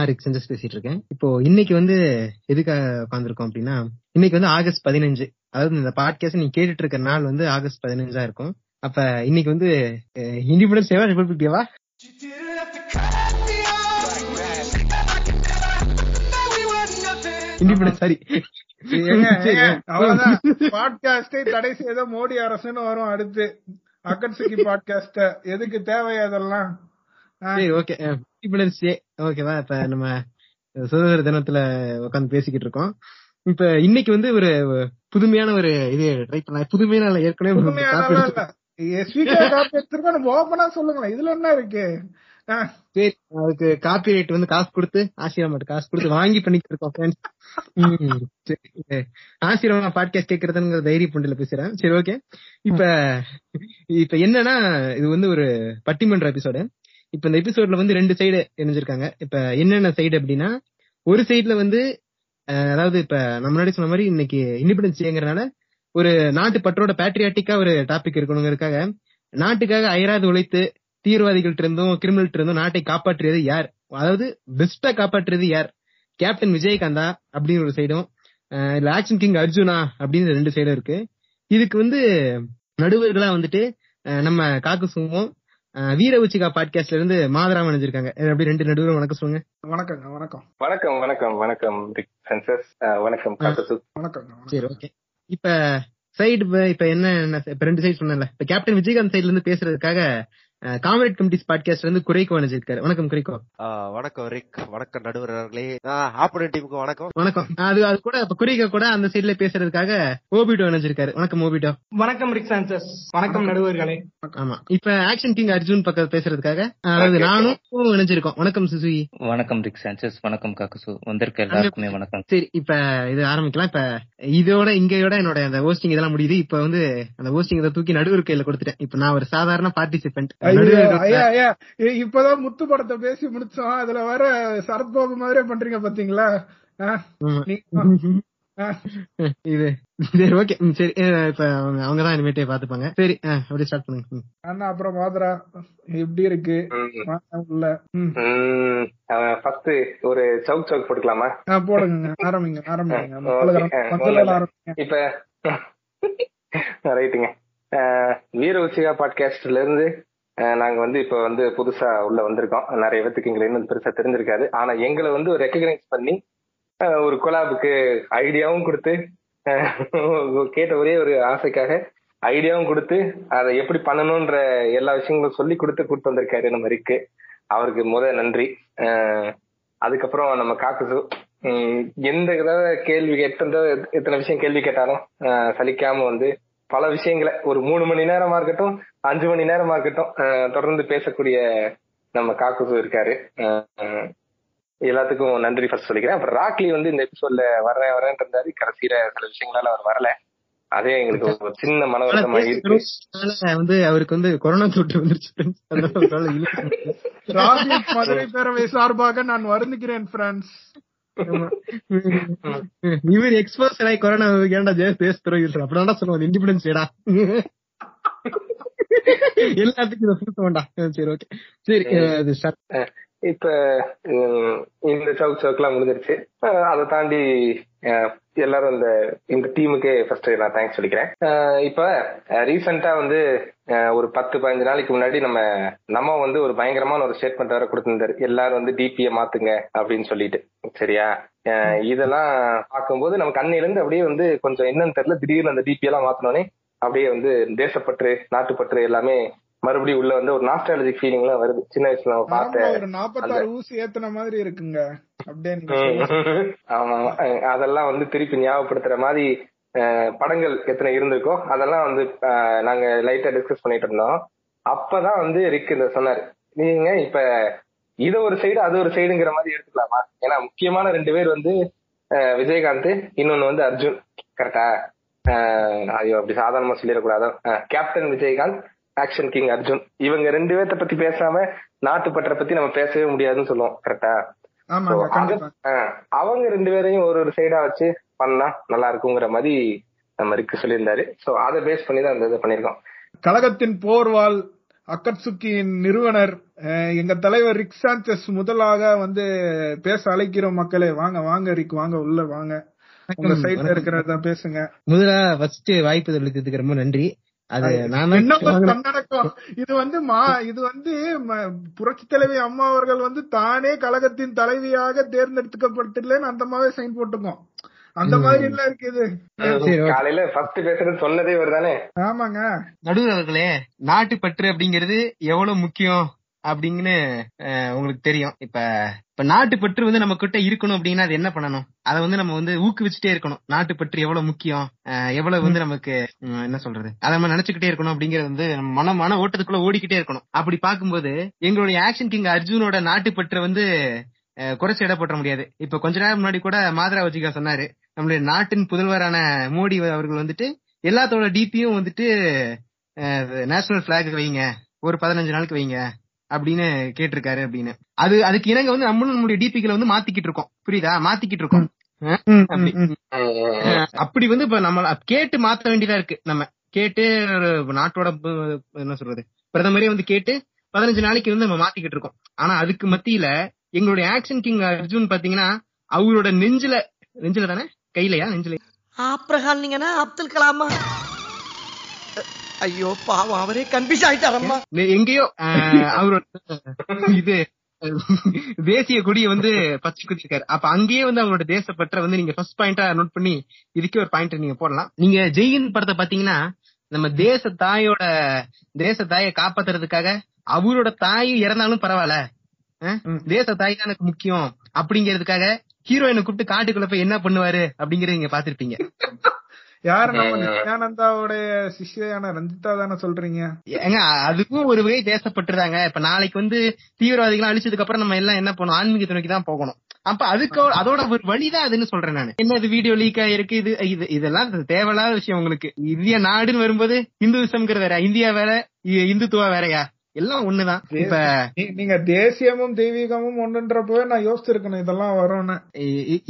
நான் rig changes பேசிட்டு இருக்கேன் இப்போ இன்னைக்கு வந்து எதுக்காக உட்காந்துருக்கோம் அப்படின்னா இன்னைக்கு வந்து ஆகஸ்ட் பதினஞ்சு. அதாவது இந்த பாட்காஸ்ட் நீங்க கேட்டுட்டு இருக்க நாள் வந்து ஆகஸ்ட் பதினஞ்சா இருக்கும். அப்ப இன்னைக்கு வந்து இண்டிபெண்டன்ஸ் டேவா ரிபப்ளிக் டேவா இண்டிபெண்டன்ஸ் சாரி அவ்வளவுதான். பாட்காஸ்டை தடை செய்த மோடி அரசுன்னு வரும் அடுத்து. அக்கட்சிக்கு பாட்காஸ்ட எதுக்கு தேவை அதெல்லாம். சரி ஓகே டே ஓகேவா இப்ப நம்ம சுதந்திர தினத்துல உட்காந்து பேசிக்கிட்டு இருக்கோம். இப்ப இன்னைக்கு வந்து ஒரு புதுமையான ஒரு இது ட்ரை பண்ண புதுமையான ஏற்கனவே இதுல என்ன இருக்கு? அதுக்கு காப்பி ரைட் வந்து காசு கொடுத்து ஆசீர்வாதம் காசு கொடுத்து வாங்கி பண்ணிட்டு இருக்கோம் ஆசீர்வாதம் பாட்காஸ்ட் கேட்கறதுங்கிற தைரிய புண்டில பேசுறேன். சரி ஓகே இப்ப இப்ப என்னன்னா இது வந்து ஒரு பட்டிமன்ற எபிசோடு இப்ப இந்த எபிசோட்ல வந்து ரெண்டு சைடு இணைஞ்சிருக்காங்க. இப்ப என்னென்ன சைடு அப்படின்னா ஒரு சைடுல வந்து அதாவது இப்ப நம்ம முன்னாடி சொன்ன மாதிரி இன்னைக்கு இண்டிபெண்டன்ஸ் டேங்கிறனால ஒரு நாட்டு பற்றோட பேட்ரியாட்டிக்கா ஒரு டாபிக் இருக்கணுங்கிறதுக்காக நாட்டுக்காக அயராது உழைத்து தீவிரவாதிகள்ட்ட இருந்தும் கிரிமினல்ட்ட இருந்தும் நாட்டை காப்பாற்றியது யார்? அதாவது பெஸ்டா காப்பாற்றியது யார்? கேப்டன் விஜயகாந்தா அப்படின்னு ஒரு சைடும் இல்ல ஆக்ஷன் கிங் அர்ஜுனா அப்படின்னு ரெண்டு சைடும் இருக்கு. இதுக்கு வந்து நடுவர்களா வந்துட்டு நம்ம காக்குசுவும் அஹ் வீர உச்சிகா பாட்காஸ்ட்ல இருந்து மாதராம அணிஞ்சிருக்காங்க அப்படி ரெண்டு நடுவரும் வணக்கம் சொல்லுங்க. வணக்கங்க வணக்கம். வணக்கம் வணக்கம் வணக்கம் வணக்கம் வணக்கங்க வணக்கம். சரி ஓகே இப்ப சைடு இப்ப என்ன என்ன- இப்ப ரெண்டு சைடு சொன்னேன்ல. இப்ப கேப்டன் விஜயகாந்த் சைடுல இருந்து பேசுறதுக்காக காமெடி கமிட்டிஸ் பாட்காஸ்ட்ல இருந்து குறைக்கோ அணிஞ்சிருக்காரு வணக்கம் குறைக்கோ வணக்கம் ரிக். வணக்கம் நடுவர் அவர்களே. ஆப்போனன்ட் டீமுக்கு வணக்கம். வணக்கம். அது அது கூட இப்ப குறிக்க கூட அந்த சைடுல பேசுறதுக்காக ஓபிடோ இணைஞ்சிருக்காரு வணக்கம் ஓபிடோ. வணக்கம் ரிக் சான்சஸ். வணக்கம் நடுவர்களே. ஆமா. இப்ப ஆக்ஷன் கிங் அர்ஜுன் பக்கம் பேசுறதுக்காக அதாவது நானும் இணைஞ்சிருக்கோம். வணக்கம் சுசுகி. வணக்கம் ரிக் சாnchez வணக்கம் காக்குசு. வந்திருக்க எல்லாருக்குமே வணக்கம். சரி இப்ப இது ஆரம்பிக்கலாம். இப்ப இதோட இங்கயோட என்னோட அந்த ஹோஸ்டிங் இதெல்லாம் முடியுது. இப்ப வந்து அந்த ஹோஸ்டிங் இதை தூக்கி நடுவர் கையில கொடுத்துட்டேன். இப்ப நான் ஒரு சாதாரண பார்ட்டிசிபென்ட் இப்பதான் முத்து படத்தை பேசி முடிச்சோம். அதுல வர சரத்பாபு மாதிரியே பண்றீங்க பாத்தீங்களா? இது சரி ஓகே. சரி. இப்ப அவங்க அவங்கதான் இனிமேட்டே பாத்துப்பாங்க சரி அப்படியே ஸ்டார்ட் பண்ணுங்க. அண்ணா அப்புறம் மாதரா எப்படி இருக்கு? உள்ள. ஃபர்ஸ்ட் ஒரு சவுக் சவுக் போட்டுக்கலாமா? போடுங்க. ஆரம்பிங்க ஆரம்பிங்க. இப்ப ரைட்டுங்க வீர உச்சிகா பாட்காஸ்ட்ல இருந்து நாங்க வந்து இப்ப வந்து புதுசா உள்ள வந்திருக்கோம். நிறைய பேத்துக்கு எங்களை இன்னும் பெருசா தெரிஞ்சிருக்காது. ஆனா எங்களை வந்து ஒரு ரெக்கக்னைஸ் பண்ணி ஒரு கொலாபுக்கு ஐடியாவும் கொடுத்து கேட்ட ஒரே ஒரு ஆசைக்காக ஐடியாவும் கொடுத்து அதை எப்படி பண்ணணும்ன்ற எல்லா விஷயங்களும் சொல்லி கொடுத்து கொடுத்து வந்திருக்காரு நம்ம இருக்கு அவருக்கு முத நன்றி. அதுக்கப்புறம் நம்ம காக்குசு எந்த தடவை கேள்வி எத்தனை எத்தனை விஷயம் கேள்வி கேட்டாலும் சலிக்காம வந்து பல விஷயங்களை ஒரு மூணு மணி நேரமா இருக்கட்டும் அஞ்சு மணி நேரமா இருக்கட்டும் தொடர்ந்து பேசக்கூடிய நம்ம காக்குசு இருக்காரு. எல்லாத்துக்கும் நன்றி ஃபர்ஸ்ட் சொல்லிக்கிறேன். அப்புறம் ராக்லி வந்து இந்த எபிசோட்ல வரேன் வரேன் இருந்தாரு. கடைசியில சில விஷயங்களால அவர் வரல. அதே எங்களுக்கு ஒரு சின்ன மன ஆனா வருத்தமா இருக்கு. வந்து அவருக்கு வந்து கொரோனா தொற்று வந்துருச்சு மதுரை பேரவை சார்பாக நான் வருந்துகிறேன் பிரான்ஸ். இவர் எக்ஸ்போஸ் ஆகி கொரோனா ஏன்டா பேச துறவி அப்படின்னா சொல்லுவாங்க. இண்டிபெண்டன்ஸ் டேடா எல்லாத்துக்கும் இதை சுத்த வேண்டாம். சரி ஓகே சரி அது. இப்ப இந்த சவுக் சவுக்லாம் முடிஞ்சிருச்சு. அஹ் அதை தாண்டி எல்லாரும் இந்த இந்த டீமுக்கே ஃபர்ஸ்ட் நான் தேங்க்ஸ் சொல்லிக்கிறேன். Uh, இப்ப uh, ரீசெண்டா வந்து uh, ஒரு பத்து பதினஞ்சு நாளைக்கு முன்னாடி நம்ம நம்ம வந்து ஒரு பயங்கரமான ஒரு ஸ்டேட்மெண்ட் வேற கொடுத்திருந்தாரு. எல்லாரும் வந்து டிபிய மாத்துங்க அப்படின்னு சொல்லிட்டு. சரியா? அஹ், இதெல்லாம் பார்க்கும்போது நம்ம கண்ணிலிருந்து அப்படியே வந்து கொஞ்சம் என்னன்னு தெரியல. திடீர்னு அந்த டிபி எல்லாம் மாத்தினோடனே அப்படியே வந்து தேசப்பற்று நாட்டுப்பற்று எல்லாமே மறுபடியும் உள்ள வந்து ஒரு நாஸ்டாலஜிக் ஃபீலிங் எல்லாம் வருது. சின்ன வயசுல நம்ம ஆமா பார்த்த ஒரு நாப்பத்தாறு ஊசி ஏத்துன மாதிரி இருக்குங்க. ஆமா அதெல்லாம் வந்து திருப்பி ஞாபகப்படுத்துற மாதிரி படங்கள் எத்தனை இருந்திருக்கோ அதெல்லாம் வந்து நாங்க லைட்டா டிஸ்கஸ் பண்ணிட்டு இருந்தோம். அப்பதான் வந்து ரிக் இந்த சொன்னாரு. நீங்க இப்ப இத ஒரு சைடு அது ஒரு சைடுங்கிற மாதிரி எடுத்துக்கலாமா? ஏன்னா முக்கியமான ரெண்டு பேர் வந்து விஜயகாந்த் இன்னொன்னு வந்து அர்ஜுன். கரெக்டா ஐயோ அப்படி சாதாரணமா சொல்லிடக்கூடாது? Captain Vijayakanth action king Arjun இவங்க ரெண்டு பேர்த்த பத்தி பேசாம நாட்டுப்பற்ற பத்தி நம்ம பேசவே முடியாதுன்னு சொல்லுவோம் கரெக்டா அவங்க ரெண்டு பேரையும் ஒரு ஒரு சைடா வச்சு பண்ணா நல்லா இருக்குங்கிற மாதிரி நம்ம இருக்கு சொல்லியிருந்தாரு. சோ அதை பேஸ் பண்ணி தான் அந்த இதை பண்ணிருக்கோம் கழகத்தின் போர்வால் அக்கட்சுக்கியின் நிறுவனர் எங்க தலைவர் ரிக் சாnchez முதலாக வந்து பேச அழைக்கிறோம் மக்களே. வாங்க வாங்க ரிக் வாங்க உள்ள வாங்க. உங்க சைட்ல. இருக்கிறத பேசுங்க. முதலா ஃபர்ஸ்ட் வாய்ப்பு ரொம்ப நன்றி. அது தன்னடக்கம் இது வந்து மா இது வந்து புரட்சி தலைவி அம்மா அவர்கள் வந்து தானே கழகத்தின் தலைவியாக தேர்ந்தெடுக்கப்பட்டுள்ளேன்னு அந்த மாதிரி சைன் போட்டுக்கோம் அந்த மாதிரி எல்லாம் இருக்குது. காலையில ஃபர்ஸ்ட் பேசுறது சொன்னதே இவர் தானே ஆமாங்க. நடுவர் அவர்களே நாட்டுப்பற்று அப்படிங்கிறது எவ்வளவு முக்கியம்? அப்படின்னு உங்களுக்கு தெரியும். இப்ப இப்ப நாட்டுப்பற்று வந்து நம்ம கிட்ட இருக்கணும் அப்படின்னா அது என்ன பண்ணணும்? அதை வந்து நம்ம வந்து ஊக்குவிச்சுட்டே இருக்கணும். நாட்டுப்பற்று எவ்வளவு முக்கியம்? எவ்வளவு வந்து நமக்கு என்ன சொல்றது? அதை நம்ம நினைச்சுக்கிட்டே இருக்கணும் அப்படிங்கறது வந்து மன மன ஓட்டத்துக்குள்ள ஓடிக்கிட்டே இருக்கணும். அப்படி பார்க்கும்போது எங்களுடைய ஆக்ஷன் கிங் அர்ஜுனோட நாட்டுப்பற்று வந்து குறைச்சு எடை போட்ட முடியாது. இப்ப கொஞ்ச நேரம் முன்னாடி கூட மாதரா வஜிகா சொன்னாரு. நம்மளுடைய நாட்டின் புதல்வரான மோடி அவர்கள் வந்துட்டு எல்லாத்தோட டிபியும் வந்துட்டு நேஷனல் பிளாக் வைங்க. ஒரு பதினஞ்சு நாளுக்கு வைங்க. அப்படின்னு கேட்டிருக்காரு அப்படின்னு. அது அதுக்கு இணங்க வந்து நம்மளும் நம்மளுடைய டிபிகளை வந்து மாத்திக்கிட்டு இருக்கோம். புரியுதா? மாத்திக்கிட்டு இருக்கோம். அப்படி. வந்து இப்ப நம்ம கேட்டு மாத்த வேண்டியதா இருக்கு. நம்ம கேட்டு நாட்டோட என்ன சொல்றது? பிரதமரே வந்து கேட்டு பதினஞ்சு நாளைக்கு வந்து நம்ம மாத்திக்கிட்டு இருக்கோம். ஆனா அதுக்கு மத்தியில எங்களுடைய ஆக்ஷன் கிங் அர்ஜுன் பாத்தீங்கன்னா அவரோட நெஞ்சில நெஞ்சில தானே? கையிலயா? நெஞ்சில நீங்கன்னா அப்துல் கலாமா? ஐயோ பாவம் அவரே கன்ஃபியூஸ் ஆயிட்டாரம்மா எங்கேயோ அவரோட இது தேசிய கொடியை வந்து பச்சை குத்திருக்காரு அப்ப அங்கேயே வந்து அவரோட தேசப்பற்ற வந்து நீங்க ஃபர்ஸ்ட் பாயிண்டா நோட் பண்ணி இதுக்கே ஒரு பாயிண்ட் நீங்க போடலாம் நீங்க ஜெயின் படத்தை பாத்தீங்கன்னா நம்ம தேச தாயோட தேச தாயை காப்பாத்துறதுக்காக அவரோட தாய் இறந்தாலும் பரவாயில்ல தேச தாய் தான் எனக்கு முக்கியம் அப்படிங்கிறதுக்காக ஹீரோயினை கூப்பிட்டு காட்டுக்குள்ள போய் என்ன பண்ணுவாரு? அப்படிங்கறத நீங்க பாத்திருப்பீங்க யாரு நம்ம நித்யானந்தாவுடைய சிஷ்யான ரஞ்சிதா தானே சொல்றீங்க? ஏங்க அதுக்கும் ஒரு வகை தேசப்பட்டுறாங்க இப்ப நாளைக்கு வந்து தீவிரவாதிகள் அழிச்சதுக்கு அப்புறம் நம்ம எல்லாம் என்ன பண்ணணும்? ஆன்மீக துணைக்கு தான் போகணும். அப்ப அதுக்கு அதோட ஒரு வழிதான் அதுன்னு சொல்றேன் நான். என்ன இது வீடியோ லீக் ஆயிருக்கு? இது இது இதெல்லாம் தேவையில்லாத விஷயம் உங்களுக்கு. இந்திய நாடுன்னு வரும்போது இந்துவிசம்ங்கிறது வேற இந்தியா வேற இந்துத்துவா வேறயா? எல்லாம் ஒண்ணுதான். இப்ப நீங்க தேசியமும் தெய்வீகமும் ஒன்றுன்றப்பவே நான் யோசிச்சிருக்கணும். இதெல்லாம் வரும்னு.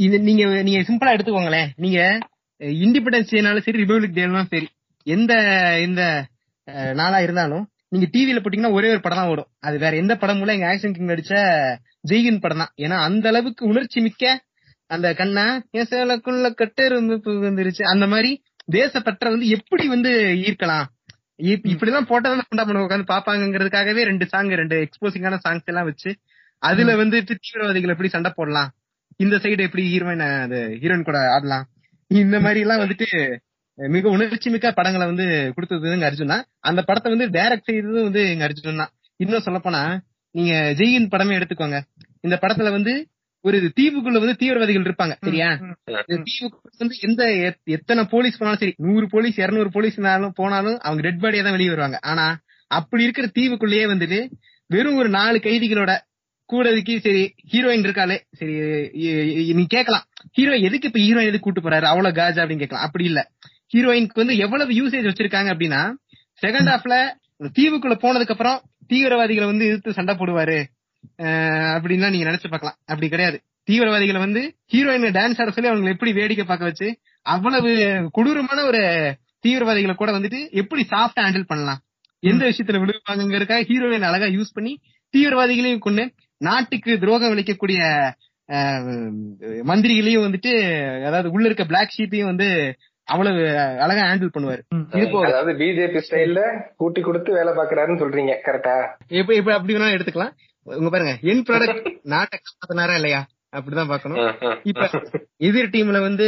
இது நீங்க நீங்க சிம்பிளா எடுத்துக்கோங்களேன். நீங்க இண்டிபெண்டன்ஸ் டேனாலும் சரி ரிபப்ளிக் டேனாலும் சரி எந்த இந்த நாளா இருந்தாலும் நீங்க டிவில போட்டீங்கன்னா ஒரே ஒரு படம் தான் ஓடும். அது வேற எந்த படமும் எங்க ஆக்ஷன் கிங் நடிச்ச ஜெய்கின் படம் தான் ஏன்னா அந்த அளவுக்கு உணர்ச்சி மிக்க அந்த கண்ணா என் சேலக்குள்ள வந்துருச்சு. அந்த மாதிரி தேசப்பற்ற வந்து எப்படி வந்து ஈர்க்கலாம்? இப்- இப்படிலாம் போட்டதான் குண்டா பண்ண உட்காந்து பாப்பாங்கிறதுக்காகவே ரெண்டு சாங் ரெண்டு எக்ஸ்போசிங்கான சாங்ஸ் எல்லாம் வச்சு அதுல வந்து தீவிரவாதிகள் எப்படி சண்டை போடலாம்? இந்த சைடு எப்படி ஹீரோயின் அது ஹீரோயின் கூட ஆடலாம்? இந்த மாதிரி எல்லாம் வந்துட்டு மிக உணர்ச்சி மிக்க படங்களை வந்து கொடுத்தது எங்க அர்ஜுன். அந்த படத்தை வந்து டைரக்ட் செய்ததும் வந்து எங்க அர்ஜுன். தான் இன்னும் சொல்ல போனா நீங்க ஜெயின் படமே எடுத்துக்கோங்க. இந்த படத்துல வந்து ஒரு தீவுக்குள்ள வந்து தீவிரவாதிகள் இருப்பாங்க சரியா? தீவுக்குள்ள வந்து எந்த எத்- எத்தனை போலீஸ் போனாலும் சரி நூறு போலீஸ் இருநூறு போலீஸ் போனாலும் அவங்க டெட் பாடியா தான் வெளியே வருவாங்க. ஆனா அப்படி இருக்கிற தீவுக்குள்ளேயே வந்துட்டு வெறும் ஒரு நாலு கைதிகளோட கூடதுக்கு சரி ஹீரோயின் இருக்காளே. சரி நீ கேட்கலாம் ஹீரோ எதுக்கு இப்ப ஹீரோயின் எதுக்கு கூட்டு போறாரு? அவ்வளவு காஜா அப்படின்னு கேட்கலாம் அப்படி இல்ல. ஹீரோயினுக்கு வந்து எவ்வளவு யூசேஜ் வச்சிருக்காங்க அப்படின்னா செகண்ட் ஹாஃப்ல தீவுக்குள்ள போனதுக்கு அப்புறம் தீவிரவாதிகளை வந்து எதிர்த்து சண்டை போடுவாரு. அஹ் அப்படின்லாம் நீங்க நினைச்சு பார்க்கலாம். அப்படி கிடையாது. தீவிரவாதிகளை வந்து ஹீரோயின் டான்ஸ் ஆட சொல்லி அவங்களை எப்படி வேடிக்கை பார்க்க வச்சு அவ்வளவு கொடூரமான ஒரு தீவிரவாதிகளை கூட வந்துட்டு எப்படி சாஃப்டா ஹேண்டில் பண்ணலாம்? எந்த விஷயத்துல விழுவாங்க ஹீரோயின் அழகா யூஸ் பண்ணி தீவிரவாதிகளையும் கொண்டு நாட்டுக்கு துரோகம் விளைக்கக்கூடிய மந்திரிகளையும் வந்துட்டு அதாவது உள்ள இருக்க பிளாக் ஷீப்பையும் வந்து அவ்வளவு அழகா ஹேண்டில் பண்ணுவாரு. இது போக அதாவது பிஜேபி ஸ்டைல்ல கூட்டி கொடுத்து வேலை பாக்குறாருன்னு சொல்றீங்க கரெக்டா இப்ப இப்ப அப்படி வேணா எடுத்துக்கலாம். உங்க பாருங்க என் ப்ராடக்ட் நாட்டை காப்பாத்தினாரா இல்லையா? அப்படிதான் பாக்கணும் இப்ப எதிர் டீம்ல வந்து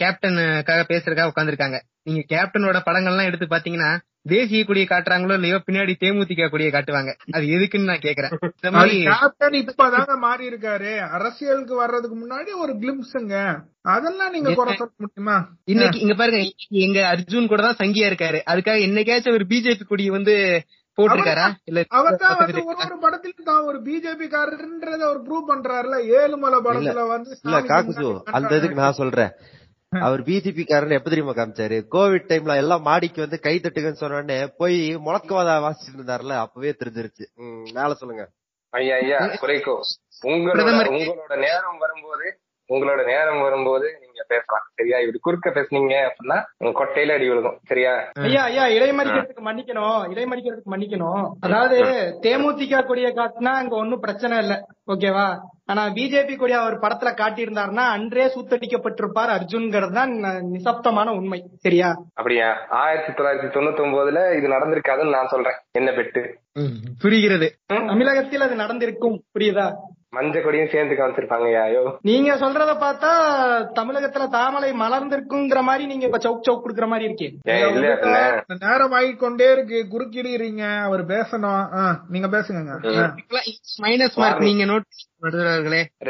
கேப்டனுக்காக பேசுறதுக்காக உட்காந்துருக்காங்க நீங்க கேப்டனோட படங்கள்லாம் எடுத்து பாத்தீங்கன்னா தேசிய கொடியை காட்டுறாங்களோ இல்லையோ பின்னாடி தேமுதிக கொடியை காட்டுவாங்க. அது எதுக்குன்னு நான் கேக்குறேன். கேப்டன் இப்பதாங்க மாறி இருக்காரு அரசியலுக்கு வர்றதுக்கு முன்னாடி ஒரு கிளிம்ஸுங்க அதெல்லாம் நீங்க குறை சொல்ல முடியுமா? இன்னைக்கு இங்க பாருங்க எங்க அர்ஜுன் கூட தான் சங்கியா இருக்காரு. அதுக்காக என்னைக்காச்சும் ஒரு பிஜேபி கொடி வந்து போட்டிருக்காரா? இல்ல ஒரு ஒரு படத்துல தான் ஒரு பிஜேபி காரன்றத அவர் ப்ரூவ் பண்றாருல ஏழுமலை படத்துல வந்து இல்ல காக்குசு அந்த இதுக்கு நான் சொல்றேன். அவர் பிஜேபி காரன் எப்ப தெரியுமா காமிச்சாரு? கோவிட் டைம்ல எல்லாம் மாடிக்கு வந்து கை தட்டுங்கன்னு சொன்ன உடனே போய் முழக்கவாதா வாசிச்சுட்டு இருந்தாருல அப்பவே தெரிஞ்சிருச்சு. ம், மேல சொல்லுங்க. ஐயா ஐயா குறைக்கோ. உங்களோட உங்களோட நேரம் வரும்போது உங்களோட நேரம் வரும்போது நீங்க பேசலாம். சரியா? இப்படி குறுக்க பேசுனீங்க அப்படின்னா உங்க கொட்டையில அடி விழுகும். சரியா? ஐயா ஐயா இடைமறிக்கிறதுக்கு மன்னிக்கணும். இடைமறிக்கிறதுக்கு மன்னிக்கணும். அதாவது தேமுதிக கொடியை காட்டினா அங்க ஒன்னும் பிரச்சனை இல்ல. ஓகேவா? ஆனா பிஜேபி கொடி அவர் படத்துல காட்டியிருந்தாருன்னா அன்றே சுத்தடிக்கப்பட்டிருப்பார் அர்ஜுன்ங்கிறது தான் நிசப்தமான உண்மை. சரியா? அப்படியா? ஆயிரத்தி தொள்ளாயிரத்தி தொண்ணூத்தி ஒன்பதுல இது நடந்திருக்காதுன்னு நான் சொல்றேன். என்ன பெட்டு? ம், புரிகிறது தமிழகத்தில் அது நடந்திருக்கும். புரியுதா? மஞ்ச கொடியும் சேர்ந்து காமிச்சிருப்பாங்க ஐயோ. நீங்க சொல்றத பார்த்தா தமிழகத்துல தாமரை மலர்ந்திருக்குங்கிற மாதிரி நீங்க இப்ப சவுக் சவுக் குடுக்குற மாதிரி இருக்கே. ஏன் இல்ல பின்ன நேரம் ஆகிக்கொண்டே இருக்கு. குறுக்கிடுறீங்க. அவர் பேசணும். நீங்க பேசுங்க. மைனஸ் மார்க் நீங்க நோட்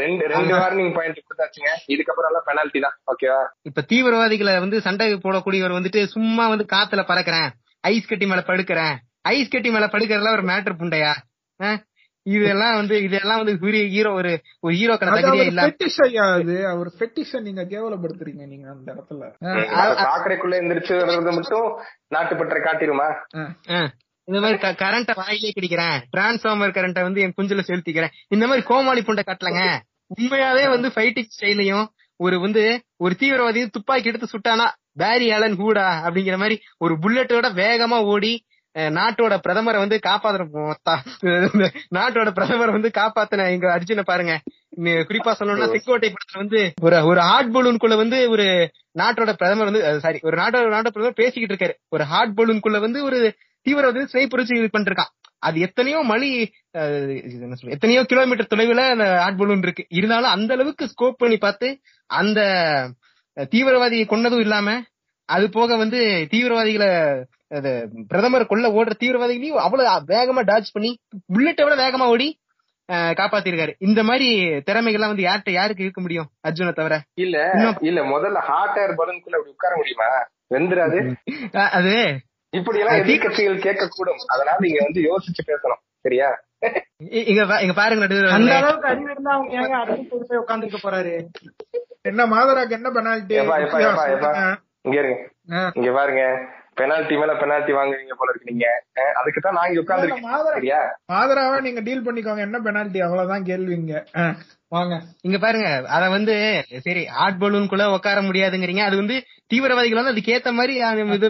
ரெண்டு ரெண்டு வார்னிங் பாயிண்ட் கொடுத்தாச்சுங்க. இதுக்கப்புறம் எல்லாம் பெனால்டி தான். ஓகேவா இப்ப தீவிரவாதிகளை வந்து சண்டை போடக்கூடியவர் வந்துட்டு சும்மா வந்து காத்துல பறக்குறேன். ஐஸ் கட்டி மேல படுக்கிறேன். ஐஸ் கட்டி மேல படுக்கிறதுல ஒரு மேட்டர் புண்டையா? இதெல்லாம் வந்து இதெல்லாம் வந்து பெரிய ஹீரோ ஒரு ஒரு தகுதியே அவர் இல்ல fetish ஐயா அது? அவர் ஃபெட்டிஷ நீங்க கேவலப்படுத்துறீங்க நீங்க அந்த இடத்துல. சாக்கடைக்குள்ள எந்திரிச்சு வர்றது மட்டும் நாட்டுப்பற்ற காட்டிருமா. இந்த மாதிரி கரண்ட வாயிலே கிடைக்கிறேன். டிரான்ஸ்பார்மர் கரண்ட வந்து என் குஞ்சுல செலுத்திக்கிறேன். இந்த மாதிரி கோமாளி புண்டை கட்டலங்க. உண்மையாவே வந்து ஃபைட்டிங் ஸ்டைலையும் ஒரு வந்து ஒரு தீவிரவாதி துப்பாக்கி எடுத்து சுட்டானா பேரி ஆலன் ஹூடா அப்படிங்கிற மாதிரி ஒரு புல்லட்டோட வேகமா ஓடி நாட்டோட பிரதமரை வந்து காப்பாத்துற மொத்தா. நாட்டோட பிரதமரை வந்து காப்பாத்தின எங்க அர்ஜுனை பாருங்க. குறிப்பா சொல்லணும்னா செங்கோட்டை படத்துல வந்து ஒரு ஒரு ஹார்ட் பலூனுக்குள்ள வந்து ஒரு நாட்டோட பிரதமர் வந்து சாரி ஒரு நாட்டோட நாட்டோட பிரதமர் பேசிக்கிட்டு இருக்காரு. ஒரு ஹார்ட் பலூனுக்குள்ள வந்து ஒரு தீவிரவாதி ஸ்னைப்பர் வச்சு இது பண்ணிருக்கான். அது எத்தனையோ மணி எத்தனையோ கிலோமீட்டர் தொலைவுல அந்த ஹார்ட் பலூன் இருக்கு. இருந்தாலும் அந்த அளவுக்கு ஸ்கோப் பண்ணி பார்த்து அந்த தீவிரவாதியை கொன்னதும் இல்லாம அது போக வந்து தீவிரவாதிகளை பிரதமர் கொல்ல ஓடுற தீவிரவாதிகளையும் அவ்வளவு வேகமா டாச் பண்ணி புல்லட்டை விட வேகமா ஓடி காப்பாத்திருக்காரு. இந்த மாதிரி திறமைகள்லாம் வந்து யார்கிட்ட யாருக்கு இருக்க முடியும் அர்ஜுனை தவிர? இல்ல இல்ல முதல்ல ஹாட் ஏர் பலூனுக்குள்ள அப்படி உட்கார முடியுமா? வெந்துராது. அது இப்படி எல்லாம் எதிர்கட்சிகள் கேட்க கூடும் அதனால நீங்க வந்து யோசிச்சு பேசணும். சரியா? இங்க பாருங்க அந்த நடுவர் அளவுக்கு அறிவு இருந்தா அவங்க ஏங்க அடுத்து போய் உட்காந்துருக்க போறாரு? என்ன மாதராக்கு என்ன பெனால்டி. இங்க இருங்க. இங்க பாருங்க. பெனால்டி மேல பெனால்டி வாங்குவீங்க போல இருக்கு நீங்க. அஹ், அதுக்கு தான் நான் இங்க உட்கார்ந்துருக்கேன் சரியா? மாதராவை நீங்க டீல் பண்ணிக்கோங்க. என்ன பெனால்டி அவ்வளவுதான் கேள்விங்க. வாங்க. இங்க பாருங்க அத வந்து சரி ஹார்ட் பலூனுக்குள்ள உட்கார முடியாதுங்கிறீங்க. அது வந்து தீவிரவாதிகள் வந்து அதுக்கு ஏத்த மாதிரி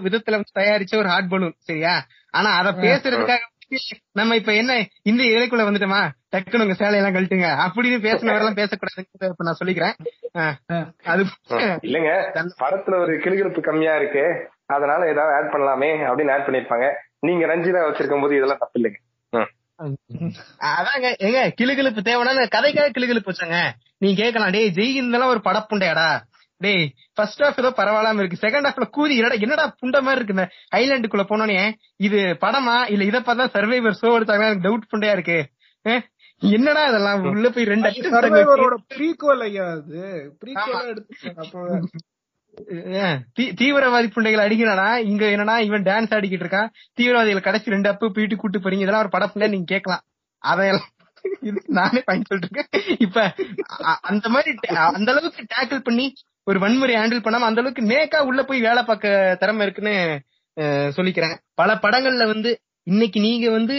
விதத்துல தயாரிச்ச ஒரு ஹார்ட் பலூன் சரியா? ஆனா அத பேசுறதுக்காக நம்ம இப்ப என்ன இந்த இலைக்குள்ள வந்துட்டோமா? டக்குனு உங்க சேலையெல்லாம் கழட்டுங்க. அப்படின்னு பேசினவரெல்லாம் பேசக்கூடாதுன்னு இப்ப நான் சொல்லிக்கிறேன். அது இல்லங்க படத்துல ஒரு கிளுகிழப்பு கம்மியா இருக்கு. அதனால ஏதாவது ஆட் பண்ணலாமே அப்படின்னு ஆட் பண்ணிருப்பாங்க. நீங்க ரஞ்சிதா வச்சிருக்கும் போது இதெல்லாம் தப்பு இல்லைங்க. ம். அதாங்க ஏங்க கிளுகிழுப்பு தேவைன்னா கதைக்காக கிளுகிழுப்பு வச்சாங்க. நீங்க கேட்கலாம் டேய் ஜெய் இருந்தாலும் ஒரு படப்புண்டையாடா. டேய் ஃபர்ஸ்ட் ஹாஃப் ஏதோ பரவாயில்லாம இருக்கு. செகண்ட் ஹாஃப்ல கூதி என்னடா என்னடா புண்ட மாதிரி இருக்கு இந்த ஐலாண்டுக்குள்ள போனோனே. இது படமா? இல்ல இத பார்த்தா சர்வைவர் ஷோ எடுத்தாங்க எனக்கு டவுட் புண்டையா இருக்கு. என்னடா இதெல்லாம்? உள்ள போய் ரெண்டு சர்வைவரோட ப்ரீக்வல் ஐயா அது. ப்ரீக்வலா எடுத்துட்டாங்க அப்ப அஹ், தீ- தீவிரவாதி புண்டைகளை அடிக்கிறானா? இங்க என்னன்னா இவன் டான்ஸ் ஆடிக்கிட்டு இருக்கான். தீவிரவாதிகள் கடைசி ரெண்டு அப்பு போயிட்டு கூட்டு போறீங்க. இதெல்லாம் ஒரு படப்புல நீங்க கேட்கலாம். அதையெல்லாம் இது நானே பயன் சொல்லிருக்கேன் இப்ப அந்த மாதிரி அந்த அளவுக்கு டேக்கிள் பண்ணி ஒரு வன்முறை ஹேண்டில் பண்ணாம அந்த அளவுக்கு நேக்கா உள்ள போய் வேலை பார்க்க திறமை இருக்குன்னு சொல்லிக்கிறேன். பல படங்கள்ல வந்து இன்னைக்கு நீங்க வந்து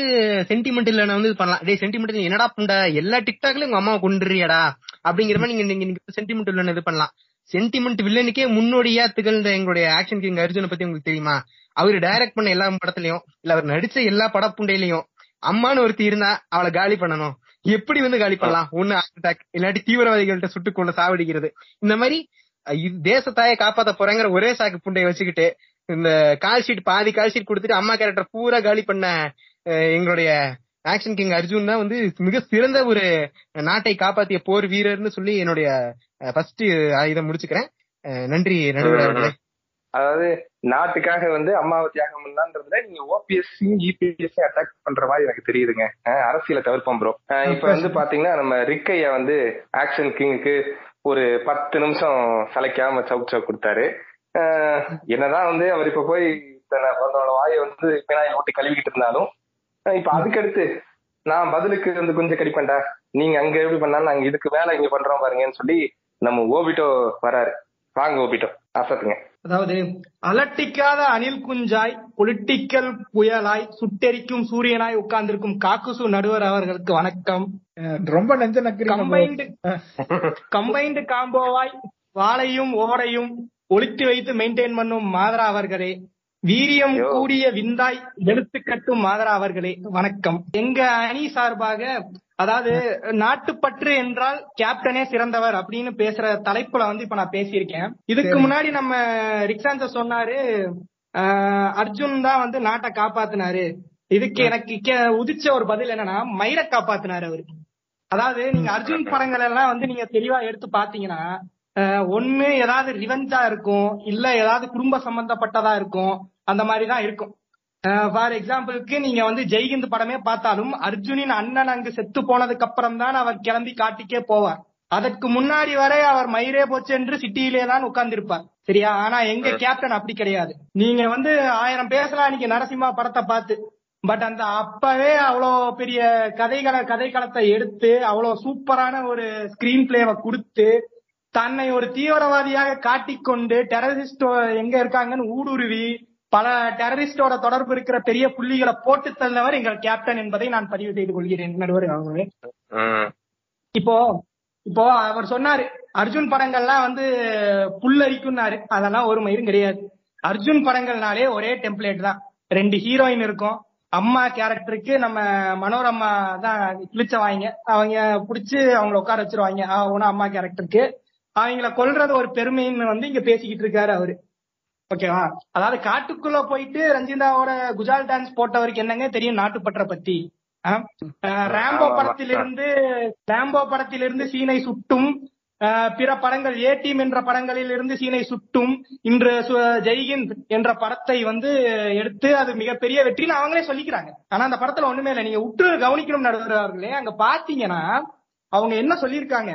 சென்டிமெண்டல் வந்து பண்ணலாம். டே சென்டிமெண்டல் என்னடா புண்டை? எல்லா டிக்டாக்லயும் உங்க அம்மாவை கொண்டுறியடா அப்படிங்கிற மாதிரி நீங்க நீங்க சென்டிமெண்டல் இது பண்ணலாம். சென்டிமெண்ட் வில்லனுக்கே முன்னோடியா திகழ்ந்த எங்களுடைய ஆக்ஷன் கிங் அர்ஜுனை பத்தி உங்களுக்கு தெரியுமா? அவர் டைரக்ட் பண்ண எல்லா படத்துலயும் இல்ல அவர் நடிச்ச எல்லா படப்புண்டையிலயும் அம்மான்னு ஒருத்தி இருந்தா அவளை காலி பண்ணணும். எப்படி வந்து காலி பண்ணலாம்? ஒண்ணு அட்டாக் இல்லாட்டி தீவிரவாதிகள்ட்ட சுட்டு கொண்டு சாவடிக்கிறது. இந்த மாதிரி தேசத்தாயை காப்பாத்த போறேங்கிற ஒரே சாக்கு புண்டையை வச்சுக்கிட்டு இந்த கால் ஷீட் பாதி கால் ஷீட் கொடுத்துட்டு அம்மா கேரக்டர் பூரா காலி பண்ண எங்களுடைய ஆக்ஷன் கிங் அர்ஜுன் தான் வந்து மிக சிறந்த ஒரு நாட்டை காப்பாத்திய போர் வீரர்னு சொல்லி என்னுடைய ஃபர்ஸ்ட் இதை முடிச்சுக்கிறேன். நன்றி நடுவர் அவர்களே. அதாவது நாட்டுக்காக வந்து அம்மாவை தியாகம் பண்ணலான்றதுல நீங்க ஓபிஎஸ்சியும் இபிஎஸ்சி அட்டாக் பண்ற மாதிரி எனக்கு தெரியுதுங்க. அரசியலை தவிர்ப்போம் ப்ரோ இப்ப வந்து பாத்தீங்கன்னா நம்ம ரிக்கையா வந்து ஆக்ஷன் கிங்குக்கு ஒரு பத்து நிமிஷம் சளைக்காம சவுக் சவுக் கொடுத்தாரு. என்னதான் வந்து அவர் இப்ப போய் தன்னை- அவரோட வாயை வந்து பினாயில் ஓட்டி கழுவிக்கிட்டு இருந்தாலும் இப்ப அதுக்கடுத்து நான் பதிலுக்கு வந்து கொஞ்சம் கடிப்பேன்டா நீங்க அங்க எப்படி பண்ணாலும் நாங்க இதுக்கு மேல இங்க பண்றோம் பாருங்கன்னு சொல்லி நம்ம ஓபிட்டோ வராரு. வாங்க ஓபிட்டோ அசத்துங்க அதாவது அலட்டிக்காத அணில் குஞ்சாய் பொலிட்டிக்கல் புயலாய் சுட்டெரிக்கும் சூரியனாய் உட்கார்ந்திருக்கும் காக்குசு நடுவர் அவர்களுக்கு வணக்கம். ரொம்ப நெஞ்ச நக்கிறீங்க bro. கம்பைன்டு கம்பைன்டு காம்போவாய் வாளையும் ஓடையும் ஒளித்து வைத்து மெயின்டைன் பண்ணும் மாதரா அவர்களே. வீரியம். கூடிய விந்தாய் வெளுத்து கட்டும் மாதரா அவர்களே வணக்கம். எங்க அணி சார்பாக அதாவது நாட்டுப்பற்று என்றால் கேப்டனே சிறந்தவர் அப்படின்னு பேசுற தலைப்புல வந்து இப்ப நான் பேசியிருக்கேன். இதுக்கு. முன்னாடி நம்ம ரிக்ஸான்ச சொன்னாரு அர்ஜுன் தான் வந்து நாட்டை காப்பாத்தினாரு. இதுக்கு எனக்கு உதிச்ச ஒரு பதில் என்னன்னா மயிரை காப்பாத்தினாரு அவரு. அதாவது நீங்க அர்ஜுன் படங்கள் எல்லாம் வந்து நீங்க தெளிவா எடுத்து பாத்தீங்கன்னா ஒண்ணு ஏதாவது ரிவெஞ்சா இருக்கும் இல்ல ஏதாவது குடும்ப சம்பந்தப்பட்டதா இருக்கும் அந்த மாதிரி தான் இருக்கும். ஃபார் எக்ஸாம்பிளுக்கு நீங்க வந்து ஜெய்ஹிந்த் படமே பார்த்தாலும் அர்ஜுனின் அண்ணன் அங்கு செத்து போனதுக்கு அப்புறம் தான் அவர் கிளம்பி காட்டுக்கே போவார். அதற்கு முன்னாடி வரை அவர் மயிரே போச்சு என்று சிட்டியிலே தான் உட்கார்ந்திருப்பார். சரியா? ஆனா எங்க கேப்டன் அப்படி கிடையாது. நீங்க வந்து ஆயிரம் பேசலாம் இன்னைக்கு நரசிம்மா படத்தை பார்த்து. பட் அந்த அப்பவே அவ்வளோ பெரிய கதைகளை கதைக்களத்தை எடுத்து அவ்வளோ சூப்பரான ஒரு ஸ்கிரீன் பிளேவை கொடுத்து தன்னை ஒரு தீவிரவாதியாக காட்டிக்கொண்டு டெரரிஸ்ட் எங்க இருக்காங்கன்னு ஊடுருவி பல டெரரிஸ்டோட தொடர்பு இருக்கிற பெரிய புள்ளிகளை போட்டு தள்ளவர் எங்கள் கேப்டன் என்பதை நான் பதிவு செய்து கொள்கிறேன். நடுவர்? அவர்களே. இப்போ இப்போ அவர் சொன்னாரு அர்ஜுன் படங்கள்லாம் வந்து புல்லரிக்கும்னாரு அதெல்லாம் ஒரு மயிரும் கிடையாது. அர்ஜுன் படங்கள்னாலே ஒரே டெம்ப்ளேட் தான். ரெண்டு ஹீரோயின் இருக்கும். அம்மா கேரக்டருக்கு நம்ம மனோரமா தான் கிழிச்சவாங்க அவங்க புடிச்சு அவங்கள உட்கார வச்சிருவாங்க அவன அம்மா கேரக்டருக்கு அவங்கள கொல்றது ஒரு பெருமைன்னு வந்து இங்க பேசிக்கிட்டு இருக்காரு அவரு. ஓகேவா? அதாவது காட்டுக்குள்ள போயிட்டு ரஞ்சிதாவோட குஜால் டான்ஸ் போட்டவருக்கு என்னங்க தெரியும் நாட்டுப்பற்ற பத்தி? ராம்போ. படத்திலிருந்து ராம்போ படத்திலிருந்து சீனை சுட்டும். பிற படங்கள் ஏ டீம் என்ற படங்களில் இருந்து சீனை சுட்டும். இன்று ஜெய்ஹிந்த் என்ற படத்தை வந்து எடுத்து அது மிகப்பெரிய வெற்றின்னு அவங்களே சொல்லிக்கிறாங்க. ஆனா அந்த படத்துல ஒண்ணுமே இல்லை. நீங்க உற்று கவனிக்கணும் நடுவர்களே அங்க பாத்தீங்கன்னா அவங்க என்ன சொல்லியிருக்காங்க?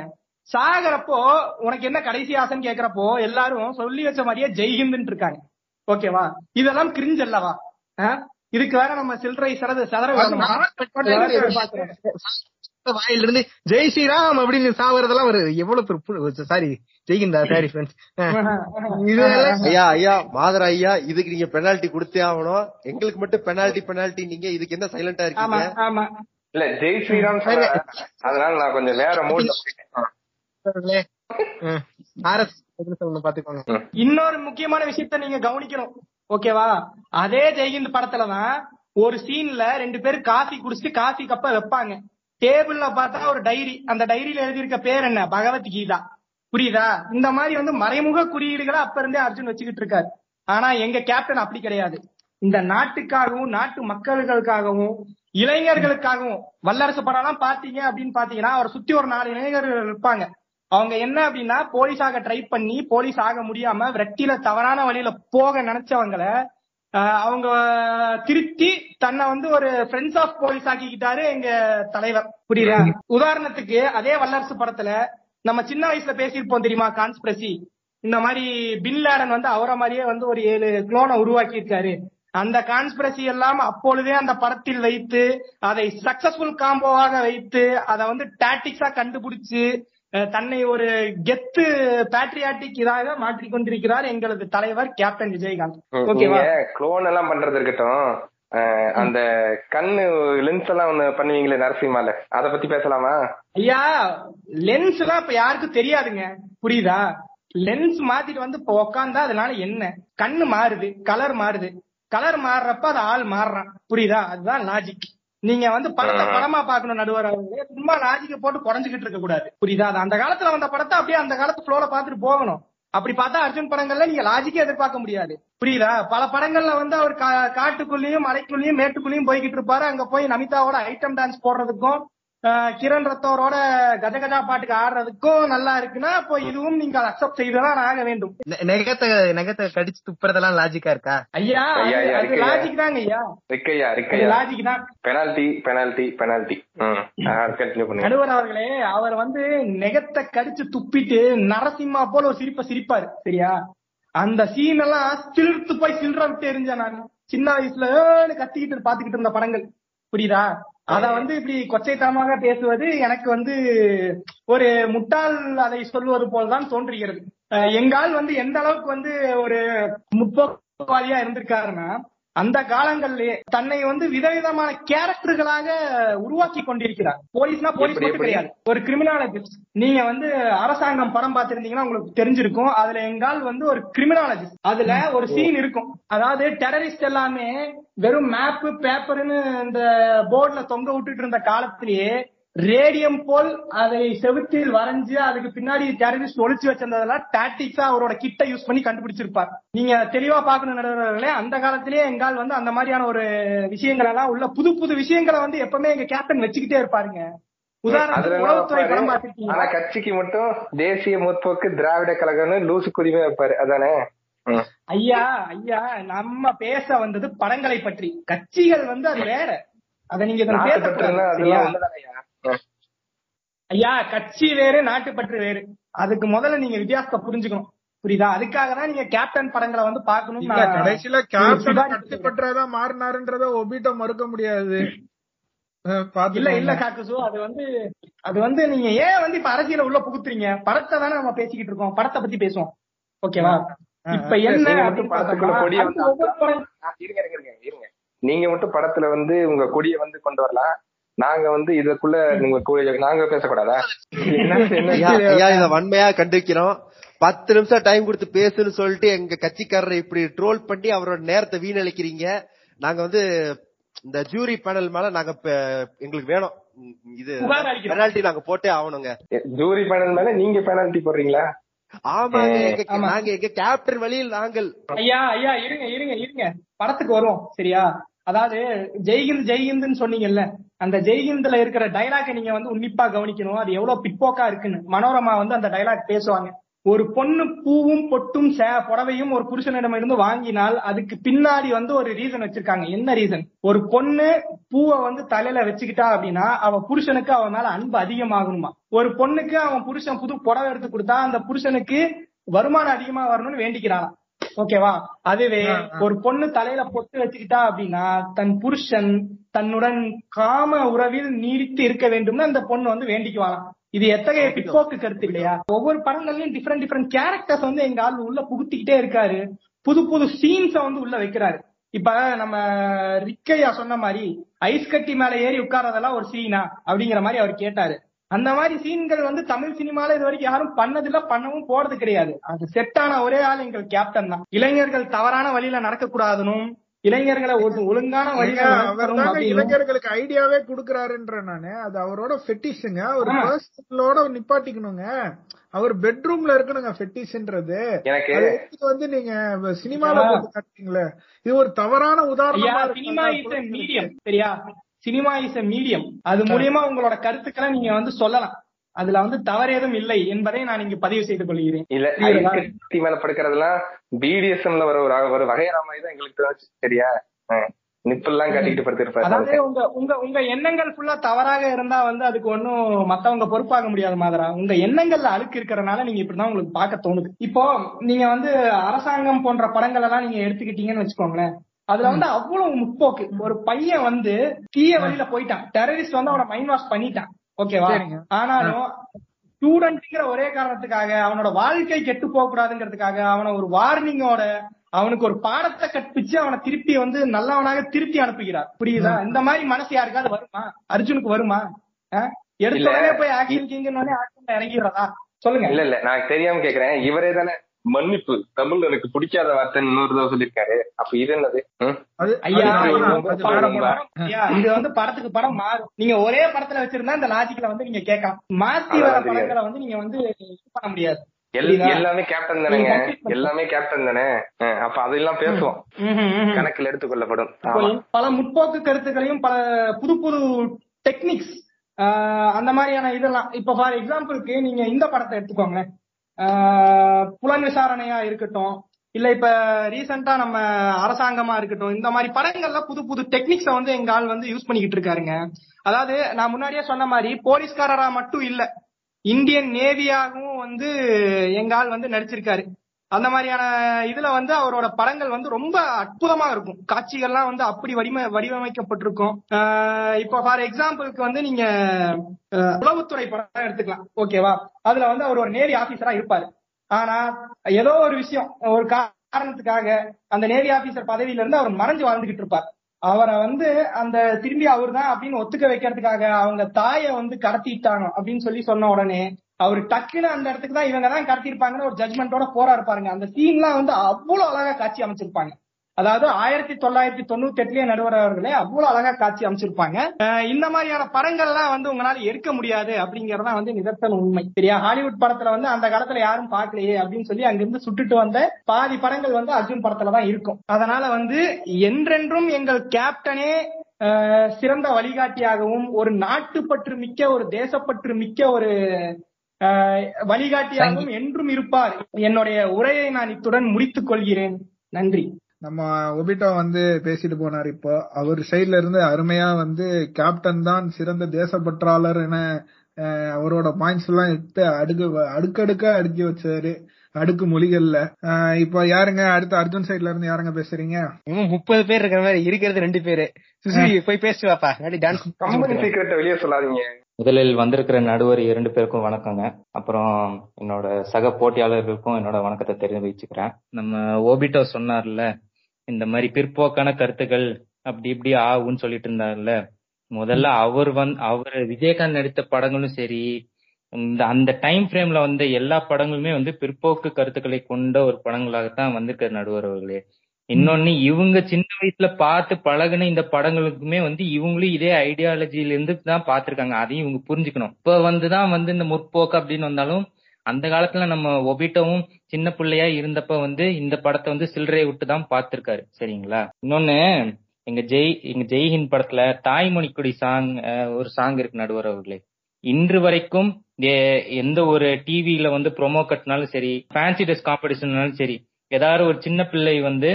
சாகரப்போ உனக்கு என்ன கடைசி ஆசைன்னு கேக்குறப்போ எல்லாரும் சொல்லி வச்ச மாதிரியே ஜெய்ஹிந்த் இருக்காங்க. ஓகேவா இதெல்லாம் கிரிஞ்ச் அல்லவா? இதுக்கு வேற நம்ம சில்லறை? இதெல்லாம் எதிர்பார்க்கிறோம். வாயில இருந்து ஜெய் ஸ்ரீராம் அப்படின்னு சாவறதெல்லாம் ஒரு எவ்வளவு சாரி ஜெய்கிந்தா சாரி ஃப்ரெண்ட்ஸ் இதெல்லாம் ஐயா ஐயா மாதர் ஐயா இதுக்கு நீங்க பெனால்டி கொடுத்தே ஆகணும். எங்களுக்கு மட்டும் பெனால்டி பெனால்டி நீங்க இதுக்கு என்ன சைலண்டா இருக்கீங்க? இல்ல ஜெய் ஸ்ரீராம். அதனால நான் கொஞ்சம் வேற மூட்ல இன்னொரு முக்கியமான விஷயத்த நீங்க கவனிக்கணும். ஓகேவா? அதே ஜெய்ஹிந்த் படத்துலதான் ஒரு சீன்ல ரெண்டு பேரும் காஃபி குடிச்சிட்டு காஃபி கப்ப வைப்பாங்க. டேபிள்ல பார்த்தா ஒரு டைரி. அந்த டைரியில எழுதியிருக்க பேர் என்ன? பகவத்கீதா புரியுதா? இந்த மாதிரி வந்து மறைமுக குறியீடுகளை அப்ப இருந்தே அர்ஜுன் வச்சுக்கிட்டு இருக்காரு. ஆனா எங்க கேப்டன் அப்படி கிடையாது. இந்த நாட்டுக்காகவும் நாட்டு மக்களுக்காகவும் இளைஞர்களுக்காகவும் வல்லரசு படம் எல்லாம் பாத்தீங்க அப்படின்னு பாத்தீங்கன்னா அவரை சுத்தி ஒரு நாலு இளைஞர்கள் இருப்பாங்க. அவங்க என்ன அப்படின்னா போலீஸ் ஆக ட்ரை பண்ணி போலீஸ் ஆக முடியாம விரட்டில தவறான வழியில போக நினைச்சவங்கள அவங்க திருத்தி தன்னை வந்து ஒரு ஃப்ரெண்ட்ஸ் ஆஃப் போலீஸ் ஆக்கிக்கிட்டாரு எங்க தலைவர். புரியுதா? உதாரணத்துக்கு அதே வல்லரசு படத்துல நம்ம சின்ன வயசுல பேசியிருப்போம் தெரியுமா கான்ஸ்பிரசி இந்த மாதிரி பின் லேடன் வந்து அவரை மாதிரியே வந்து ஒரு ஏழு குளோனை உருவாக்கி இருக்காரு அந்த கான்ஸ்பிரசி எல்லாம் அப்பொழுதே அந்த படத்தில் வைத்து அதை சக்சஸ்ஃபுல் காம்போவாக வைத்து அதை வந்து டாக்டிக்ஸா கண்டுபிடிச்சு தன்னை ஒரு கெத்து பேட்ரியாட்டிக் இதாக மாற்றிக் கொண்டிருக்கிறார் எங்களது தலைவர் கேப்டன் விஜயகாந்த். ஓகேவா க்ளோன் எல்லாம் பண்றது இருக்கட்டும். அந்த கண்ணு லென்ஸ் எல்லாம் ஒண்ணு பண்ணுவீங்களே நரசிம்மால? அத பத்தி பேசலாமா? ஐயா லென்ஸ் எல்லாம் இப்ப யாருக்கும் தெரியாதுங்க. புரியுதா? லென்ஸ் மாத்திட்டு வந்து இப்ப உக்காந்தா அதனால என்ன? கண்ணு மாறுது கலர் மாறுது. கலர் மாறுறப்ப அது ஆள் மாறுறான். புரியுதா? அதுதான் லாஜிக் நீங்க வந்து படத்தை. படமா பார்க்கணும் நடுவர் அவர்களே. சும்மா லாஜிக்க போட்டு குறைஞ்சுக்கிட்டு இருக்க கூடாது. புரியுதா? அந்த காலத்துல வந்த படத்தை அப்படியே அந்த காலத்து ஃப்ளோல பாத்துட்டு போகணும். அப்படி பார்த்தா அர்ஜுன் படங்கள்ல நீங்க லாஜிக்கே எதிர்பார்க்க முடியாது. புரியுதா? பல படங்கள்ல வந்து அவர் காட்டுக்குள்ளேயும் மலைக்குள்ளேயும் மேட்டுக்குள்ளேயும் போய்கிட்டு இருப்பாரு. அங்க போய் நமிதாவோட ஐட்டம் டான்ஸ் போடுறதுக்கும் கிரண் ரத்தோரோட கஜகஜா பாட்டுக்கு ஆடுறதுக்கும் நல்லா இருக்குன்னா அப்போ இதுவும் நீங்க அக்செப்ட் செய்துதான் ஆக வேண்டும். நெகத்தை நெகத்தை கடிச்சு துப்புறதெல்லாம் லாஜிக்கா இருக்கா? ஐயா அது. லாஜிக் தாங்க ஐயா. ரிக்கையா அது ரிக்கையா லாஜிக் தான். பெனால்டி பெனால்டி பெனால்டி நடுவர் அவர்களே அவர் வந்து நெகத்தை கடிச்சு துப்பிட்டு நரசிம்மா போல ஒரு சிரிப்ப சிரிப்பாரு சரியா? அந்த சீன் எல்லாம் சிலிர்த்து போய் சில்லற விட்டு எரிஞ்சேன் நான். சின்ன வயசுல ஏன்னு கத்திக்கிட்டு பாத்துக்கிட்டு இருந்த படங்கள். புரியுதா? அத வந்து இப்படி கொச்சைத்தனமாக பேசுவது எனக்கு வந்து ஒரு முட்டாள் அதை சொல்வது போல்தான் தோன்றுகிறது. எங்கால் வந்து எந்த அளவுக்கு வந்து ஒரு முற்போக்குவாதியா இருந்திருக்காருன்னா அந்த காலங்களிலே தன்னை வந்து விதவிதமான கேரக்டர்களாக உருவாக்கி கொண்டிருக்கிறார். போலீஸ்னா போலீஸ் மட்டும்? கிடையாது. ஒரு கிரிமினாலஜிஸ்ட். நீங்க வந்து அரசாங்கம் படம் பார்த்திருந்தீங்கன்னா உங்களுக்கு தெரிஞ்சிருக்கும். அதுல எங்கால் வந்து ஒரு கிரிமினாலஜிஸ்ட். அதுல ஒரு சீன் இருக்கும். அதாவது டெரரிஸ்ட் எல்லாமே வெறும் மேப் பேப்பர்னு இந்த போர்டுல தொங்க விட்டுட்டு இருந்த காலத்திலேயே ரேடியம் போல் அதை செவுத்தில் வரைஞ்சு அதுக்கு பின்னாடி டெரரிஸ்ட் ஒளிச்சு வச்சிருந்ததெல்லாம் டாக்டிக்ஸா அவரோட கிட்ட யூஸ் பண்ணி கண்டுபிடிச்சிருப்பார். நீங்க தெளிவா பார்க்கணும் நடுவர்களே அந்த காலத்திலேயே எங்கால் வந்து அந்த மாதிரியான ஒரு விஷயங்கள் எல்லாம் உள்ள புது புது விஷயங்களை வந்து எப்பவுமே எங்க கேப்டன் வச்சுக்கிட்டே இருப்பாருங்க. ஆனா கட்சிக்கு மட்டும் தேசிய முற்போக்கு திராவிட கழகம்னு லூசு குருமே வைப்பாரு. அதானே. ஐயா ஐயா நம்ம பேச வந்தது படங்களை பற்றி. கட்சிகள் வந்து அது வேற. அத நீங்க ஐயா கட்சி வேறு நாட்டுப்பற்று வேறு. அதுக்கு முதல்ல நீங்க வித்தியாசத்தை புரிஞ்சுக்கணும். புரியுதா? அதுக்காக தான் நீங்க கேப்டன் படங்களை வந்து பார்க்கணும் இல்ல கடைசியில கேப்டன் பற்றாதான் மாறினாருன்றத ஒபிட்ட மறுக்க முடியாது. இல்ல இல்ல. காக்குசு. அது வந்து அது வந்து நீங்க ஏன் வந்து இப்ப அரசியல உள்ள புகுத்துறீங்க? படத்தை தானே நம்ம பேசிக்கிட்டு இருக்கோம். படத்தை பத்தி பேசுவோம். ஓகேவா? இப்ப என்ன இருங்க இருங்க. நீங்க மட்டும் படத்துல வந்து உங்க கொடியை வந்து கொண்டு வரலாம். நாங்க வந்து இதுக்குள்ள உங்க கொடியை நாங்க பேசக்கூடாதா? என்ன என்ன ஐயா ஐயா இத வன்மையா கண்டிக்கிறோம். பத்து நிமிஷம் டைம் கொடுத்து பேசுன்னு சொல்லிட்டு எங்க கட்சிக்காரரை இப்படி ட்ரோல் பண்ணி அவரோட நேரத்தை வீணடிக்கிறீங்க. நாங்க வந்து இந்த ஜூரி பேனல் மேல நாங்க எங்களுக்கு வேணும். இது. பெனால்டி நாங்க போட்டே ஆகணுங்க. ஜூரி பேனல் மேல நீங்க பெனால்டி போடுறீங்களா? ஆமாங்க. நாங்க எங்க கேப்டன் வழியில் நாங்கள். ஐயா ஐயா இருங்க இருங்க இருங்க. படத்துக்கு வருவோம் சரியா? அதாவது ஜெய்ஹிந்த் ஜெய்ஹிந்த்னு சொன்னீங்கல்ல அந்த ஜெய்ஹிந்த்ல இருக்கிற டைலாக் நீங்க வந்து உன்னிப்பா கவனிக்கணும். அது எவ்வளவு பிற்போக்கா இருக்குன்னு. மனோரமா வந்து அந்த டைலாக் பேசுவாங்க. ஒரு பொண்ணு பூவும் பொட்டும் சே- புடவையும் ஒரு புருஷனிடம் இருந்து வாங்கினால் அதுக்கு பின்னாடி வந்து ஒரு ரீசன் வச்சிருக்காங்க. என்ன ரீசன் ஒரு பொண்ணு பூவை வந்து தலையில வச்சுக்கிட்டா அப்படின்னா அவ புருஷனுக்கு அவன் மேல அன்பு அதிகமாகணுமா? ஒரு பொண்ணுக்கு அவன் புருஷன் புது புடவை எடுத்து கொடுத்தா அந்த புருஷனுக்கு வருமானம் அதிகமா வரணும்னு வேண்டிக்கிறான் ஓகேவா? அதுவே ஒரு பொண்ணு தலையில பொட்டு வச்சுக்கிட்டா அப்படின்னா தன் புருஷன் தன்னுடன் காம உறவில் நீடித்து இருக்க வேண்டும்னு அந்த பொண்ணு வந்து வேண்டிக்குவாங்க இது எத்தகைய பிற்போக்கு கருத்து இல்லையா? ஒவ்வொரு படங்கள்லயும் டிஃப்ரெண்ட் டிஃப்ரெண்ட் கேரக்டர்ஸ் வந்து எங்க ஆள் உள்ள புகுத்திக்கிட்டே இருக்காரு. புது புது சீன்ஸ வந்து உள்ள வைக்கிறாரு. இப்ப நம்ம ரிக்கையா சொன்ன மாதிரி ஐஸ் கட்டி மேல ஏறி உட்கார்றதெல்லாம் ஒரு சீனா அப்படிங்கிற மாதிரி அவர் கேட்டாரு. அந்த மாதிரி சீன்கள் வந்து தமிழ் சினிமால இது வரைக்கும் யாரும் பண்ணதில்ல பண்ணவும் போறது கிடையாது. அது செட் ஆன ஒரே ஆள் எங்கள் கேப்டன் தான். இளைஞர்கள் தவறான வழியில நடக்க கூடாதுனும் இளைஞர்களை ஒரு ஒழுங்கான வழியில இளைஞர்களுக்கு ஐடியாவே குடுக்கறாருன்ற நானு. அது அவரோட ஃபெட்டிஷுங்க ஆ. பர்சனலோட நிப்பாட்டிக்கணுங்க. அவர் பெட்ரூம்ல இருக்கணுங்க ஃபெட்டிஷ்ன்றது எனக்கு வந்து நீங்க சினிமால. போட்டு காட்டுறீங்களே. இது ஒரு தவறான உதாரணமா சினிமா மீடியம் சரியா? சினிமா இஸ் மீடியம் அது மூலியமா உங்களோட கருத்துக்களை நீங்க வந்து சொல்லலாம். அதுல வந்து தவறேதும் இல்லை என்பதை நான் இங்கு பதிவு செய்து கொள்கிறேன். இல்ல மேல படுக்கிறதெல்லாம் பிடிஎஸ்எம்ல வர ஒரு ஒரு வகையறா மாதிரி தான் எங்களுக்கு தோணுச்சு சரியா? நிப்பெல்லாம் கட்டிட்டு படுத்திருப்பாரு. அதாவது உங்க உங்க உங்க எண்ணங்கள் ஃபுல்லா தவறாக இருந்தா வந்து அதுக்கு ஒண்ணும் மத்தவங்க பொறுப்பாக முடியாது மாதிரா. உங்க எண்ணங்கள்ல அழுக்கு இருக்கறனால நீங்க இப்படிதான் உங்களுக்கு பார்க்க தோணுது. இப்போ நீங்க வந்து அரசாங்கம் போன்ற படங்கள் எல்லாம் நீங்க எடுத்துக்கிட்டீங்கன்னு வச்சுக்கோங்களேன். அதுல வந்து அவ்வளவு முற்போக்கு. ஒரு பையன் வந்து தீய வழியில போயிட்டான். டெரரிஸ்ட் வந்து அவனை மைண்ட் வாஷ் பண்ணிட்டான் ஓகேவா. ஆனாலும் ஸ்டூடெண்ட்ங்கிற ஒரே காரணத்துக்காக அவனோட வாழ்க்கை கெட்டு போக கூடாதுங்கிறதுக்காக அவனை ஒரு வார்னிங்கோட அவனுக்கு ஒரு பாடத்தை கற்பிச்சு அவனை திருப்பி வந்து நல்லவனாக திருப்பி அனுப்புகிறார். புரியுதா? இந்த மாதிரி மனசு யாருக்காவது வருமா? அர்ஜுனுக்கு வருமா? எடுத்த போய் ஆக்ஷன் கிங்னு ஆக்ஷன்ல இறங்கிடுறதா? சொல்லுங்க. இல்ல இல்ல. நான் தெரியாம கேக்குறேன். இவரே தானே மன்னிப்பு. தமிழ் எனக்கு பிடிக்காத வார்த்தை இன்னொரு தடவை சொல்லியிருக்காரு. அப்ப இது என்னது? இது வந்து படத்துக்கு படம் மாறும். நீங்க ஒரே படத்துல வச்சிருந்தா இந்த லாஜிக்ல வந்து நீங்க கேட்கலாம். மாத்தி வர. படங்களை வந்து நீங்க வந்து பண்ண முடியாது? எல்லாமே கேப்டன் தானேங்க. எல்லாமே கேப்டன் தானே. அப்ப அதெல்லாம் பேசுவோம். கணக்கில் எடுத்துக்கொள்ளப்படும். பல முற்போக்கு கருத்துக்களையும் பல புது புது டெக்னிக்ஸ் அந்த மாதிரியான இதெல்லாம். இப்ப ஃபார் எக்ஸாம்பிளுக்கு நீங்க இந்த படத்தை எடுத்துக்கோங்க புலன் விசாரணையா இருக்கட்டும் இல்ல இப்ப ரீசெண்டா நம்ம அரசாங்கமா இருக்கட்டும் இந்த மாதிரி படங்கள்ல புது புது டெக்னிக்ஸ வந்து எங்க ஆள் வந்து யூஸ் பண்ணிக்கிட்டு இருக்காருங்க. அதாவது நான் முன்னாடியே சொன்ன மாதிரி போலீஸ்காரரா மட்டும் இல்ல இந்தியன் நேவியாகவும் வந்து எங்க ஆள் வந்து நடிச்சிருக்காரு. அந்த மாதிரியான இதுல வந்து அவரோட படங்கள் வந்து ரொம்ப அற்புதமா இருக்கும். காட்சிகள்லாம் வந்து அப்படி வடிவ வடிவமைக்கப்பட்டிருக்கும். ஆஹ் இப்போ ஃபார் எக்ஸாம்பிளுக்கு வந்து நீங்க உளவுத்துறை படம் எடுத்துக்கலாம். ஓகேவா அதுல வந்து அவர் ஒரு நேரி ஆபீசரா இருப்பாரு. ஆனா ஏதோ ஒரு விஷயம் ஒரு காரணத்துக்காக அந்த நேவி ஆபீசர் பதவியில இருந்து அவர் மறைஞ்சு வாழ்ந்துகிட்டு இருப்பார். அவரை வந்து அந்த திரும்பி அவர் தான் அப்படின்னு ஒத்துக்க வைக்கிறதுக்காக அவங்க தாயை வந்து கடத்திட்டாங்க அப்படின்னு சொல்லி சொன்ன உடனே அவர் டக்குன்னு அந்த இடத்துக்கு தான் இவங்க தான் கடத்திருப்பாங்கன்னு ஒரு ஜட்மெண்டோட போராடுப்பாருங்க அந்த சீன்லாம் வந்து அவ்வளவு அழகா காட்சி அமைச்சிருப்பாங்க. அதாவது ஆயிரத்தி தொள்ளாயிரத்தி தொண்ணூத்தி எட்டுலயே நடுவர் அவர்களே அவ்வளவு அழகா காட்சி அமைச்சிருப்பாங்க. இந்த மாதிரியான படங்கள்லாம் வந்து உங்களால எடுக்க முடியாது அப்படிங்கறதா வந்து நிதர்சன உண்மை. சரியா? ஹாலிவுட் படத்துல வந்து அந்த காலத்துல யாரும் பார்க்கலையே அப்படின்னு சொல்லி அங்கிருந்து சுட்டுட்டு வந்த பாதி படங்கள் வந்து அர்ஜுன் படத்துல தான் இருக்கும். அதனால வந்து என்றென்றும் எங்கள் கேப்டனே சிறந்த வழிகாட்டியாகவும் ஒரு நாட்டுப்பற்று மிக்க ஒரு தேசப்பற்று மிக்க ஒரு வழிகாட்டியாகவும் என்றும் இருப்பார். என்னுடைய உரையை நான் இத்துடன் முடித்துக் கொள்கிறேன். நன்றி. நம்ம ஒபிட்டோ வந்து பேசிட்டு போனார் இப்போ. அவர் சைடுல இருந்து அருமையா வந்து கேப்டன் தான் சிறந்த தேசப்பற்றாளர் என அவரோட பாயிண்ட்ஸ் எல்லாம் எடுத்து அடுக்கு அடுக்கடுக்கா அடுக்கி வச்சாரு. அடுக்கு மொழிகள்ல. இப்போ யாருங்க? அடுத்து அர்ஜுன் சைடுல இருந்து யாருங்க பேசுறீங்க? முப்பது பேர் இருக்கிற மாதிரி இருக்கிறது ரெண்டு பேரு. சுசுகி போய் பேசிட்டு வாப்பா. டான்ஸ் கம்பெனி சீக்கிரட்டை வெளியே சொல்லாதீங்க. முதலில் வந்திருக்கிற நடுவர் இரண்டு பேருக்கும் வணக்கங்க. அப்புறம் என்னோட சக போட்டியாளர்களுக்கும் என்னோட வணக்கத்தை தெரிவிச்சுக்கிறேன். நம்ம ஓபிட்டோ சொன்னார்ல இந்த மாதிரி பிற்போக்கான கருத்துக்கள் அப்படி இப்படி ஆகும்னு சொல்லிட்டு இருந்தார்ல. முதல்ல அவர் வந்து அவர் விஜயகாந்த் நடித்த படங்களும் சரி இந்த அந்த டைம் ஃப்ரேம்ல வந்த எல்லா படங்களுமே வந்து பிற்போக்கு கருத்துக்களை கொண்ட ஒரு படங்களாகத்தான் வந்திருக்காரு நடுவர் அவர்களே. இன்னொன்னு இவங்க சின்ன வயசுல பார்த்து பழகுன இந்த படங்களுக்குமே வந்து இவங்களும் இதே ஐடியாலஜில இருந்து தான் பார்த்திருக்காங்க. அதையும் இவங்க புரிஞ்சுக்கணும். இப்ப வந்துதான் வந்து இந்த முற்போக்கு அப்படின்னு வந்தாலும் அந்த காலத்துல நம்ம ஒபிட்டவும் சின்ன பிள்ளையா இருந்தப்ப வந்து இந்த படத்தை வந்து சில்லறையை விட்டு தான் பார்த்திருக்காரு. சரிங்களா? இன்னொன்னு எங்க ஜெய் எங்க ஜெய்ஹிந்த் படத்துல தாய்மொழிக்குடி சாங் ஒரு சாங் இருக்கு நடுவர் அவர்களே. இன்று வரைக்கும் எந்த ஒரு டிவியில வந்து ப்ரோமோ கட்னாலும் சரி ஃபேன்சி ட்ரெஸ் காம்படிஷன்னாலும் சரி ஏதாவது ஒரு சின்ன பிள்ளை வந்து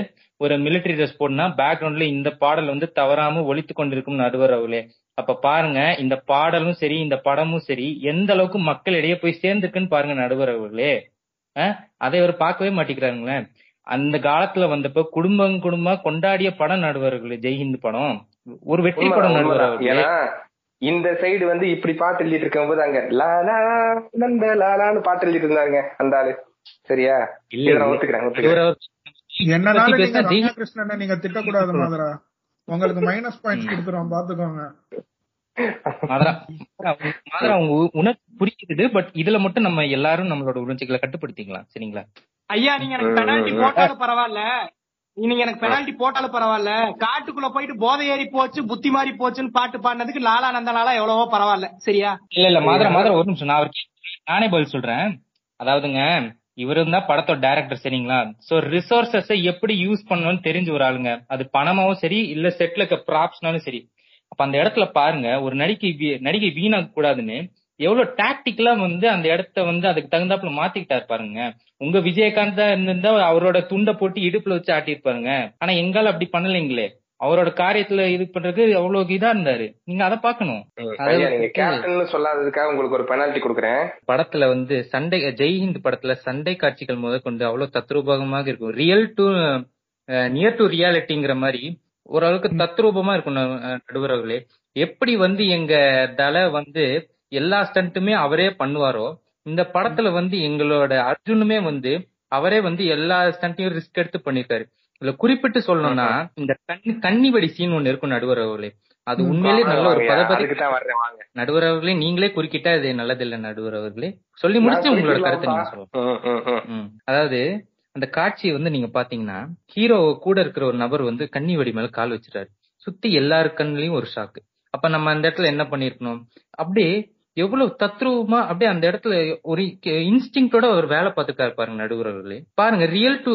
ஒரு மிலிட்டரி ட்ரெஸ் போடனா பேக்ரவுண்ட்ல இந்த பாடல் வந்து தவறாம ஒலித்து கொண்டிருக்கும் நடுவர் அவர்களே. அப்ப பாருங்க இந்த பாடலும் சரி இந்த படமும் சரி எந்த அளவுக்கு மக்களிடையே போய் சேர்ந்திருக்குன்னு பாருங்க நடுவர் அவர்களே. அதை அவர் பார்க்கவே மாட்டேங்கிறாருங்களே அந்த காலத்துல வந்தப்ப குடும்பம் குடும்பமா கொண்டாடிய படம் நடுவர்களே ஜெய்ஹிந்த் படம். ஒரு வெற்றி படம் நடுவர் இந்த சைடு வந்து இப்படி பாட்டு எழுதிட்டு இருக்கும்போது அங்க லாலா நந்த லாலான்னு பாட்டு எழுதிட்டு இருந்தாங்க அந்த ஆளு. சரியா? இல்ல. ஒத்துக்கிறேன் என்னனால பத்தி நீங்க திட்டக்கூடாது மாதிரா. உங்களுக்கு மைனஸ் பாயிண்ட்ஸ் கொடுத்துருவோம் பாத்துக்கோங்க. உணர்ச்சி புரியுது பட் இதுல மட்டும் நம்ம எல்லாரும் நம்மளோட உணர்ச்சிகளை கட்டுப்படுத்திக்கலாம் சரிங்களா? ஐயா நீங்க எனக்கு பெனால்டி. போட்டாலும் பரவாயில்ல. நீங்க எனக்கு பெனால்டி போட்டாலும் பரவாயில்ல. காட்டுக்குள்ள போயிட்டு போதை ஏறி போச்சு புத்தி மாறி போச்சுன்னு பாட்டு பாடினதுக்கு லாலா நந்தலாலா எவ்வளவோ பரவாயில்ல. சரியா? இல்ல இல்ல மாதரா மாதரா ஒரு நிமிஷம் நான். நானே பதில் சொல்றேன். அதாவதுங்க இவரும் தான் படத்தோட டைரக்டர் சரிங்களா? சோ ரிசோர்சஸ் எப்படி யூஸ் பண்ணணும்னு தெரிஞ்ச ஒரு ஆளுங்க. அது பணமாவும் சரி இல்ல செட்ல இருக்க ப்ராப்ஸ்னாலும் சரி. அப்ப அந்த இடத்துல பாருங்க ஒரு நடிகை வீ- நடிகை வீணாக கூடாதுன்னு எவ்வளவு டாக்டிக்கலா வந்து அந்த இடத்த வந்து அதுக்கு தகுந்தாப்புல மாத்திக்கிட்டாரு பாருங்க. உங்க விஜயகாந்த் தான் இருந்திருந்தா அவரோட துண்டை போட்டு இடுப்புல வச்சு ஆட்டியிருப்பாருங்க. ஆனா எங்கால அப்படி பண்ணலைங்களே. அவரோட காரியத்துல இது பண்றது அவ்வளவு இதா இருந்தாரு. நீங்க அதை பாக்கணும் கேப்டன் சொல்லாததுக்காக உங்களுக்கு ஒரு பெனால்டி கொடுக்குறேன். படத்துல வந்து சண்டை ஜெய்ஹிந்த் படத்துல சண்டை காட்சிகள் முதல் கொண்டு அவ்வளவு தத்ரூபமாக இருக்கும். ரியல் டு நியர் டு ரியாலிட்டிங்கிற மாதிரி ஓரளவுக்கு தத்ரூபமா இருக்கும் நடுவர் அவர்களே. எப்படி வந்து எங்க தலை வந்து எல்லா ஸ்டண்ட்டுமே அவரே பண்ணுவாரோ இந்த படத்துல வந்து எங்களோட அர்ஜுனுமே வந்து அவரே வந்து எல்லா ஸ்டண்ட்டையும் ரிஸ்க் எடுத்து பண்ணிருக்காரு. இதுல குறிப்பிட்டு சொல்லணும்னா இந்த கண்ணி கன்னிவடி சீன் ஒண்ணு இருக்கும் நடுவர் அவர்களே அது உண்மையிலேயே நல்ல ஒரு நடுவர் அவர்களே நீங்களே குறுக்கிட்டா இது நல்லதில்லை நடுவர் அவர்களே சொல்லி முடிச்சு உங்களோட கருத்தை. நீங்க சொல்லலாம். அதாவது அந்த காட்சி வந்து நீங்க பாத்தீங்கன்னா ஹீரோ கூட இருக்கிற ஒரு நபர் வந்து கன்னி வெடி மேல கால் வச்சிட்டாரு. சுத்தி எல்லாரு கண்ணுலயும் ஒரு ஷாக்கு அப்ப நம்ம அந்த இடத்துல என்ன பண்ணிருக்கணும்? அப்படியே எவ்வளவு தத்ரூபமா அப்படியே அந்த இடத்துல ஒரு இன்ஸ்டிங்டோட ஒரு வேலை பார்த்துருக்காரு பாருங்க நடுவர் அவர்களே பாருங்க ரியல் டு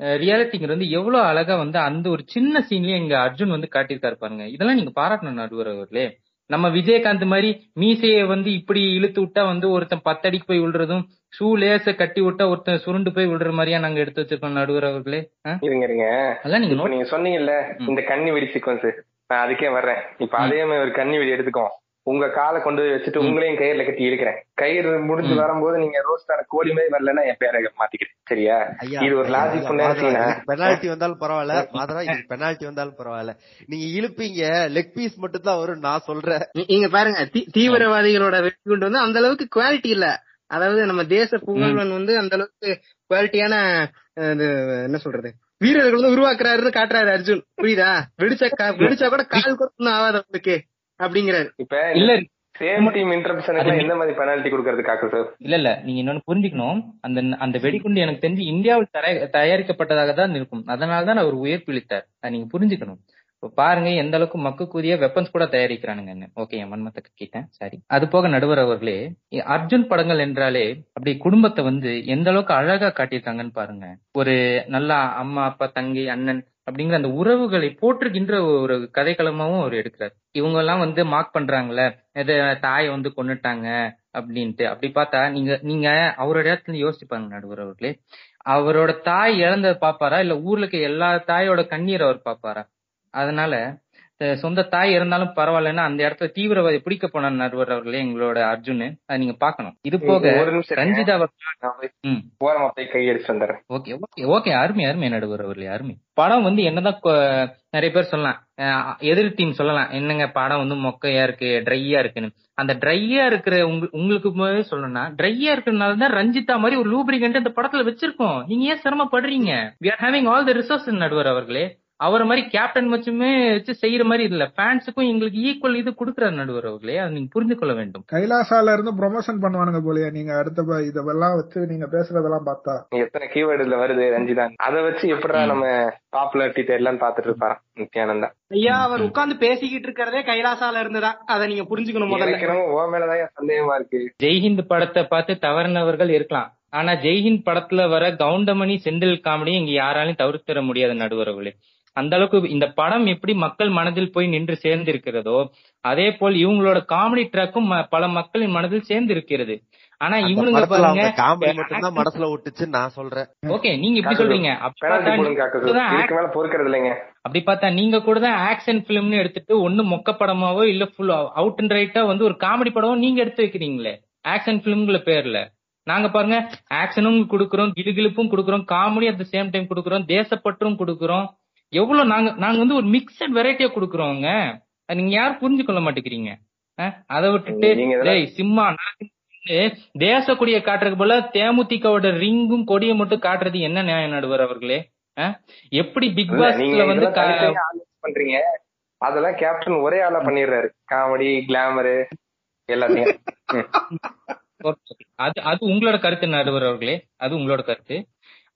ரியாலிட்டிங்கிறது வந்து எவ்வளவு அழகா வந்து அந்த ஒரு சின்ன சீன்லயே இங்க அர்ஜுன் வந்து காட்டியிருக்காரு பாருங்க. இதெல்லாம் நீங்க பாராட்டணும் நடுவர் அவர்களே. நம்ம விஜயகாந்த் மாதிரி மீசையை வந்து இப்படி இழுத்து விட்டா வந்து ஒருத்தன் பத்தடிக்கு போய் விழுறதும் ஷூ லேச கட்டி விட்டா ஒருத்தன் சுருண்டு போய் விழுற மாதிரியா நாங்க எடுத்து வச்சிருக்கோம் நடுவர் அவர்களே? இருங்க இருங்க. அதெல்லாம் நீங்க சொன்னீங்கல்ல. இந்த கன்னி வெடி சீக்வன்ஸ் நான் அதுக்கே வர்றேன். இப்ப. அதே மாதிரி ஒரு கன்னி வெடி எடுத்துக்கோம் உங்க காலை கொண்டு வச்சுட்டு. உங்களையும் கயிறுல கட்டி இருக்கிறேன் கயிறு முடிஞ்சு. வரும்போது நீங்க ரோஸ்டான கோழி மாதிரி வரலன்னா என் பேரை மாத்திக்கிறேன் சரியா? ஐயா இது ஒரு லாஜிக் பெனால்டி வந்தாலும் பரவாயில்ல. மாதவா இதுக்கு பெனால்டி வந்தாலும் பரவாயில்ல. நீங்க இழுப்பீங்க லெக் பீஸ் மட்டும் தான் வரும் நான் சொல்றேன். இங்க பாருங்க தீ- தீவிரவாதிகளோட வெடிகுண்டு வந்து அந்த அளவுக்கு குவாலிட்டி இல்ல. அதாவது நம்ம தேச புகழ்வன் வந்து அந்த அளவுக்கு குவாலிட்டியான இது என்ன சொல்றது? வீரர்கள் வந்து உருவாக்குறாருன்னு காட்டுறாரு அர்ஜுன். புரியுதா? வெடிச்சா கா- வெடிச்சா கூட கால் கூட ஒண்ணும் ஆகாது அவங்களுக்கு. அப்படிங்கிறாரு. இப்ப இல்ல சேம் டீம் இன்டர்ப்ஷனுக்கு எந்த மாதிரி பெனால்டி கொடுக்கறது காக்கு சார் இல்ல இல்ல. நீங்க இன்னொன்னு புரிஞ்சுக்கணும். அந்த அந்த வெடிகுண்டு எனக்கு தெரிஞ்சு இந்தியாவில் தயாரிக்கப்பட்டதாக தான் இருக்கும். அதனால தான் அவர் உயிர் பிழைத்தார். அதை நீங்க புரிஞ்சுக்கணும். இப்ப பாருங்க எந்த அளவுக்கு மக்கக்கூடிய வெப்பன்ஸ் கூட தயாரிக்கிறானுங்க ஓகே என் மன்மத்தை கக்கிட்டேன் சரி. அது போக நடுவர் அவர்களே அர்ஜுன் படங்கள் என்றாலே அப்படி குடும்பத்தை வந்து எந்த அளவுக்கு அழகா காட்டியிருக்காங்கன்னு பாருங்க. ஒரு நல்ல அம்மா அப்பா தங்கை அண்ணன் அப்படிங்கிற அந்த உறவுகளை போற்றுகின்ற ஒரு கதைக்களமாவும் அவர் எடுக்கிறார். இவங்க எல்லாம் வந்து மார்க் பண்றாங்கல்ல இது தாயை வந்து கொன்னுட்டாங்க அப்படின்ட்டு. அப்படி பார்த்தா நீங்க நீங்க அவரோட இடத்துல யோசிச்சு பாருங்க நடுவர் அவர்களே. அவரோட தாய் இழந்ததை பாப்பாரா இல்ல ஊர்ல இருக்க எல்லா தாயோட கண்ணீர் அவர் பாப்பாரா அதனால சொந்த தாய் இருந்தாலும் பரவாயில்லன்னா அந்த இடத்துல தீவிரவாதி பிடிக்க போன நடுவர் அவர்களே எங்களோட அர்ஜுன் அதை நீங்க பாக்கணும் இது போக. ரஞ்சிதா ஓரமா போய் வந்துடுறேன். ஓகே ஓகே ஓகே அருமை அருமை நடுவர் அவர்களே அருமை. படம் வந்து என்னதான் நிறைய பேர் சொல்லலாம். எதிர் டீம் சொல்லலாம். என்னங்க படம் வந்து மொக்கையா இருக்கு ட்ரையா இருக்குன்னு. அந்த ட்ரையா இருக்கிற உங்க உங்களுக்கு சொல்லணும்னா ட்ரையா இருக்கிறதுனால தான் ரஞ்சிதா மாதிரி ஒரு லூப்ரிகன்ட் இந்த படத்துல வச்சிருக்கோம். நீங்க ஏன் சிரமப்படுறீங்க? We are having all the resource நடுவர் அவர்களே. அவரை மாதிரி கேப்டன் மட்டுமே வச்சு செய்யற மாதிரி இல்ல. ஃபேன்ஸுக்கும் எங்களுக்கு ஈக்குவல் இது கொடுக்குறாரு நடுவர் அவர்களே. அதை நீங்க புரிந்து கொள்ள வேண்டும். கைலாசால இருந்து ப்ரொமோஷன் பண்ணுவானுங்க போலயே. நீங்க அடுத்த ப- இதெல்லாம் வச்சு நீங்க பேசுறதெல்லாம் பார்த்தா. எத்தனை கீவேர்டு இதுல வருது ரஞ்சிதா? அதை வச்சு எப்படிடா நம்ம பாப்புலாரிட்டி தேடலாம்னு பாத்துட்டு இருப்பான் நித்யானந்தா. ஐயா அவர் உட்கார்ந்து பேசிக்கிட்டு இருக்கிறதே கைலாசால இருந்துதான் அதை நீங்க புரிஞ்சுக்கணும் முதல்ல. உன் மேலதான் சந்தேகமா இருக்கு? ஜெய்ஹிந்த் படத்தை பார்த்து தவறினவர்கள் இருக்கலாம். ஆனா ஜெய்ஹிந்த் படத்துல வர கவுண்டமணி செந்தில் காமெடி இங்க யாராலையும் தவிர்த்திட முடியாத நடுவர்களே அந்த அளவுக்கு இந்த படம் எப்படி மக்கள் மனதில் போய் நின்று சேர்ந்து இருக்கிறதோ அதே போல் இவங்களோட காமெடி ட்ராக்கும் பல மக்களின் மனதில் சேர்ந்து இருக்கிறது ஆனா இவனுங்க படத்துல பாருங்க அவங்க காமெடி மட்டும் தான் மனசுல ஒட்டுச்சுன்னு நான் சொல்றேன். ஓகே நீங்க இப்படி சொல்றீங்க. அப்படி பார்த்தா நீங்க தான் இதுக்கு மேல பொறுக்கிறது இல்லைங்க. அப்படி பார்த்தா நீங்க கூட தான் ஆக்ஷன் பிலிம்னு எடுத்துட்டு ஒண்ணு மொக்க படமாவோ இல்ல ஃபுல் அவுட் அண்ட் ரைட்டா வந்து ஒரு காமெடி படமோ நீங்க எடுத்து வைக்கிறீங்களே? ஆக்ஷன் பிலிம்ங்கிற பேர்ல. நாங்க பாருங்க ஆக்ஷனும் குடுக்குறோம் கிலுகிலுப்பும் குடுக்குறோம் comedy at the same time குடுக்குறோம் தேசப்பற்றும் குடுக்குறோம். எவ்வளவு நாங்க நாங்க வந்து ஒரு மிக்சட் வெரைட்டியா குடுக்குறோங்க. நீங்க யாரும் புரிஞ்சு கொள்ள மாட்டேங்கிறீங்க. அதை விட்டுட்டு சிம்மா நான் தேச கொடியை காட்டுறதுக்கு போல தேமுதிகவோட ரிங்கும் கொடியை மட்டும் காட்டுறது என்ன நியாயம் நடுவர் அவர்களே? எப்படி பிக் பாஸ்ல வந்து பண்றீங்க. அதெல்லாம் கேப்டன் ஒரே ஆளா பண்ணிடுறாரு. காமெடி கிளாமரு எல்லாத்தையும். அது அது உங்களோட கருத்து நடுவர் அவர்களே. அது உங்களோட கருத்து.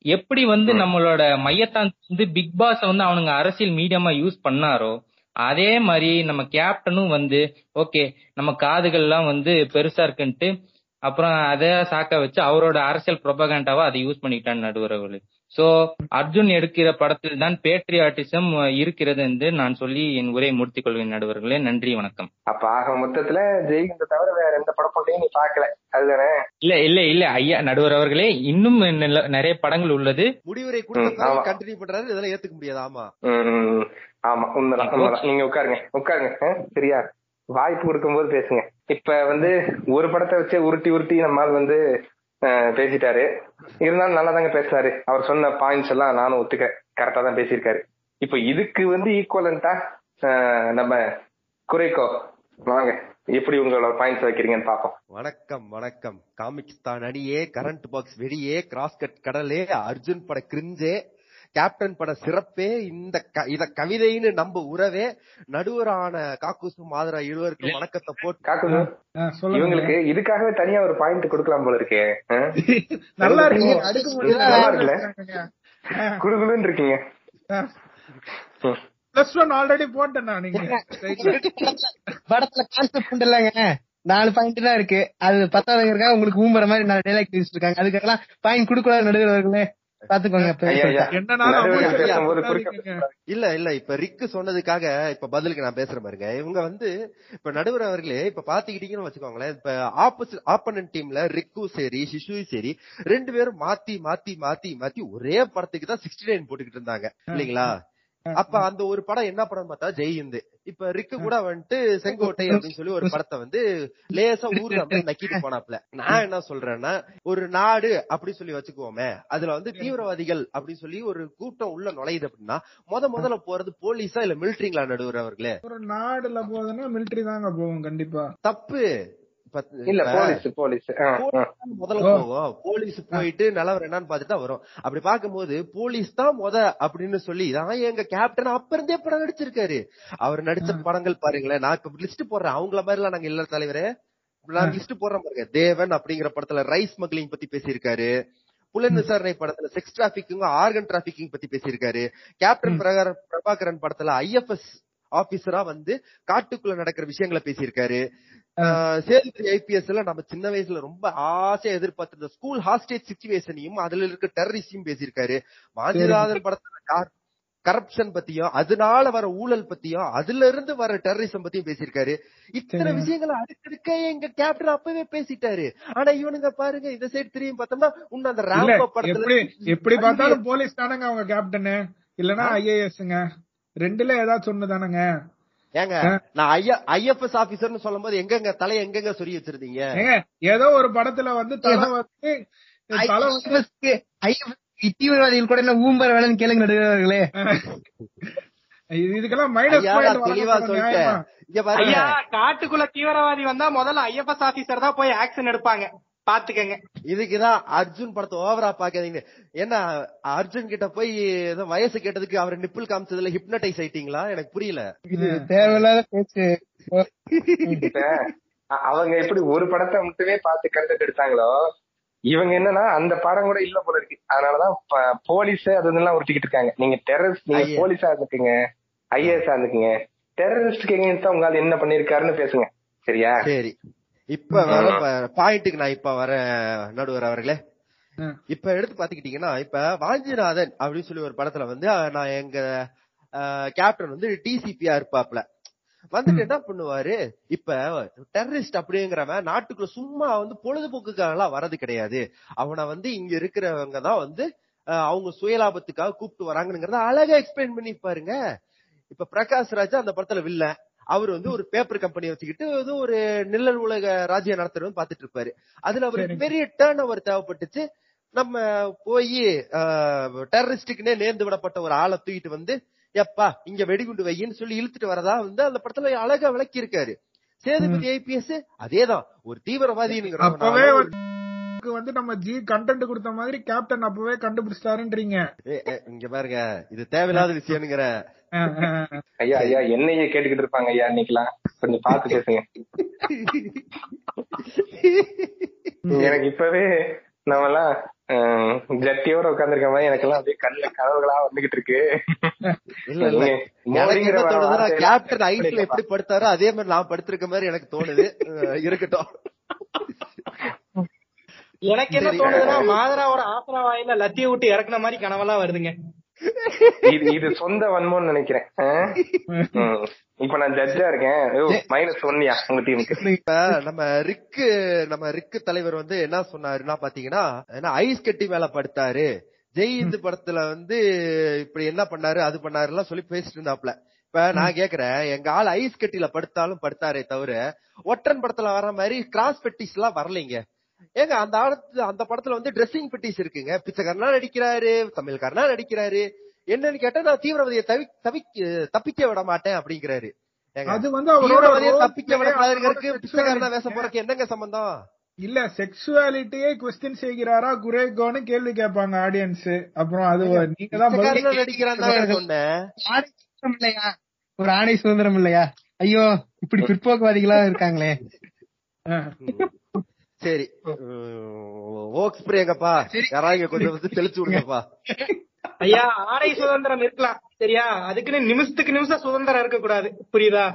எப்படி வந்து நம்மளோட மையத்தான் வந்து பிக் பாஸ் வந்து அவனுங்க அரசியல் மீடியமா யூஸ் பண்ணாரோ அதே மாதிரி நம்ம கேப்டனும் வந்து ஓகே நம்ம காதுகள்லாம் வந்து பெருசா இருக்குன்ட்டு அப்புறம் அதை சாக்க வச்சு அவரோட அரசியல் ப்ரொபகண்டாவா அதை யூஸ் பண்ணிட்டான்னு நடுவர் அவர்களே சோ அர்ஜுன் எடுக்கிற படத்தில் தான் பேட்ரியாட்டிசம் இருக்கிறது என்று நான் சொல்லி என் உரையை முடித்துக் கொள்வேன் நடுவர்களே. நன்றி வணக்கம். அப்ப ஆக மொத்தத்துல ஜெயிக்கின்ற தவிர வேற எந்த படப்பண்டையும் நீ பாக்கல அதுதானே? இல்ல இல்ல இல்ல. ஐயா நடுவர் அவர்களே இன்னும் நிறைய படங்கள் உள்ளது. முடிவுரை. கண்டினியூ பண்றாரு. இதெல்லாம் ஏத்துக்க முடியாது. ஆமா. ஆமா. உண்மைதான் உண்மைதான். நீங்க உட்காருங்க உட்காருங்க. சரியா? வாய்ப்பு கொடுக்கும்போது பேசுங்க. இப்ப வந்து ஒரு படத்தை வச்சு உருட்டி உருட்டி நம்மால் வந்து பேசிட்டாரு. இருந்தாலும் நல்லா தாங்க பேசுறாரு அவர் சொன்ன பாயிண்ட்ஸ் எல்லாம் நானும் ஒத்துக்க. கரெக்டா தான் பேசியிருக்காரு. இப்ப இதுக்கு வந்து ஈக்குவலண்டா நம்ம குறைக்கோ? வாங்க எப்படி உங்களோட பாயிண்ட்ஸ் வைக்கிறீங்கன்னு பாப்போம் வணக்கம் வணக்கம். காமிக்ஸ் தான் அடியே கரண்ட் பாக்ஸ் வெடியே கிராஸ் கட் கடலே அர்ஜுன் பட கிரிஞ்சே கேப்டன் பட சிறப்பே இந்த க- இத கவிதைன்னு நம்ப உறவே நடுவரான காக்கூசு மாதரா இருவருக்கும் வணக்கத்தை போட்டு இவங்களுக்கு இதுக்காகவே தனியா ஒரு பாயிண்ட் கொடுக்கலாம் போல இருக்கே? நல்லா இருக்கு அடுக்கு நல்லா இருக்குல்ல? குடுகுடுன்னு இருக்கீங்க. பிளஸ் ஒன் ஆல்ரெடி போட்டேன் நான் நீங்க படத்துல கான்செப்ட் இல்லங்க. நாலு பாயிண்ட் தான் இருக்கு. அது பத்தாவதுங்கிறக்காக உங்களுக்கு ஊம்புற மாதிரி நாலு டைலாக் பேசிட்டு இருக்காங்க. அதுக்கெல்லாம் பாயிண்ட் கொடுக்கூடாது நடுவர்களே இல்ல இல்ல இப்ப ரிக்கு சொன்னதுக்காக இப்ப பதிலுக்கு நான் பேசுறேன் பாருங்க. இவங்க வந்து இப்ப நடுவர் அவர்களே இப்ப பாத்துக்கிட்டீங்கன்னு வச்சுக்கோங்களேன் இப்ப ஆப்போசிட் ஆப்பனன்ட் டீம்ல ரிக்கும் சரி சிசுவும் சரி ரெண்டு பேரும் மாத்தி மாத்தி மாத்தி மாத்தி ஒரே படத்துக்கு தான் சிக்ஸ்டி நைன் போட்டுக்கிட்டு இருந்தாங்க. இல்லீங்களா? அப்ப அந்த ஒரு படம் என்ன படம் பார்த்தா ஜெயிந்து இப்ப ரிக்கு கூட வந்துட்டு செங்கோட்டை அப்படின்னு சொல்லி ஒரு படத்தை வந்து லேசா ஊர்ல நக்கிட்டு போனாப்ல நான் என்ன சொல்றேன்னா ஒரு நாடு அப்படி சொல்லி வச்சுக்குவோமே அதுல வந்து தீவிரவாதிகள் அப்படின்னு சொல்லி ஒரு கூட்டம் உள்ள நுழையுது அப்படின்னா முத முதல்ல போறது போலீஸா இல்ல மிலிட்டரிங்களா நடுவர் அவர்களே ஒரு நாடுல போகுதுன்னா மிலிட்டரி தாங்க போகும் கண்டிப்பா. தப்பு. இல்ல போலீஸ் போலீஸ். முதல்ல போலீஸ் போயிட்டு நிலவரம் என்னன்னு பார்த்துட்டு தான் வரும். அப்படி பார்க்கும்போது போலீஸ் தான் முத அப்படின்னு சொல்லி தான் எங்க கேப்டன் அப்ப இருந்தே படம் நடிச்சிருக்காரு. அவர் நடிச்ச படங்கள் பாருங்களேன். நான் இப்ப லிஸ்ட் போடுறேன். அவங்கள மாதிரி எல்லாம் நாங்க இல்ல தலைவரே. நான் லிஸ்ட் போடுறேன் பாருங்க. தேவன் அப்படிங்கிற படத்துல ரைஸ் ஸ்மக்லிங் பத்தி பேசியிருக்காரு. புலன் விசாரணை படத்துல செக்ஸ் டிராபிக்கிங் ஆர்கன் டிராபிக்கிங் பத்தி பேசியிருக்காரு. கேப்டன் பிரகார பிரபாகரன் படத்துல ஐஎஃப்எஸ் ஆபீசரா வந்து காட்டுக்குள்ள நடக்கிற விஷயங்களை பேசியிருக்காரு. சேதுபதி ஐபிஎஸ்ல நம்ம சின்ன வயசுல ரொம்ப ஆசையா எதிர்பார்த்திருந்த ஸ்கூல் ஹாஸ்டேஜ் சிச்சுவேஷனையும் அதுல இருக்க டெரரிஸ்டையும் பேசியிருக்காரு. மாஞ்சிநாதன் படத்துல கரப்ஷன் பத்தியும் அதனால வர ஊழல் பத்தியும் அதுல இருந்து வர டெரரிசம் பத்தியும் பேசியிருக்காரு. இத்தனை. விஷயங்களை அடுக்கடுக்க எங்க கேப்டன் அப்பவே பேசிட்டாரு. ஆனா இவனுங்க பாருங்க இந்த சைடு திரும்பி பார்த்தோம்னா இன்னும் அந்த ராம்ப படத்துல எப்படி பார்த்தாலும் போலீஸ் தானங்க அவங்க கேப்டனு இல்லனா ஐஏஎஸ்ங்க ரெண்டுல ஏதாச்சும் ஒண்ணு தானங்க ஏங்க நான் ஐஎஃப்எஸ் ஆபீசர்னு சொல்லும் போது எங்கெங்க தலை எங்கெங்க சொல்லி வச்சிருந்தீங்க? ஏதோ ஒரு படத்துல வந்து தலை வந்து தலை வந்து தீவிரவாதிகள் கூட என்ன ஊம்பர வேலைன்னு கேளுங்க நடுவர்களே. இது- இதுக்கெல்லாம் மைனஸ் ஐயா, தெளிவா சொல்லிட்டேன். இங்க பாருங்க. ஐயா காட்டுக்குள்ள தீவிரவாதி வந்தா முதல்ல ஐஎஃப்எஸ் ஆபீசர் தான் போய் ஆக்ஷன் எடுப்பாங்க. பாத்துக்கங்க. இதுக்குதான் அர்ஜுன் படத்தை ஓவரா பாக்காதீங்க. என்ன அர்ஜுன் கிட்ட போய் ஏதோ வயசு கேட்டதுக்கு அவர் நிப்பிள் காமிச்சதுல ஹிப்னடைஸ் ஆயிட்டீங்களா? எனக்கு புரியல. இது தேவையில்லாத பேச்சு. அவங்க எப்படி ஒரு படத்தை மட்டுமே பார்த்து கருத்து எடுத்தாங்களோ இவங்க என்னன்னா அந்த படம் கூட இல்ல போல இருக்கு. அதனாலதான் போலீஸ் அது இதெல்லாம் உருட்டிக்கிட்டு இருக்காங்க. நீங்க டெரரிஸ்ட் நீங்க. போலீஸா இருந்துக்குங்க. ஐஏஎஸ் இருந்துக்குங்க. டெரரிஸ்ட்க்கு எங்க உங்களால என்ன பண்ணிருக்காருன்னு பேசுங்க. சரியா? சரி. இப்ப பாயிண்ட்டுக்கு நான் இப்ப வரேன் நடுவர் அவர்களே. இப்ப எடுத்து பாத்துக்கிட்டீங்கன்னா இப்ப வாஞ்சிநாதன் அப்படின்னு சொல்லி ஒரு படத்துல வந்து நான் எங்க கேப்டன் வந்து டிசிபியா இருப்பாப்ல வந்துட்டு என்ன பண்ணுவாரு? இப்ப டெரரிஸ்ட் அப்படிங்கிறவன் நாட்டுக்குள்ள சும்மா வந்து பொழுதுபோக்குக்காக எல்லாம் வர்றது கிடையாது. அவனை வந்து இங்க இருக்கிறவங்க தான் வந்து அவங்க சுயலாபத்துக்காக கூப்பிட்டு வராங்கிறத அழகா எக்ஸ்பிளைன் பண்ணி பாருங்க. இப்ப பிரகாஷ் ராஜா அந்த படத்துல வில்ல. அவர் வந்து ஒரு பேப்பர் கம்பெனி வச்சுக்கிட்டு ஏதோ ஒரு நிழல் உலக ராஜ்யம் நடத்துறதுன்னு பாத்துட்டு இருப்பாரு. அதுல அவருக்கு. பெரிய டேர்ன் ஓவர் தேவைப்பட்டுச்சு. நம்ம போய் டெரரிஸ்டுக்குனே நேர்ந்து விடப்பட்ட ஒரு ஆளை தூக்கிட்டு வந்து எப்பா இங்க வெடிகுண்டு வையின்னு சொல்லி இழுத்துட்டு வரதா வந்து அந்த படத்துல அழகா விளக்கி இருக்காரு சேதுபதி ஐபிஎஸ் அதேதான். ஒரு தீவிரவாதிங்கிற அப்பவே வந்து நம்ம ஜி கண்டென்ட் கொடுத்த மாதிரி கேப்டன் அப்பவே கண்டுபிடிச்சிட்டாருன்றீங்க. இங்க பாருங்க. இது தேவையில்லாத விஷயம்ங்கிற. ஐயா ஐயா என்னையே கேட்டுக்கிட்டு இருப்பாங்க ஐயா இன்னைக்கெல்லாம். கொஞ்சம் பார்த்து பேசுங்க. எனக்கு இப்பவே நம்ம எல்லாம் ஜட்டியோட உட்கார்ந்துருக்க மாதிரி எனக்கெல்லாம் அப்படியே கண்ணுல கனவுகளா வந்துகிட்டு இருக்கு. எனக்கு கேப்டன் ஐஸ்ல எப்படி படுத்தாரோ அதே மாதிரி நான் படுத்திருக்க மாதிரி எனக்கு தோணுது. இருக்கட்டும். எனக்கு என்ன. தோணுதுன்னா மாதராவோட ஆசரா வாயில லத்திய விட்டு இறக்குன மாதிரி கனவெல்லாம் வருதுங்க. இது இது சொந்த வன்மம்னு நினைக்கிறேன். இப்ப நான் ஜட்ஜா இருக்கேன். மைனஸ் ஒன்னியா உங்க டீமுக்கு இப்ப நம்ம ரிக்கு நம்ம ரிக்கு தலைவர் வந்து என்ன சொன்னாருன்னா பாத்தீங்கன்னா என்ன ஐஸ் கட்டி மேல படுத்தாரு. ஜெய் இந்து படத்துல வந்து இப்படி என்ன பண்ணாரு அது பண்ணாரு எல்லாம் சொல்லி பேசிட்டு இருந்தாப்ல. இப்ப நான் கேக்குறேன் எங்க ஆள் ஐஸ் கட்டில படுத்தாலும் படுத்தாரே தவிர ஒற்றன் படத்துல வர மாதிரி கிராஸ் பெட்டிஸ் எல்லாம் வரலைங்க. ஏங்க அந்த ஆடத்து அந்த படத்துல வந்து ட்ரெஸ்ஸிங் பெட்டிஸ் இருக்குங்க. பிச்சைக்காரனா நடிக்கிறாரு தமிழ்காரனா நடிக்கிறாரு. என்னன்னு கேட்டா நான் தீவிரவாதியை தவி தவிக்க தப்பிக்க விட மாட்டேன் அப்படிங்கிறாரு. அது வந்து அவரோட தீவிரவாதியை தப்பிக்க விடக்கூடாதுங்கிறதுக்கு பிச்சைக்காரனா. வேஷம் போறதுக்கு என்னங்க சம்பந்தம்? இல்ல செக்ஸுவாலிட்டியே கொஸ்டின் செய்கிறாரா குரேகோன்னு கேள்வி கேட்பாங்க ஆடியன்ஸ் அப்புறம் அது நீங்க தான் நடிக்கிறான் சொன்னேன். இல்லையா? ஒரு ஆணை சுதந்திரம் இல்லையா? ஐயோ இப்படி பிற்போக்குவாதிகளா இருக்காங்களே. சரி. ஓக் ஸ்ப்ரே எங்கப்பா யாராவது இங்க கொஞ்சம் வந்து தெளிச்சு விடுங்கப்பா. ஐயா ஆடை சுதந்திரம் இருக்கலாம். சரியா? அதுக்குன்னு நிமிஷத்துக்கு நிமிஷம் சுதந்திரம் இருக்க கூடாது புரியுதா.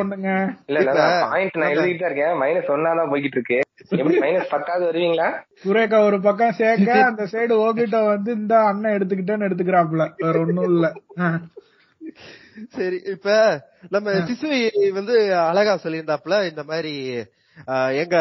பண்ணுங்க. இல்ல இல்ல இப்ப பாயிண்ட் நான் எழுதிட்டு தான் இருக்கேன் மைனஸ் ஒன்னாதான் போய்கிட்டு இருக்கு எப்படி மைனஸ் பத்தாவது வருவீங்களா? குரேக்கா ஒரு பக்கம் சேர்க்க அந்த சைடு ஓபிட்ட வந்து இந்த அண்ணன் எடுத்துக்கிட்டேன்னு எடுத்துக்கிறாப்புல. வேற ஒண்ணும் இல்ல. சரி இப்ப நம்ம சிசுவை வந்து அழகா சொல்லியிருந்தாப்புல இந்த மாதிரி எங்க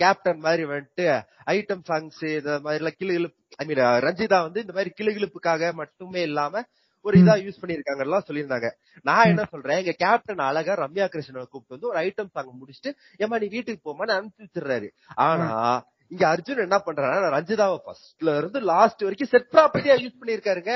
கேப்டன் மாதிரி வந்துட்டு ஐட்டம் சாங்ஸ் இந்த மாதிரி எல்லாம் கிளு ஐ மீன் ரஞ்சிதா வந்து இந்த மாதிரி கிளுகிழுப்புக்காக மட்டுமே இல்லாம ஒரு இதா யூஸ் பண்ணிருக்காங்க எல்லாம் சொல்லியிருந்தாங்க. நான் என்ன சொல்றேன் எங்க கேப்டன் அழகா ரம்யா கிருஷ்ணனை கூப்பிட்டு வந்து ஒரு ஐட்டம் சாங் முடிச்சுட்டு ஏமா நீ வீட்டுக்கு போமான்னு அனுப்பிச்சு வச்சிடுறாரு. ஆனா இங்க அர்ஜுன் என்ன பண்றாருன்னா ரஞ்சிதாவை ஃபர்ஸ்ட்ல இருந்து லாஸ்ட் வரைக்கும் செட் ப்ராப்பர்ட்டியா யூஸ் பண்ணிருக்காருங்க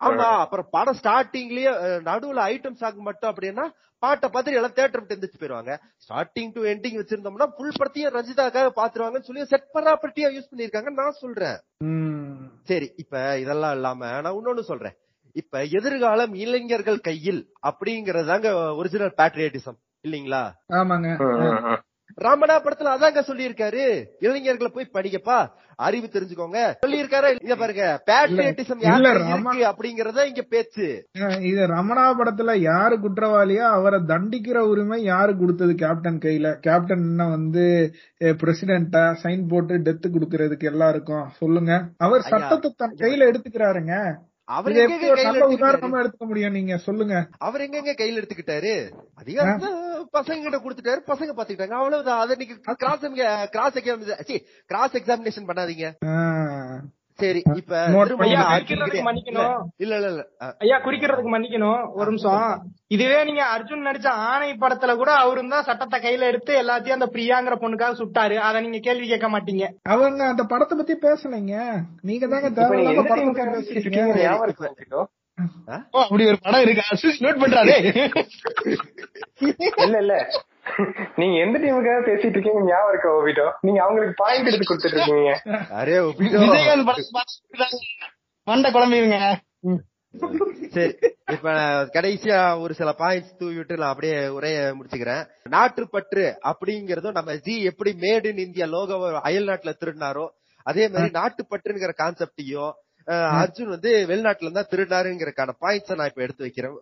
ஆமா அப்புறம் படம் ஸ்டார்டிங்லயே நடுவுல ஐட்டம் சாங் மட்டும் அப்படின்னா பாட்டை பார்த்துட்டு எல்லாம் தேட்டர் விட்டு எந்திரிச்சு போயிருவாங்க. ஸ்டார்டிங் டு எண்டிங் வச்சிருந்தோம்னா ஃபுல் படத்தையும் ரஞ்சிதாக்காக பாத்துருவாங்கன்னு சொல்லி செட் ப்ராப்பர்ட்டியா யூஸ் பண்ணிருக்காங்க நான் சொல்றேன். ம். சரி இப்ப இதெல்லாம் இல்லாம நான் இன்னொன்னு சொல்றேன். இப்ப எதிர்காலம் இளைஞர்கள் கையில் அப்படிங்கறதாங்க ஒரிஜினல் பேட்ரியட்டிசம் இல்லீங்களா? ஆமாங்க. ராமனா படத்துல அதாங்க சொல்லியிருக்காரு. இளைஞர்களை போய் படிக்கப்பா அறிவு தெரிஞ்சுக்கோங்க. சொல்லியிருக்காரு இங்க பாருங்க. பேட்ரியட்டிசம் இருக்கு அப்படிங்கறத இங்க பேச்சு. இது ரமணா படத்துல யாரு குற்றவாளியா அவரை தண்டிக்கிற உரிமை யாரு கொடுத்தது கேப்டன் கையில? கேப்டன் என்ன வந்து பிரசிடென்டா சைன் போட்டு டெத்து குடுக்கறதுக்கு எல்லாருக்கும். சொல்லுங்க. அவர் சட்டத்தை தன் கையில எடுத்துக்கிறாருங்க. அவர் எங்க கையில உதாரணமா எடுத்துக்க முடியும் நீங்க சொல்லுங்க. அவர் எங்கெங்க கையில எடுத்துக்கிட்டாரு? அதிகாரத்தை பசங்க கிட்ட கொடுத்துட்டாரு பசங்க பாத்துக்கிட்டாங்க அவ்வளவுதான். அதை நீங்க cross cross exam cross examination பண்ணாதீங்க. சரி இப்ப இல்ல இல்ல இல்ல ஐயா குறிக்கிறதுக்கு மன்னிக்கணும். ஒரு நிமிஷம். இதுவே நீங்க அர்ஜுன் நடிச்ச ஆணை படத்துல கூட அவரும் தான் சட்டத்தை கையில எடுத்து எல்லாத்தையும் அந்த பிரியாங்கிற பொண்ணுக்காக சுட்டாரு. அத நீங்க கேள்வி கேட்க மாட்டீங்க. அவங்க அந்த படத்தை பத்தி பேசலைங்க. நீங்க தாங்க அப்படி ஒரு படம் இருக்கு. அசிஸ் நோட் பண்றாரே இல்ல இல்ல. நீங்க எந்த டீமுக்காக பேசிட்டு இருக்கீங்க? ஞாபகம் இருக்கா நீங்க அவங்களுக்கு பாயிண்ட் எடுத்து கொடுத்துட்டு இருக்கீங்க. அரே ஒப்பிட்டோ. விஜயகாந்த் படம் பார்த்துட்டு மண்டை குழம்பிடுங்க. சரி. இப்ப கடைசியா ஒரு சில பாயிண்ட்ஸ் தூவி விட்டு நான் அப்படியே உரைய முடிச்சுக்கிறேன். நாட்டுப்பற்று அப்படிங்கறதும் நம்ம ஜி எப்படி மேட் இன் இந்தியா லோகோ அயல் நாட்டுல திருடினாரோ அதே மாதிரி நாட்டுப்பற்றுங்கிற கான்செப்டையும் அர்ஜுன் வந்து வெளிநாட்டுல இருந்தா திருடினாருங்கிறக்கான பாயிண்ட்ஸ் நான் இப்ப எடுத்து வைக்கிறேன்.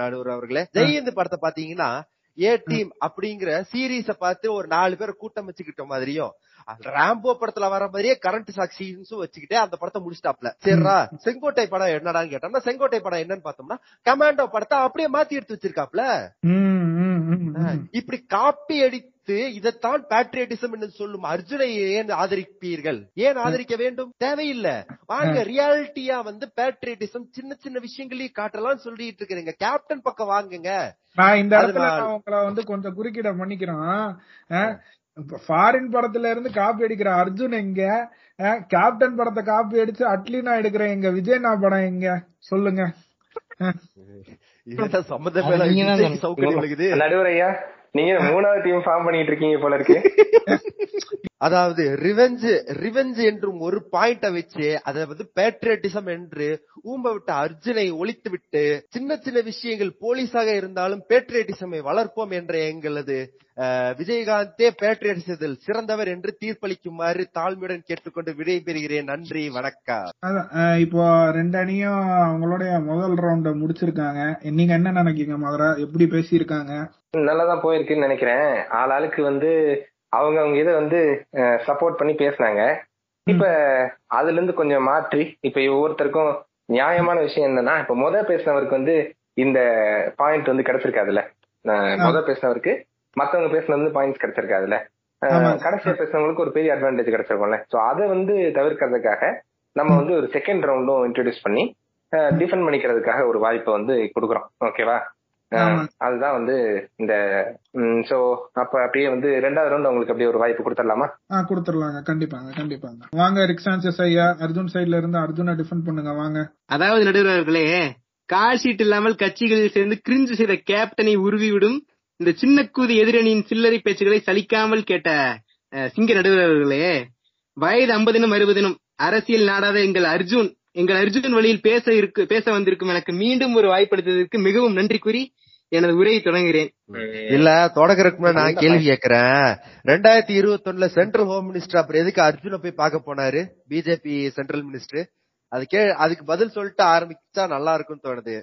நடுவர் அவர்களே. ஜெயந்த் படத்தை பாத்தீங்கன்னா ஏ டீம் அப்படிங்கிற சீரீஸ பார்த்து ஒரு நாலு பேர் கூட்டம் வச்சுக்கிட்ட மாதிரியும் ராம்போ படத்துல வர மாதிரியே கரண்ட் சாக்சின்ஸும் வச்சுக்கிட்டே அந்த படத்தை முடிச்சிட்டாப்ல. சரிடா செங்கோட்டை படம் என்னடான்னு கேட்டோம்னா செங்கோட்டை படம் என்னன்னு பார்த்தோம்னா கமாண்டோ படத்தை அப்படியே மாத்தி எடுத்து வச்சிருக்காப்ல. இப்படி காப்பி அடித்து இதைத்தான் பேட்ரியட்டிசம் என்று சொல்லும் அர்ஜுனை ஏன் ஆதரிப்பீர்கள்? ஏன் ஆதரிக்க வேண்டும்? தேவையில்லை. வாங்க ரியாலிட்டியா வந்து பேட்ரியட்டிசம் சின்ன சின்ன விஷயங்களையும் காட்டலாம் சொல்லிட்டு இருக்கிறீங்க. கேப்டன் பக்கம் வாங்குங்க. நான் இந்த இடத்துல உங்களை வந்து கொஞ்சம் குறுக்கிட பண்ணிக்கிறோம் ஃபாரின் படத்துல இருந்து காப்பி அடிக்கிற அர்ஜுன் எங்க? கேப்டன் படத்தை காப்பி அடிச்சு அட்லினா எடுக்கிற எங்க விஜய்னா படம் எங்க? சொல்லுங்க. சம்மந்தமே சௌகரியம் இருக்குது. நடுவர் ஐயா. நீங்க மூணாவது டீம் ஃபார்ம் பண்ணிட்டு இருக்கீங்க போல இருக்கு. அதாவது ரிவெஞ்ச் ரிவெஞ்ச் என்றும் ஒரு பாயிண்ட வச்சு அதை வந்து பேட்ரியட்டிசம் என்று ஊம்ப விட்ட அர்ஜுனை ஒழித்து விட்டு சின்ன சின்ன விஷயங்கள் போலீஸாக இருந்தாலும் பேட்ரியட்டிசமை வளர்ப்போம் என்ற எங்களது விஜயகாந்தே பேட்ரியட்டிசத்தில் சிறந்தவர் என்று தீர்ப்பளிக்குமாறு தாழ்மையுடன் கேட்டுக்கொண்டு விடைபெறுகிறேன். நன்றி வணக்கம். இப்போ ரெண்டு அணியும் அவங்களுடைய முதல் ரவுண்ட முடிச்சிருக்காங்க. நீங்க என்ன நினைக்கீங்க முதல்ல எப்படி பேசியிருக்காங்க? நல்லாதான் போயிருக்குன்னு நினைக்கிறேன். ஆள் ஆளுக்கு வந்து அவங்க அவங்க இதை வந்து சப்போர்ட் பண்ணி பேசுனாங்க. இப்ப அதுல இருந்து கொஞ்சம் மாற்றி இப்ப ஒவ்வொருத்தருக்கும் நியாயமான விஷயம் என்னன்னா இப்ப முத பேசினவருக்கு வந்து இந்த பாயிண்ட் வந்து கிடைச்சிருக்காதுல்ல. முத பேசினவருக்கு மத்தவங்க பேசினது வந்து பாயிண்ட்ஸ் கிடைச்சிருக்காதுல்ல. கடைசியா பேசினவங்களுக்கு ஒரு பெரிய அட்வான்டேஜ் கிடைச்சிருக்கும்ல. சோ அதை வந்து தவிர்க்கிறதுக்காக நம்ம வந்து ஒரு செகண்ட் ரவுண்டும் இன்ட்ரடியூஸ் பண்ணி டிஃபெண்ட் பண்ணிக்கிறதுக்காக ஒரு வாய்ப்பை வந்து கொடுக்குறோம். ஓகேவா. அதுதான் வந்து இந்த சோ அப்ப அப்படியே வந்து ரெண்டாவது ரவுண்ட் உங்களுக்கு அப்படியே ஒரு வாய்ப்பு கொடுத்துடலாமா? கொடுத்துடலாங்க. கண்டிப்பாங்க கண்டிப்பாங்க. வாங்க ரிக் சான்சஸ் ஐயா அர்ஜுன் சைடுல இருந்து அர்ஜுனை டிஃபெண்ட் பண்ணுங்க வாங்க. அதாவது நடுவர்களே கால் ஷீட் இல்லாமல் கட்சிகளில் சேர்ந்து கிரிஞ்சு செய்த கேப்டனை உருவிவிடும் இந்த சின்ன கூதி எதிரணியின் சில்லறை பேச்சுகளை சலிக்காமல் கேட்ட சிங்க நடுவர்களே வயது ஐம்பதினும் அறுபதினும் அரசியல் நாடாத எங்கள் அர்ஜுன் எங்கள் அர்ஜுன் வழியில் பேச இருக்கு பேச வந்திருக்கும் எனக்கு மீண்டும் ஒரு வாய்ப்படுத்ததற்கு மிகவும் நன்றி கூறி எனது உரையை தொடங்குகிறேன். இல்ல தொடக்கறதுக்கு முன்னாடி நான் கேள்வி கேக்குறேன். ரெண்டாயிரத்தி இருபத்தி ஒண்ணுல சென்ட்ரல் ஹோம் மினிஸ்டர் அப்புறம் எதுக்கு அர்ஜுன போய் பார்க்க போனாரு? பிஜேபி சென்ட்ரல் மினிஸ்டர் அது கே அதுக்கு பதில் சொல்லிட்டு ஆரம்பிச்சா நல்லா இருக்கும்னு தோணுது.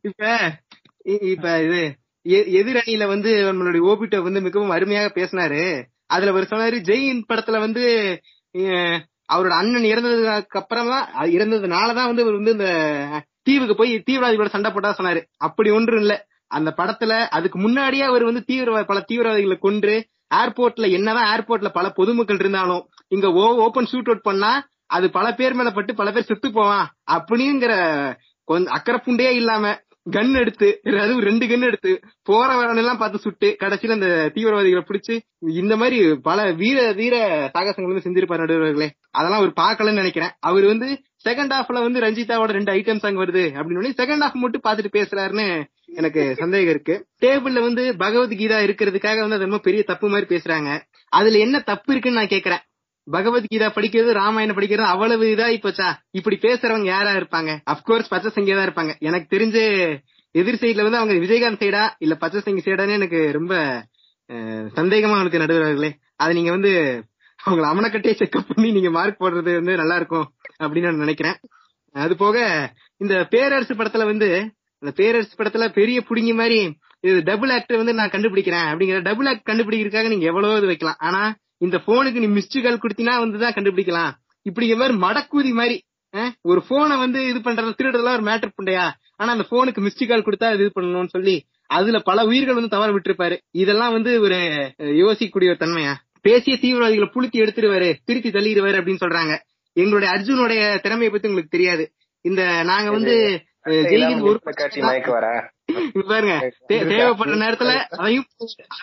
இப்ப இ- இப்ப இது எ- எதிரணியில வந்து நம்மளுடைய ஓபிட்டோ வந்து மிகவும் அருமையாக பேசினாரு. அதுல ஒரு சொன்னாரு ஜெயின் படத்துல வந்து அவரோட அண்ணன் இறந்ததுக்கு அப்புறமா அது இறந்ததுனாலதான் வந்து இவர் வந்து இந்த தீவுக்கு போய் தீவிரவாதிகளோட சண்டை போட்டா சொன்னாரு. அப்படி ஒன்றும் இல்ல. அந்த படத்துல அதுக்கு முன்னாடியே அவர் வந்து தீவிரவாத பல தீவிரவாதிகளை கொன்று ஏர்போர்ட்ல என்னதான் ஏர்போர்ட்ல பல பொதுமக்கள் இருந்தாலும் இங்க ஓபன் ஷூட் அவுட் பண்ணா அது பல பேர் மேல பட்டு பல பேர் செத்து போவான் அப்படிங்கிற கொஞ்சம் அக்கறை புண்டே இல்லாம கன் எடுத்து அதுவும் ரெண்டு கன் எடுத்து போற வரவனெல்லாம் பார்த்து சுட்டு கடைசியில அந்த தீவிரவாதிகளை பிடிச்சு இந்த மாதிரி பல வீர வீர சாகசங்கள் வந்து செஞ்சிருப்பாரு நடுவர்களே. அதெல்லாம் அவர் பார்க்கலன்னு நினைக்கிறேன். அவர் வந்து செகண்ட் ஹாஃப்ல வந்து ரஞ்சிதாவோட ரெண்டு ஐட்டம் சாங் வருது அப்படின்னு செகண்ட் ஹாஃப் மட்டும் பார்த்துட்டு பேசுறாருன்னு எனக்கு சந்தேகம் இருக்கு. டேபிள்ல வந்து பகவத்கீதா இருக்கிறதுக்காக வந்து அது ரொம்ப பெரிய தப்பு மாதிரி பேசுறாங்க. அதுல என்ன தப்பு இருக்குன்னு நான் கேக்குறேன் பகவத்கீதா படிக்கிறது ராமாயணம் படிக்கிறது அவ்வளவு இதா இப்போச்சா இப்படி பேசுறவங்க யாரா இருப்பாங்க? அப்கோர்ஸ் பச்சை சங்கியா தான் இருப்பாங்க. எனக்கு தெரிஞ்சு எதிர் சைடுல வந்து அவங்க விஜயகாந்த் சைடா இல்ல பச்சை சங்கி சைடான்னு எனக்கு ரொம்ப அஹ், சந்தேகமா அவனுக்கு நடுவர்களே. அது நீங்க வந்து அவங்கள அமனக்கட்டையே செக்அப் பண்ணி நீங்க மார்க் போடுறது வந்து நல்லா இருக்கும் அப்படின்னு நான் நினைக்கிறேன். அது போக இந்த பேரரசு படத்துல வந்து அந்த பேரரசு படத்துல பெரிய புடுங்கி மாதிரி இது டபுள் ஆக்டர் வந்து நான் கண்டுபிடிக்கிறேன் அப்படிங்கிற டபுள் ஆக்ட் கண்டுபிடிக்கிறதுக்காக நீங்க எவ்வளவு இது வைக்கலாம். ஆனா இந்த போனுக்கு நீ மிஸ்டு கால் கொடுத்தீங்கன்னா வந்து தான் கண்டுபிடிக்கலாம். இப்படிங்கிற மாதிரி மடக்கூதி மாதிரி ஒரு போனை வந்து இது பண்றது திருடுறதுலாம் ஒரு மேட்டர் பண்டையா? ஆனா அந்த போனுக்கு மிஸ்டு கால் கொடுத்தா இது பண்ணணும்னு சொல்லி அதுல பல உயிர்கள் வந்து தவற விட்டுருப்பாரு. இதெல்லாம் வந்து ஒரு யோசிக்கக்கூடிய ஒரு தன்மையா? பேசிய தீவிரவாதிகளை புளுத்தி எடுத்துருவாரு திருத்தி தள்ளிடுவாரு அப்படின்னு சொல்றாங்க. எங்களுடைய அர்ஜுனுடைய திறமையை பத்தி உங்களுக்கு தெரியாது. இந்த நாங்க வந்து பாருங்க தே- தேவைப்படுற நேரத்துல அதையும்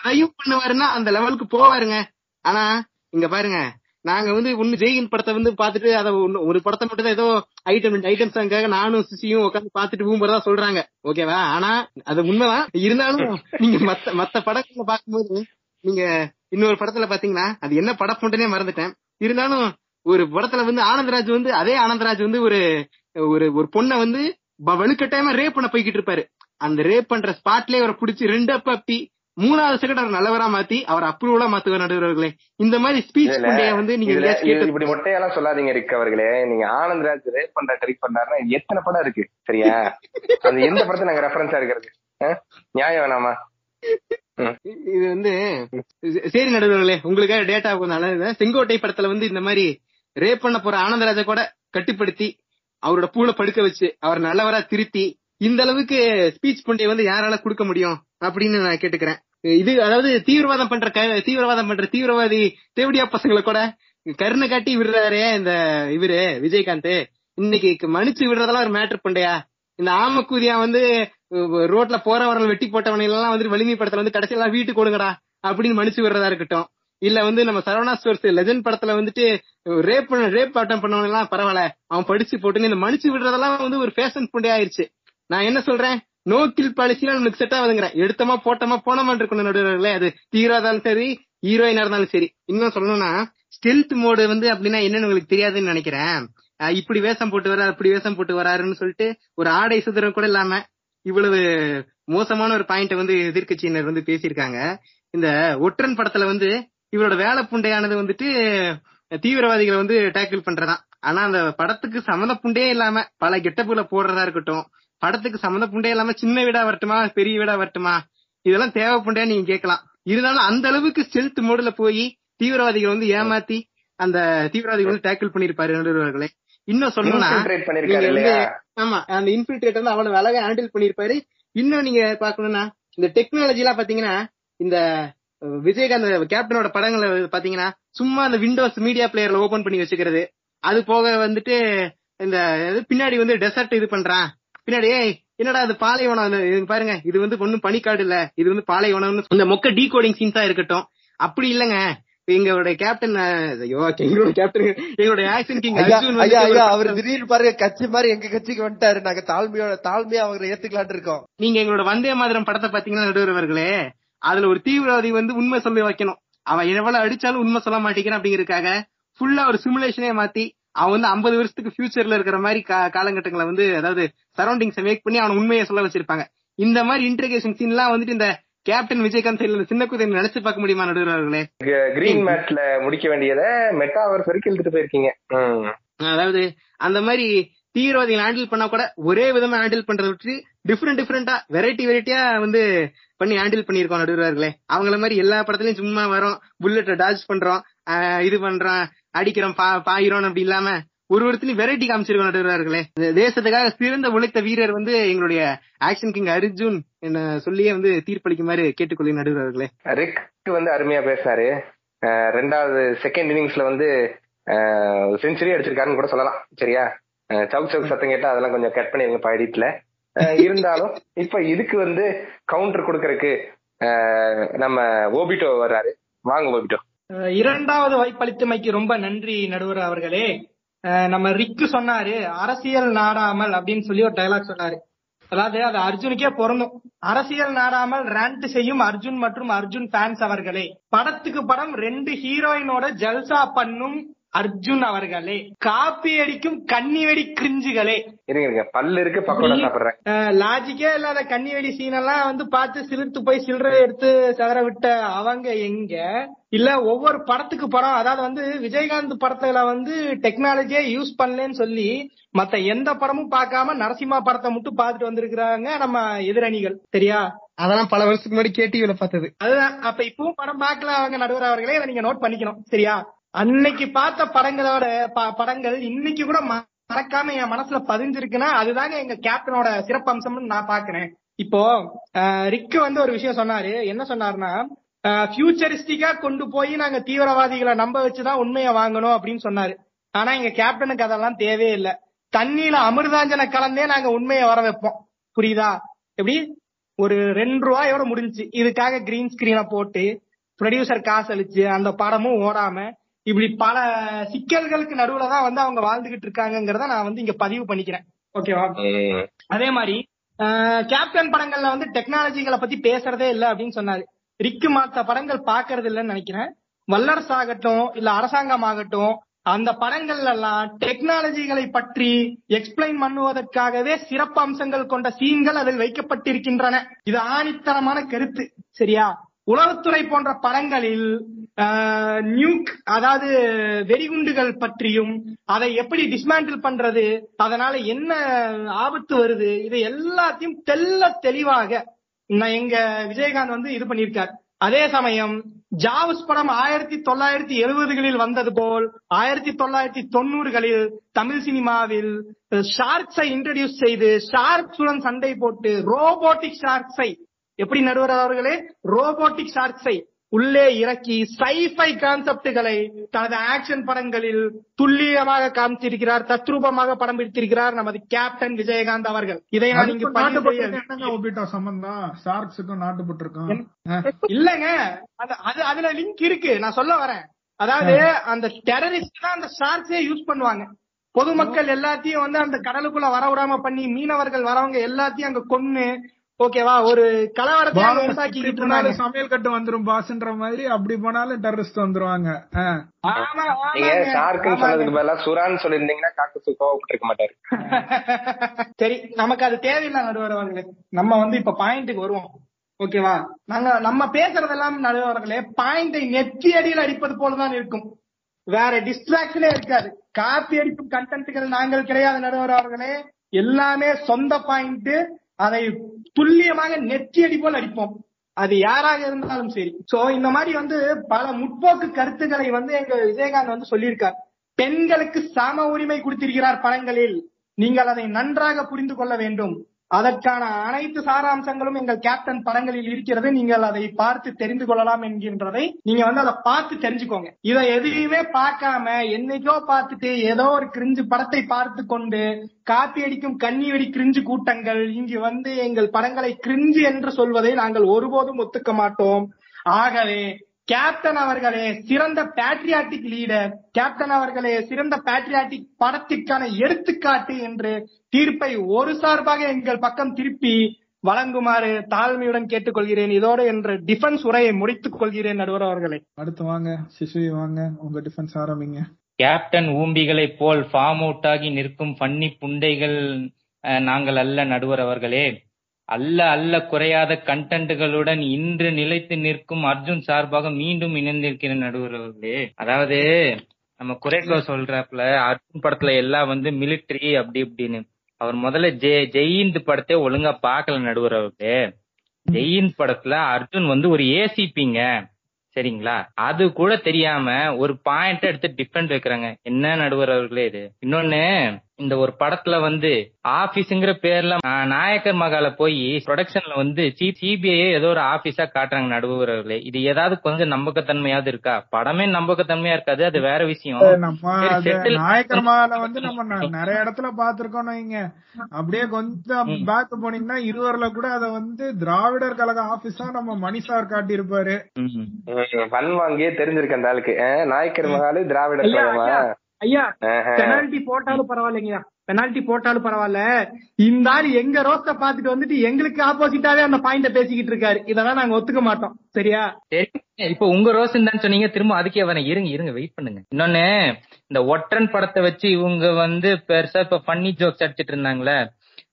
அதையும் பண்ணுவாருன்னா அந்த லெவலுக்கு போவாருங்க. ஆனா இங்க பாருங்க. நாங்க வந்து ஒண்ணு ஜெயின் படத்தை வந்து பாத்துட்டு அத ஒண்ணு- ஒரு படத்தை மட்டும் தான் ஏதோ ஐட்டம் ஐட்டம் சாங்காக நானும் சிசியும் உட்காந்து பாத்துட்டு பூம்பறதா சொல்றாங்க. ஓகேவா ஆனா அது உண்மைதான் இருந்தாலும் நீங்க மத்த மத்த படங்களை பாக்கும்போது நீங்க இன்னொரு படத்துல பாத்தீங்கன்னா அது என்ன படம் மட்டுனே மறந்துட்டேன். இருந்தாலும் ஒரு படத்துல வந்து ஆனந்தராஜ் வந்து அதே ஆனந்தராஜ் வந்து ஒரு ஒரு ஒரு பொண்ணை வந்து வலுக்கட்டாயமா ரேப் பண்ண போய்கிட்டு இருப்பாரு. அந்த ரேப் பண்ற ஸ்பாட்லயே அவரை பிடிச்சி ரெண்டு அப்பா அப்பி மூணாவது செகண்ட் அவர் நல்லவரா மாத்தி அவர் அப்ரூவலா மாத்துவார் நடுவர்களே இந்த மாதிரி ஸ்பீச் வந்து நீங்க இப்படி மொட்டையெல்லாம் சொல்லாதீங்க ரிக் அவர்களே நீங்க ஆனந்த்ராஜ் ரேப் பண்ற ட்ரை பண்ணாருன்னா எத்தனை படம் இருக்கு சரியா அது எந்த படத்தை நாங்க ரெஃபரன்ஸா இருக்கிறது? நியாயம் வேணாமா. இது வந்து சரி நடுவர்களே உங்களுக்காக டேட்டா கொஞ்சம் நல்லது செங்கோட்டை படத்துல வந்து இந்த மாதிரி ரேப் பண்ண போற ஆனந்தராஜ கூட கட்டுப்படுத்தி அவரோட பூல படுக்க வச்சு அவர் நல்லவரா திருத்தி இந்த அளவுக்கு ஸ்பீச் பண்டைய வந்து யாரால கொடுக்க முடியும் அப்படின்னு நான் கேட்டுக்கிறேன் இது அதாவது தீவிரவாதம் பண்ற க- தீவிரவாதம் பண்ற தீவிரவாதி தேவடியா பசங்களை கூட கருணை காட்டி விடுறாரே இந்த இவரு விஜயகாந்த். இன்னைக்கு மன்னிச்சு விடுறதெல்லாம் ஒரு மேட்டர் பண்டையா? இந்த ஆமக்கூதியா வந்து ரோட்ல போறவர்கள் வெட்டி போட்டவனை எல்லாம் வந்து வலிமை படத்துல வந்து கடைசியில வீட்டுக்கு கொடுங்கடா அப்படின்னு மன்னிச்சு விடுறதா இருக்கட்டும். இல்ல வந்து நம்ம சரவணா ஸ்டோர்ஸ் லெஜண்ட் படத்துல வந்துட்டு ரேப் பண்ண ரேப் ஆட்டம் பண்ணவன் எல்லாம் பரவாயில்ல. அவன் படிச்சு போட்டுன்னு இந்த மன்னிச்சு விடுறதெல்லாம் வந்து ஒரு ஃபேஷன் புண்டே ஆயிருச்சு நான் என்ன சொல்றேன்? நோ கில் பாலிசிலாம் நமக்கு செட் ஆகுதுங்கிறேன் எடுத்தமா போட்டமா போனமா இருக்கணும் நடுவர்களே அது ஹீரோ இருந்தாலும் சரி ஹீரோயினா இருந்தாலும் சரி. இன்னும் சொல்லணும்னா ஸ்டெல்த் மோடு வந்து அப்படின்னா என்னன்னு உங்களுக்கு தெரியாதுன்னு நினைக்கிறேன். இப்படி வேஷம் போட்டு வர அப்படி வேஷம் போட்டு வராருன்னு சொல்லிட்டு ஒரு ஆடை சுதரம் கூட இல்லாம இவ்வளவு மோசமான ஒரு பாயிண்ட வந்து எதிர்க்கட்சியினர் வந்து பேசியிருக்காங்க. இந்த ஒற்றன் படத்துல வந்து இவரோட வேலை புண்டையானது வந்துட்டு தீவிரவாதிகளை வந்து டேக்கிள் பண்றதான். ஆனா அந்த படத்துக்கு சம்மந்த புண்டே இல்லாம பல கெட்டப்புகளை போடுறதா இருக்கட்டும் படத்துக்கு சம்மந்த புண்டே இல்லாம சின்ன வீடா வரட்டுமா பெரிய வீடா வரட்டுமா? இதெல்லாம் தேவை புண்டையா நீங்க கேட்கலாம். இருந்தாலும் அந்த அளவுக்கு ஸ்டெல்த் மோடுல போய் தீவிரவாதிகள் வந்து ஏமாத்தி அந்த தீவிரவாதிகள் வந்து டேக்கிள் பண்ணிருப்பாரு நடுவர்களே. இன்னும் சொல்லணும்னா ஆமா அந்த இன்ஃபில்ட்ரேட் வந்து அவ்வளவு அழகா ஹேண்டில் பண்ணிருப்பாரு. இன்னும் நீங்க பாக்கணும்னா இந்த டெக்னாலஜி எல்லாம் பாத்தீங்கன்னா இந்த விஜயகாந்த் கேப்டனோட படங்களை பாத்தீங்கன்னா சும்மா அந்த விண்டோஸ் மீடியா பிளேயர்ல ஓபன் பண்ணி வச்சுக்கிறது. அது போக வந்துட்டு இந்த பின்னாடி வந்து டெசர்ட் இது பண்றான். பின்னாடி என்னடா அது பாலைவனம்? பாருங்க இது வந்து ஒண்ணும் பனிக்காடு இல்ல. இது வந்து பாலைவனம்னு இந்த மொக்க டீகோடிங் சீன்ஸா இருக்கட்டும். அப்படி இல்லங்க. எங்களுடைய கேப்டன் ஐயோ எங்களோட கேப்டன் எங்களுடைய ஆக்ஷன் கிங் அர்ஜுன் அவர் திடீர்னு பாருங்க கட்சி மாதிரி எங்க கட்சிக்கு வந்துட்டாரு. நாங்க தாழ்மையோட தாழ்மையா அவரை ஏத்துக்கலாம்னு இருக்கோம். நீங்க எங்களோட வந்தே மாதிரம் படத்தை பாத்தீங்கன்னா நடுவர்களே அதுல ஒரு தீவிரவாதி வந்து உண்மை சொல்லி வைக்கணும். அவன் எவ்வளவு அடிச்சாலும் உண்மை சொல்ல மாட்டேங்கிறான் அப்படிங்கறதுக்காக ஃபுல்லா ஒரு சிமுலேஷனே மாத்தி அவன் வந்து 50 வருஷத்துக்கு ஃபியூச்சர்ல இருக்கிற மாதிரி காலகட்டங்களை வந்து அதாவது சரௌண்டிங்ஸ் மேக் பண்ணி அவன் உண்மையை சொல்ல வச்சிருப்பாங்க. இந்த மாதிரி இன்டர்கேஷன் சீன் எல்லாம் வந்துட்டு இந்த கேப்டன் விஜயகாந்த் சைடுல சின்ன குதிரை நினைச்சு பார்க்க முடியுமா நடுவர்களே கிரீன் மேட்ல முடிக்க வேண்டியதை மெட்டாவர்ஸ் வரைக்கும் இழுத்துட்டு போயிருக்கீங்க. அதாவது அந்த மாதிரி தீவிரவாதிகள் ஹேண்டில் பண்ணா கூட ஒரே விதமா ஹேண்டில் பண்றதை விட்டு டிஃப்ரெண்ட் டிஃப்ரெண்டா வெரைட்டி வெரைட்டியா வந்து பண்ணி ஹேண்டில் பண்ணிருக்கோம் நடுவர்களே அவங்கள மாதிரி எல்லா படத்துலயும் சும்மா வரோம் புல்லட்ட டாஜ் பண்றோம் இது பண்றோம் அடிக்கிறோம் பா பாயிரோம் அப்படி இல்லாம ஒரு ஒருத்தரையும் வெரைட்டி காமிச்சிருக்கோம் நடுவர்களே தேசத்துக்காக சிறந்த உழைத்த வீரர் வந்து எங்களுடைய ஆக்ஷன் கிங் அர்ஜுன் என்ன சொல்லியே வந்து தீர்ப்பளிக்குமாறு கேட்டுக்கொள்ளி நடுவர்களே ரிக் வந்து அருமையா பேசினாரு. ரெண்டாவது செகண்ட் இன்னிங்ஸ்ல வந்து செஞ்சுரி அடிச்சிருக்காருன்னு கூட சொல்லலாம். சரியா? சவுக் சவுக் சத்தம் கேட்டா அதெல்லாம் கொஞ்சம் கட் பண்ணிருங்க பாடிட்டுல. இருந்தாலும் இப்ப இதுக்கு வந்து கவுண்டர் கொடுக்கறதுக்கு நம்ம ஓபிட்டோ வர்றாரு. வாங்க ஓபிட்டோ. இரண்டாவது வாய்ப்பளித்தமைக்கு ரொம்ப நன்றி நடுவர் அவர்களே. நம்ம ரிக்கு சொன்னாரு அரசியல் நாடாமல் அப்படின்னு சொல்லி ஒரு டைலாக் சொன்னாரு. அதாவது அது அர்ஜுனுக்கே பொருந்தும். அரசியல் நாடாமல் ரேண்ட் செய்யும் அர்ஜுன் மற்றும் அர்ஜுன் ஃபேன்ஸ் அவர்களே. படத்துக்கு படம் ரெண்டு ஹீரோயினோட ஜல்சா பண்ணும் அர்ஜுன் அவர்களே காப்பி அடிக்கும் கன்னி வெடி கிரிஞ்சுகளே. இருங்க இருங்க. பல்லு இருக்கு பக்கோடா சாப்பிடுறேன். லாஜிக்கே இல்லாத கன்னி வெடி சீன் எல்லாம் வந்து பார்த்து சிலிர்த்து போய் சில்லறை எடுத்து சதற விட்ட அவங்க எங்க? இல்ல ஒவ்வொரு படத்துக்கு படம் அதாவது வந்து விஜயகாந்த் படத்துல வந்து டெக்னாலஜியே யூஸ் பண்ணலன்னு சொல்லி மத்த எந்த படமும் பார்க்காம நரசிம்மா படத்தை மட்டும் பார்த்துட்டு வந்திருக்கிறாங்க நம்ம எதிரணிகள். சரியா? அதெல்லாம் பல வருஷத்துக்கு முன்னாடி கேடிவில பார்த்தது. அதுதான். அப்ப இப்பவும் படம் பார்க்கல அவங்க நடுவர் அவர்களே இதை நீங்க நோட் பண்ணிக்கணும். சரியா? அன்னைக்கு பார்த்த படங்களோட ப- படங்கள் இன்னைக்கு கூட ம- மறக்காம என் மனசுல பதிஞ்சிருக்குன்னா அதுதாங்க எங்க கேப்டனோட சிறப்பம்சம்னு நான் பாக்குறேன். இப்போ ரிக்கு வந்து ஒரு விஷயம் சொன்னாரு. என்ன சொன்னாருன்னா ஃபியூச்சரிஸ்டிக்கா கொண்டு போய் நாங்க தீவிரவாதிகளை நம்ப வச்சுதான் உண்மையை வாங்கணும் அப்படின்னு சொன்னாரு. ஆனா எங்க கேப்டனுக்கு அதெல்லாம் தேவையே இல்லை. தண்ணியில அமிர்தாஞ்சனை கலந்தே நாங்க உண்மையை வர வைப்போம். புரியுதா? எப்படி? ஒரு ரெண்டு ரூபாயோட முடிஞ்சுச்சு. இதுக்காக கிரீன் ஸ்கிரீனை போட்டு ப்ரொடியூசர் காசு அழிச்சு அந்த படமும் ஓடாம இப்படி பல சிக்கல்களுக்கு நடுவுல தான் வந்து அவங்க வாழ்ந்துகிட்டு இருக்காங்கங்கிறத நான் வந்து இங்க பதிவு பண்ணிக்கிறேன். ஓகேவா. அதே மாதிரி கேப்டன் படங்கள்ல வந்து டெக்னாலஜிகளை பத்தி பேசுறதே இல்ல அப்படின்னு சொன்னாரு. ரிக்கு மாத்த படங்கள் பாக்குறது இல்லைன்னு நினைக்கிறேன். வல்லரசு ஆகட்டும் இல்ல அரசாங்கம் ஆகட்டும் அந்த படங்கள்ல எல்லாம் டெக்னாலஜிகளை பற்றி எக்ஸ்பிளைன் பண்ணுவதற்காகவே சிறப்பு அம்சங்கள் கொண்ட சீன்கள் அதில் வைக்கப்பட்டிருக்கின்றன. இது ஆணித்தரமான கருத்து சரியா? உளவுத்துறை போன்ற படங்களில் நியூக் அதாவது வெடிகுண்டுகள் பற்றியும் அதை எப்படி டிஸ்மேண்டில் பண்றது அதனால என்ன ஆபத்து வருது இது எல்லாத்தையும் தெல்ல தெளிவாக நான் எங்க விஜயகாந்த் வந்து இது பண்ணியிருக்கார். அதே சமயம் ஜாவஸ் படம் ஆயிரத்தி தொள்ளாயிரத்தி எழுபதுகளில் வந்தது போல் ஆயிரத்தி தொள்ளாயிரத்தி தொண்ணூறுகளில் தமிழ் சினிமாவில் ஷார்க்ஸை இன்ட்ரடியூஸ் செய்து ஷார்க்ஸுடன் சண்டை போட்டு ரோபோட்டிக் ஷார்க்ஸை எப்படி நடுவர் அவர்களே? ரோபோட்டிக் ஷார்க்ஸை உள்ளே இறக்கி சைஃபை கான்செப்டுகளை தனது ஆக்ஷன் படங்களில் துல்லியமாக காமிச்சிருக்கிறார் தத்ரூபமாக படம் பிடித்திருக்கிறார் நமது கேப்டன் விஜயகாந்த் அவர்கள். இதை நான் இங்கு ஒபிட்டோ சம்பந்தம்? ஷார்க்ஸுக்கும் நாட்டுப்பட்டிருக்கும் இல்லங்க. அது அது அதுல லிங்க் இருக்கு. நான் சொல்ல வரேன். அதாவது அந்த டெரரிஸ்ட் தான் அந்த ஷார்க்ஸே யூஸ் பண்ணுவாங்க. பொதுமக்கள் எல்லாத்தையும் வந்து அந்த கடலுக்குள்ள வர விடாம பண்ணி மீனவர்கள் வரவங்க எல்லாத்தையும் அங்க கொன்னு ஓகேவா? ஒரு கலவரத்தை இருந்தாங்க சமையல் கட்டு வந்துரும் பாஸ்ன்ற மாதிரி அப்படி போனாலும் டெரரிஸ்ட் வந்துருவாங்க. நீங்க. ஷார்க்குன்னு. சொன்னதுக்கு பதிலா காக்கு மாட்டாரு. சரி நமக்கு அது தேவையில்லை நடுவர் அவர்களே நம்ம வந்து இப்ப பாயிண்ட்டுக்கு வருவோம். ஓகேவா? நாங்க நம்ம பேசுறதெல்லாம் நடுவர்களே பாயிண்டை நெத்தி அடியில் அடிப்பது போலதான் இருக்கும். வேற டிஸ்ட்ராக்ஷனே இருக்காது. காப்பி அடிக்கும் கண்டென்ட்கள் நாங்கள் கிடையாது நடுவர் அவர்களே எல்லாமே சொந்த பாயிண்ட் அதை துல்லியமாக நெற்றியடி போல் அடிப்போம். அது யாராக இருந்தாலும் சரி. சோ இந்த மாதிரி வந்து பல முற்போக்கு கருத்துக்களை வந்து எங்க விஜயகாந்த் வந்து சொல்லியிருக்கார். பெண்களுக்கு சம உரிமை கொடுத்திருக்கிறார் படங்களில். நீங்கள் அதை நன்றாக புரிந்து கொள்ள வேண்டும். அதற்கான அனைத்து சாராம்சங்களும் எங்கள் கேப்டன் படங்களில் இருக்கிறது. நீங்கள் அதை பார்த்து தெரிந்து கொள்ளலாம் என்கின்றதை நீங்க வந்து அதை பார்த்து தெரிஞ்சுக்கோங்க. இதை எதையுமே பார்க்காம என்னைக்கோ பார்த்துட்டு ஏதோ ஒரு கிரிஞ்சு படத்தை பார்த்து கொண்டு காப்பி அடிக்கும் கண்ணி வெடி கிரிஞ்சு கூட்டங்கள் இங்கு வந்து எங்கள் படங்களை கிரிஞ்சு என்று சொல்வதை நாங்கள் ஒருபோதும் ஒத்துக்க மாட்டோம். ஆகவே கேப்டன் அவர்களே சிறந்த பேட்ரியாட்டிக் லீடர் கேப்டன் அவர்களே சிறந்த பேட்ரியாட்டிக் படத்திற்கான எடுத்துக்காட்டு என்று தீர்ப்பை ஒரு சார்பாக எங்கள் பக்கம் திருப்பி வழங்குமாறு தாழ்மையுடன் கேட்டுக்கொள்கிறேன். இதோடு என்ற டிஃபென்ஸ் உரையை முடித்துக் கொள்கிறேன் நடுவர் அவர்களே. அடுத்து வாங்க சிசுவி வாங்க உங்க டிஃபென்ஸ் ஆரம்பிங்க. கேப்டன் ஊம்பிகளைப் போல் ஃபார்ம் அவுட் ஆகி நிற்கும் ஃபன்னி புண்டைகள் நாங்கள் அல்ல நடுவர் அவர்களே. அல்ல அல்ல குறையாத கண்டென்ட்டுகளுடன் இன்று நிலைத்து நிற்கும் அர்ஜுன் சார்பாக மீண்டும் இணைந்திருக்கிற நடுவர் அவர்களே அதாவது நம்ம குறைக்கோ சொல்றாப்புல அர்ஜுன் படத்துல எல்லாம் வந்து மிலிட்டரி அப்படி இப்படின்னு. அவர் முதல்ல ஜெய் ஜெயிந்த் படத்தை ஒழுங்கா பாக்கல நடுவர் அவர்களே ஜெயிந்த் படத்துல அர்ஜுன் வந்து ஒரு ஏசிபிங்க சரிங்களா? அது கூட தெரியாம ஒரு பாயிண்ட் எடுத்து டிஃபெண்ட் வைக்கிறாங்க. என்ன நடுவர் அவர்களே இது? இன்னொன்னு இந்த ஒரு படத்துல வந்து ஆபீஸ்ங்கிற பேர்ல நாயக்கர் மகால போய் ப்ரொடக்ஷன்ல வந்து சிபிஐ ஏதோ ஒரு ஆபீஸா காட்டுறாங்க நடுவர் அவர்களே இது ஏதாவது கொஞ்சம் நம்பகத்தன்மையாவது இருக்கா? படமே நம்பகத்தன்மையா இருக்காது அது வேற விஷயம். நாயக்கர் மகால வந்து நம்ம நிறைய இடத்துல பாத்திருக்கோம் வைங்க. அப்படியே கொஞ்சம் பேக் போனீங்கன்னா இருவர்ல கூட அத வந்து திராவிடர் கழக ஆபீஸா நம்ம மணி சார் காட்டியிருப்பாரு. ம். பன் வாங்கியே தெரிஞ்சிருக்கு அந்த ஆளுக்கு. நாயக்கர் மகாலு திராவிட ஐயா, கழகமா? ஐயா. பெனால்டி போட்டாலும் பரவாயில்லைங்கய்யா. பெனால்டி போட்டாலும் பரவாயில்ல. இந்த ஆள் எங்க ரோஸ்ட பாத்துட்டு வந்துட்டு எங்களுக்கு ஆப்போசிட்டாவே அந்த பாயிண்ட பேசிக்கிட்டு இருக்காரு. இதெல்லாம் நாங்க ஒத்துக்க மாட்டோம். சரியா? சரி இப்ப உங்க ரோசன் தான் சொன்னீங்க திரும்ப அதுக்கே வரேன். இருங்க இருங்க வெயிட் பண்ணுங்க. இன்னொன்னு இந்த ஒற்றன் படத்தை வச்சு இவங்க வந்து பெருசா இப்ப ஃபன்னி ஜோக்ஸ் அடிச்சிட்டு இருந்தாங்களே.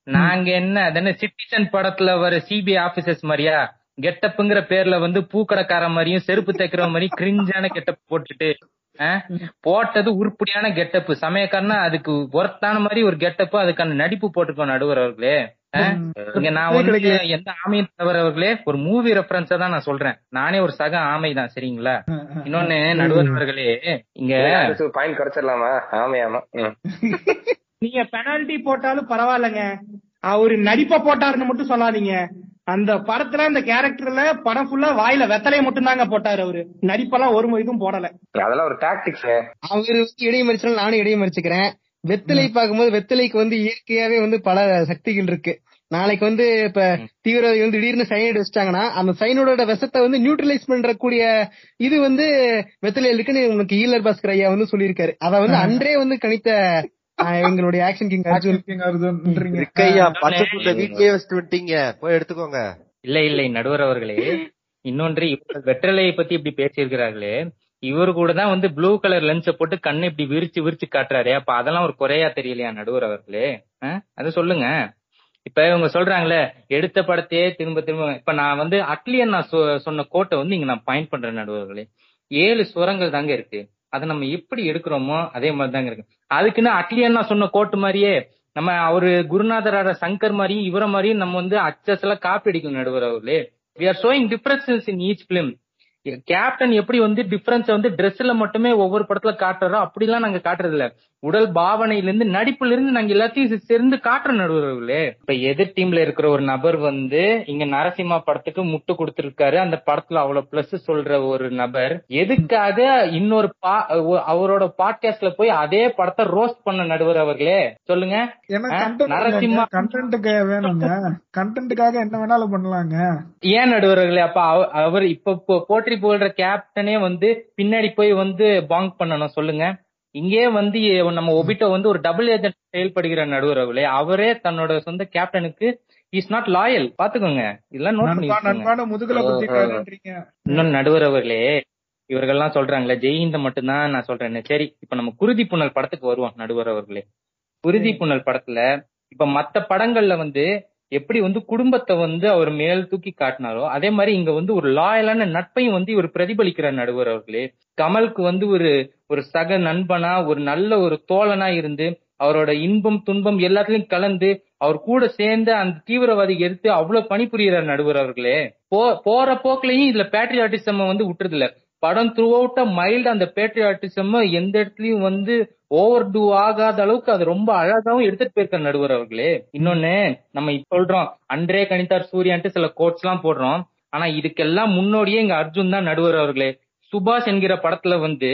நாங்க என்ன அதென்ன சிட்டிசன் படத்துல வர சிபிஐ ஆபீசர்ஸ் மாதிரியா? கெட்டப்புங்கிற பேர்ல வந்து பூக்கடைக்கார மாதிரியும் செருப்பு தைக்கிற மாதிரியும் கிரிஞ்சான கெட்டப் போட்டுட்டு? போட்டது உருப்படியான கெட்டப்பு சமயக்காரனா அதுக்கு ஒர்த்தான மாதிரி ஒரு கெட்டப்பு அதுக்கான நடிப்பு போட்டுக்கோ நடுவர் அவர்களே? இங்க நான் வந்து எந்த ஆமையும் தவிர அவர்களே ஒரு மூவி ரெஃபரன்ஸா தான் நான் சொல்றேன். நானே ஒரு சக ஆமை தான் சரிங்களா? இன்னொன்னு நடுவர் அவர்களே இங்க பாயிண்ட் குறைச்சிடலாமா? ஆமா ஆமா. ம். நீங்க பெனால்டி போட்டாலும் பரவாயில்லைங்க. அவரு நடிப்ப போட்டாருன்னு மட்டும் சொல்லாதீங்க. அந்த படத்துல அந்த கேரக்டர்ல படம் ஃபுல்லா வாயில வெத்தலையை மட்டும் தாங்க போட்டாரு அவரு. நடிப்பெல்லாம் ஒரு இதுவும் போடல. அதெல்லாம் ஒரு டாக்டிக்ஸ் அவரு வந்து இடையை மறிச்சாலும் நானும் இடையை மறிச்சுக்கிறேன். வெத்தலை பார்க்கும்போது வெத்தலைக்கு வந்து இயற்கையாவே வந்து பல சக்திகள் இருக்கு. நாளைக்கு வந்து இப்ப தீவிரவாதி வந்து திடீர்னு சைனைடு வச்சிட்டாங்கன்னா அந்த சைனோட விஷத்தை வந்து நியூட்ரலைஸ் பண்ற கூடிய இது வந்து வெத்தலையில் இருக்குன்னு உனக்கு ஈலர் பாஸ்கர் ஐயா வந்து சொல்லியிருக்காரு. அத வந்து அன்றே வந்து கணித்த எங்களுடைய ஆக்ஷன் கிங் அர்ஜுன். King அர்ஜுன்ன்றீங்க. இருக்கையா பச்சை வீட்லயே வச்சுட்டு வந்துட்டீங்க போய் எடுத்துக்கோங்க. இல்ல இல்லை நடுவர் அவர்களே. இன்னொன்று இவர்கள் வெற்றலையை பத்தி இப்படி பேசியிருக்கிறார்களே. இவரு கூட தான் வந்து ப்ளூ கலர் லென்ஸ போட்டு கண்ணை இப்படி விரிச்சு விரிச்சு காட்டுறாரு. அப்ப அதெல்லாம் ஒரு குறையா தெரியலையா நடுவர் அவர்களே? அது சொல்லுங்க. இப்ப இவங்க சொல்றாங்களே எடுத்த படத்தையே திரும்ப திரும்ப. இப்ப நான் வந்து அட்லியன் நான் சொ- சொன்ன கோட்டை வந்து இங்க நான் பாயிண்ட் பண்றேன் நடுவர்களே ஏழு சுரங்கள் தாங்க இருக்கு. அதை நம்ம எப்படி எடுக்கிறோமோ அதே மாதிரி தாங்க இருக்கு. அதுக்குன்னு அட்லியன் நான் சொன்ன கோட்டு மாதிரியே நம்ம அவரு குருநாதரான சங்கர் மாதிரியும் இவர மாதிரியும் நம்ம வந்து அச்சஸ் எல்லாம் காப்பி அடிக்கணும் நடுவர் அவர்களே. We are showing differences in each film captain எப்படி வந்து டிஃபரன்ஸ் வந்து ட்ரெஸ்ல மட்டுமே ஒவ்வொரு படத்துல காட்டுறோம் அப்படிலாம் நாங்க காட்டுறது இல்ல உடல் பாவனையில இருந்து நடிப்புல இருந்து நாங்க எல்லாத்தையும் சேர்ந்து காட்டுற நடுவர்களே. இப்ப எதிர் டீம்ல இருக்கிற ஒரு நபர் வந்து இங்க நரசிம்மா படத்துக்கு முட்டு கொடுத்திருக்காரு. அந்த படத்துல அவ்வளவு பிளஸ் சொல்ற ஒரு நபர். எதுக்காக இன்னொரு பா- அவரோட பாட்காஸ்ட்ல போய் அதே படத்தை ரோஸ்ட் பண்ண நடுவர் அவர்களே? சொல்லுங்க. நரசிம்மா கண்டென்ட்டுக்கு வேணுங்க. கண்டென்ட்டுக்காக என்ன வேணாலும் பண்ணலாங்க. ஏன் நடுவர்களே? அப்ப அவ- அவர் இப்ப இப்போ போற்றி போடுற கேப்டனே வந்து பின்னாடி போய் வந்து பாங்க் பண்ணணும். சொல்லுங்க. இங்கே வந்து நம்ம ஒபிட்டோ வந்து ஒரு டபுள் ஏஜென்ட் செயல்படுகிற நடுவர்களே அவரே தன்னோட சொந்த கேப்டனுக்கு இஸ் நாட் லாயல் பாத்துக்கோங்க இதெல்லாம் நோட் பண்ணி இன்னொன்னு நடுவர் அவர்களே இவர்கள்லாம் சொல்றாங்களே ஜெயிந்த மட்டும்தான் நான் சொல்றேன் சரி இப்ப நம்ம குருதி புனல் படத்துக்கு வருவோம் நடுவர் அவர்களே. குருதி புனல் படத்துல இப்ப மத்த படங்கள்ல வந்து எப்படி வந்து குடும்பத்தை வந்து அவர் மேல் தூக்கி காட்டினாரோ அதே மாதிரி இங்க வந்து ஒரு லாயலான நட்பையும் வந்து இவர் பிரதிபலிக்கிறார் நடுவர் அவர்களே. கமலுக்கு வந்து ஒரு ஒரு சக நண்பனா ஒரு நல்ல ஒரு தோழனா இருந்து அவரோட இன்பம் துன்பம் எல்லாத்துலயும் கலந்து அவர் கூட சேர்ந்து அந்த தீவிரவாதி எடுத்து அவ்வளவு பணிபுரியறார் நடுவர் அவர்களே. போ போற போக்குலயும் இதுல பேட்ரியாட்டிசம் வந்து விட்டுறது இல்ல படம் த்ரூ அவுட்டா மைல்டு அந்த பேட்ரியாட்டிசம் எந்த இடத்துலயும் வந்து ஓவர் டூ ஆகாத அளவுக்கு அது ரொம்ப அழகாவும் எடுத்துட்டு போயிருக்காரு நடுவர் அவர்களே. இன்னொன்னு நம்ம இப்ப சொல்றோம் அன்றே கணித்தார் சூர்யான்ட்டு சில கோட்ஸ் எல்லாம் போடுறோம். ஆனா இதுக்கெல்லாம் முன்னோடியே இங்க அர்ஜுன் தான் நடுவர் அவர்களே. சுபாஷ் என்கிற படத்துல வந்து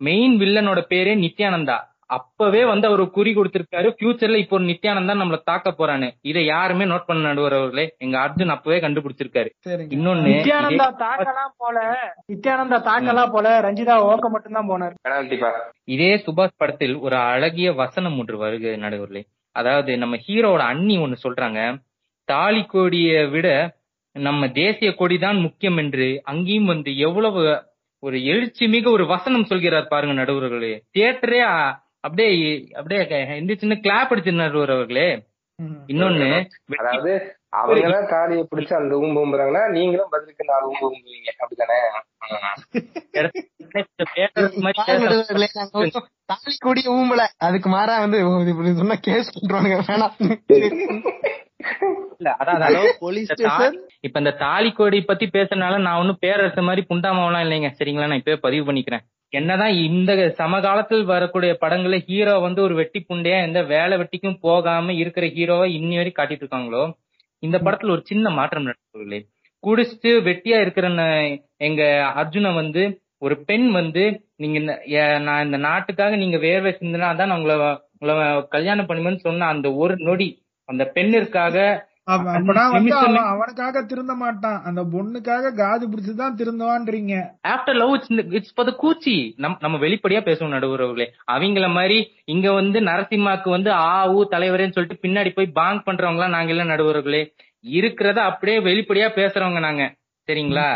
மெயின் வில்லனோட பேரே நித்யானந்தா. அப்பவே வந்து அவர் குறி கொடுத்திருக்காரு. ஃபியூச்சர்ல இப்போ ஒரு நித்யானந்தா நம்மள தாக்க போறான்னு இதை யாருமே நோட் பண்ண நடுவர் அவர்களே எங்க அர்ஜுன் அப்பவே கண்டுபிடிச்சிருக்காரு. இன்னொன்னு நித்யானந்தா தாக்கலாம் போல நித்யானந்தா தாக்கலாம் போல ரஞ்சிதா ஓக்க மட்டும் தான் போனார் இதே சுபாஷ் படத்தில் ஒரு அழகிய வசனம் ஒன்று வருகிறது நடுவர்களே. அதாவது நம்ம ஹீரோவோட அண்ணி ஒண்ணு சொல்றாங்க. தாலி கொடியை விட நம்ம தேசிய கொடிதான் முக்கியம் என்று அங்கேயும் வந்து எவ்வளவு ஒரு எழுச்சி மிக ஒரு வசனம் சொல்கிறார் பாருங்க நடுவர்களே. தியேட்டரே அப்படியே அப்படியே எந்திரிச்சுன்னு கிளாப் அடிச்சு நடுவர் அவர்களே. இன்னொன்னு அதாவது அவங்க தாலியை பிடிச்சு அந்த ஊம்பு ஊம்புறாங்கன்னா நீங்களும் பதிலுக்கு நாலு ஊம்பு ஊம்புவீங்க அப்படிதானே தாலி கொடி ஊம்பல அதுக்கு மாறா வந்து இப்படி சொன்னா கேஸ் பண்றானுங்க வேணாம் இப்ப இந்த தாலி கோடி பத்தி பேசுறதுனால நான் ஒன்னும் பேரரசு மாதிரி புண்டாமாவெல்லாம் இல்லைங்க. சரிங்களா? நான் இப்பவே பதிவு பண்ணிக்கிறேன். என்னதான் இந்த சமகாலத்தில் வரக்கூடிய படங்கள்ல ஹீரோ வந்து ஒரு வெட்டி புண்டையா எந்த வேலை வெட்டிக்கும் போகாம இருக்கிற ஹீரோவை இன்னி வரைக்கும் காட்டிட்டு இருக்காங்களோ இந்த படத்துல ஒரு சின்ன மாற்றம் நடக்கவில்லை. குடிச்சிட்டு வெட்டியா இருக்கிற எங்க அர்ஜுனை வந்து ஒரு பெண் வந்து நீங்க நான் இந்த நாட்டுக்காக நீங்க வேர்வை சிந்தினா தான் நான் உங்களை உங்களை கல்யாணம் பண்ணுவேன்னு சொன்ன அந்த ஒரு நொடி அந்த பெண்ணிற்காக அவனுக்காக திருந்த மாட்டான். அந்த பொண்ணுக்காக காது பிடிச்சுதான் திருந்துவான்றீங்க. After love it's it's for கூச்சி நம் நம்ம வெளிப்படையா பேசணும் நடுவுறவர்களே அவங்கள மாதிரி இங்க வந்து நரசிம்மாக்கு வந்து ஆ ஊ தலைவரேன்னு சொல்லிட்டு பின்னாடி போய் பாங்க் பண்றவங்க எல்லாம் நாங்க எல்லாம் நடுவுறவர்களே இருக்கிறத அப்படியே வெளிப்படையா பேசுறவங்க நாங்க. சரிங்களா?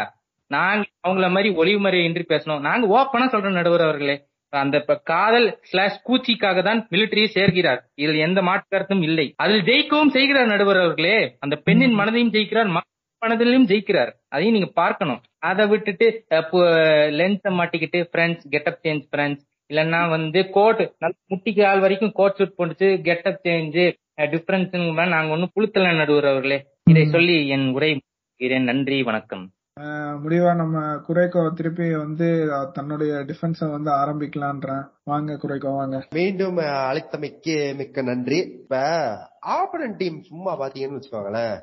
நாங்க அவங்கள மாதிரி ஒளிவு முறை இன்றி பேசணும். நாங்க ஓப்பனா சொல்றோம் நடுவர் அவர்களே அந்த காதல் ஸ்லாஷ் கூச்சிக்காக தான் மிலிட்டரியை சேர்கிறார் இதில் எந்த மாற்று கருத்தும் இல்லை. அதில் ஜெயிக்கவும் செய்கிறார் நடுவர் அவர்களே. அந்த பெண்ணின் மனதையும் ஜெயிக்கிறார் மனதிலும் ஜெயிக்கிறார். அதையும் நீங்க பார்க்கணும். அதை விட்டுட்டு லென்ஸ மாட்டிக்கிட்டு ஃப்ரெண்ட்ஸ் கெட்டப் சேஞ்ச் ஃப்ரெண்ட்ஸ் இல்லன்னா வந்து கோட் முட்டிக்கு ஆள் வரைக்கும் கோட் ஷூட் போட்டுச்சு கெட்டப் சேஞ்ச் டிஃபரன்ஸ் நாங்க ஒன்னும் புளுத்தல நடுவர் அவர்களே. இதை சொல்லி என் உரை. நன்றி வணக்கம். முடிவா நம்ம குறைக்கோ திருப்பி வந்து தன்னுடைய டிஃபென்ஸ வந்து ஆரம்பிக்கலான்றேன். வாங்க குறைக்கோ வாங்க. மீண்டும் அழைத்தமைக்கு மிக்க நன்றி. இப்ப ஆப்பரன் டீம் சும்மா பாத்தீங்கன்னு வச்சுக்கோங்களேன்.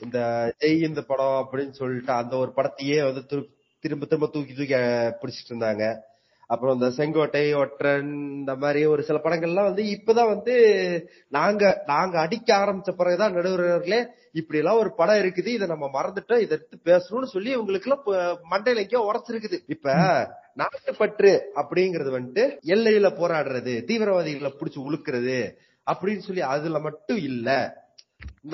இந்த ஜெய் இந்த படம் அப்படின்னு சொல்லிட்டு அந்த ஒரு படத்தையே வந்து திரும்ப திரும்ப தூக்கி தூக்கி பிடிச்சிட்டு இருந்தாங்க. அப்புறம் இந்த செங்கோட்டை ஒற்றன் இந்த மாதிரி ஒரு சில படங்கள்லாம் வந்து இப்பதான் வந்து நாங்க நாங்க அடிக்க ஆரம்பிச்ச பிறகுதான் நடுவர்களே இப்படி எல்லாம் ஒரு படம் இருக்குது இதை நம்ம மறந்துட்டோம் இதை எடுத்து பேசணும்னு சொல்லி உங்களுக்கு எல்லாம் மண்டையில எங்கேயோ உரைச்சிருக்குது. இப்ப நாட்டுப்பற்று அப்படிங்கறது வந்துட்டு எல்லையில போராடுறது தீவிரவாதிகளை புடிச்சு உழுக்கிறது அப்படின்னு சொல்லி அதுல மட்டும் இல்ல.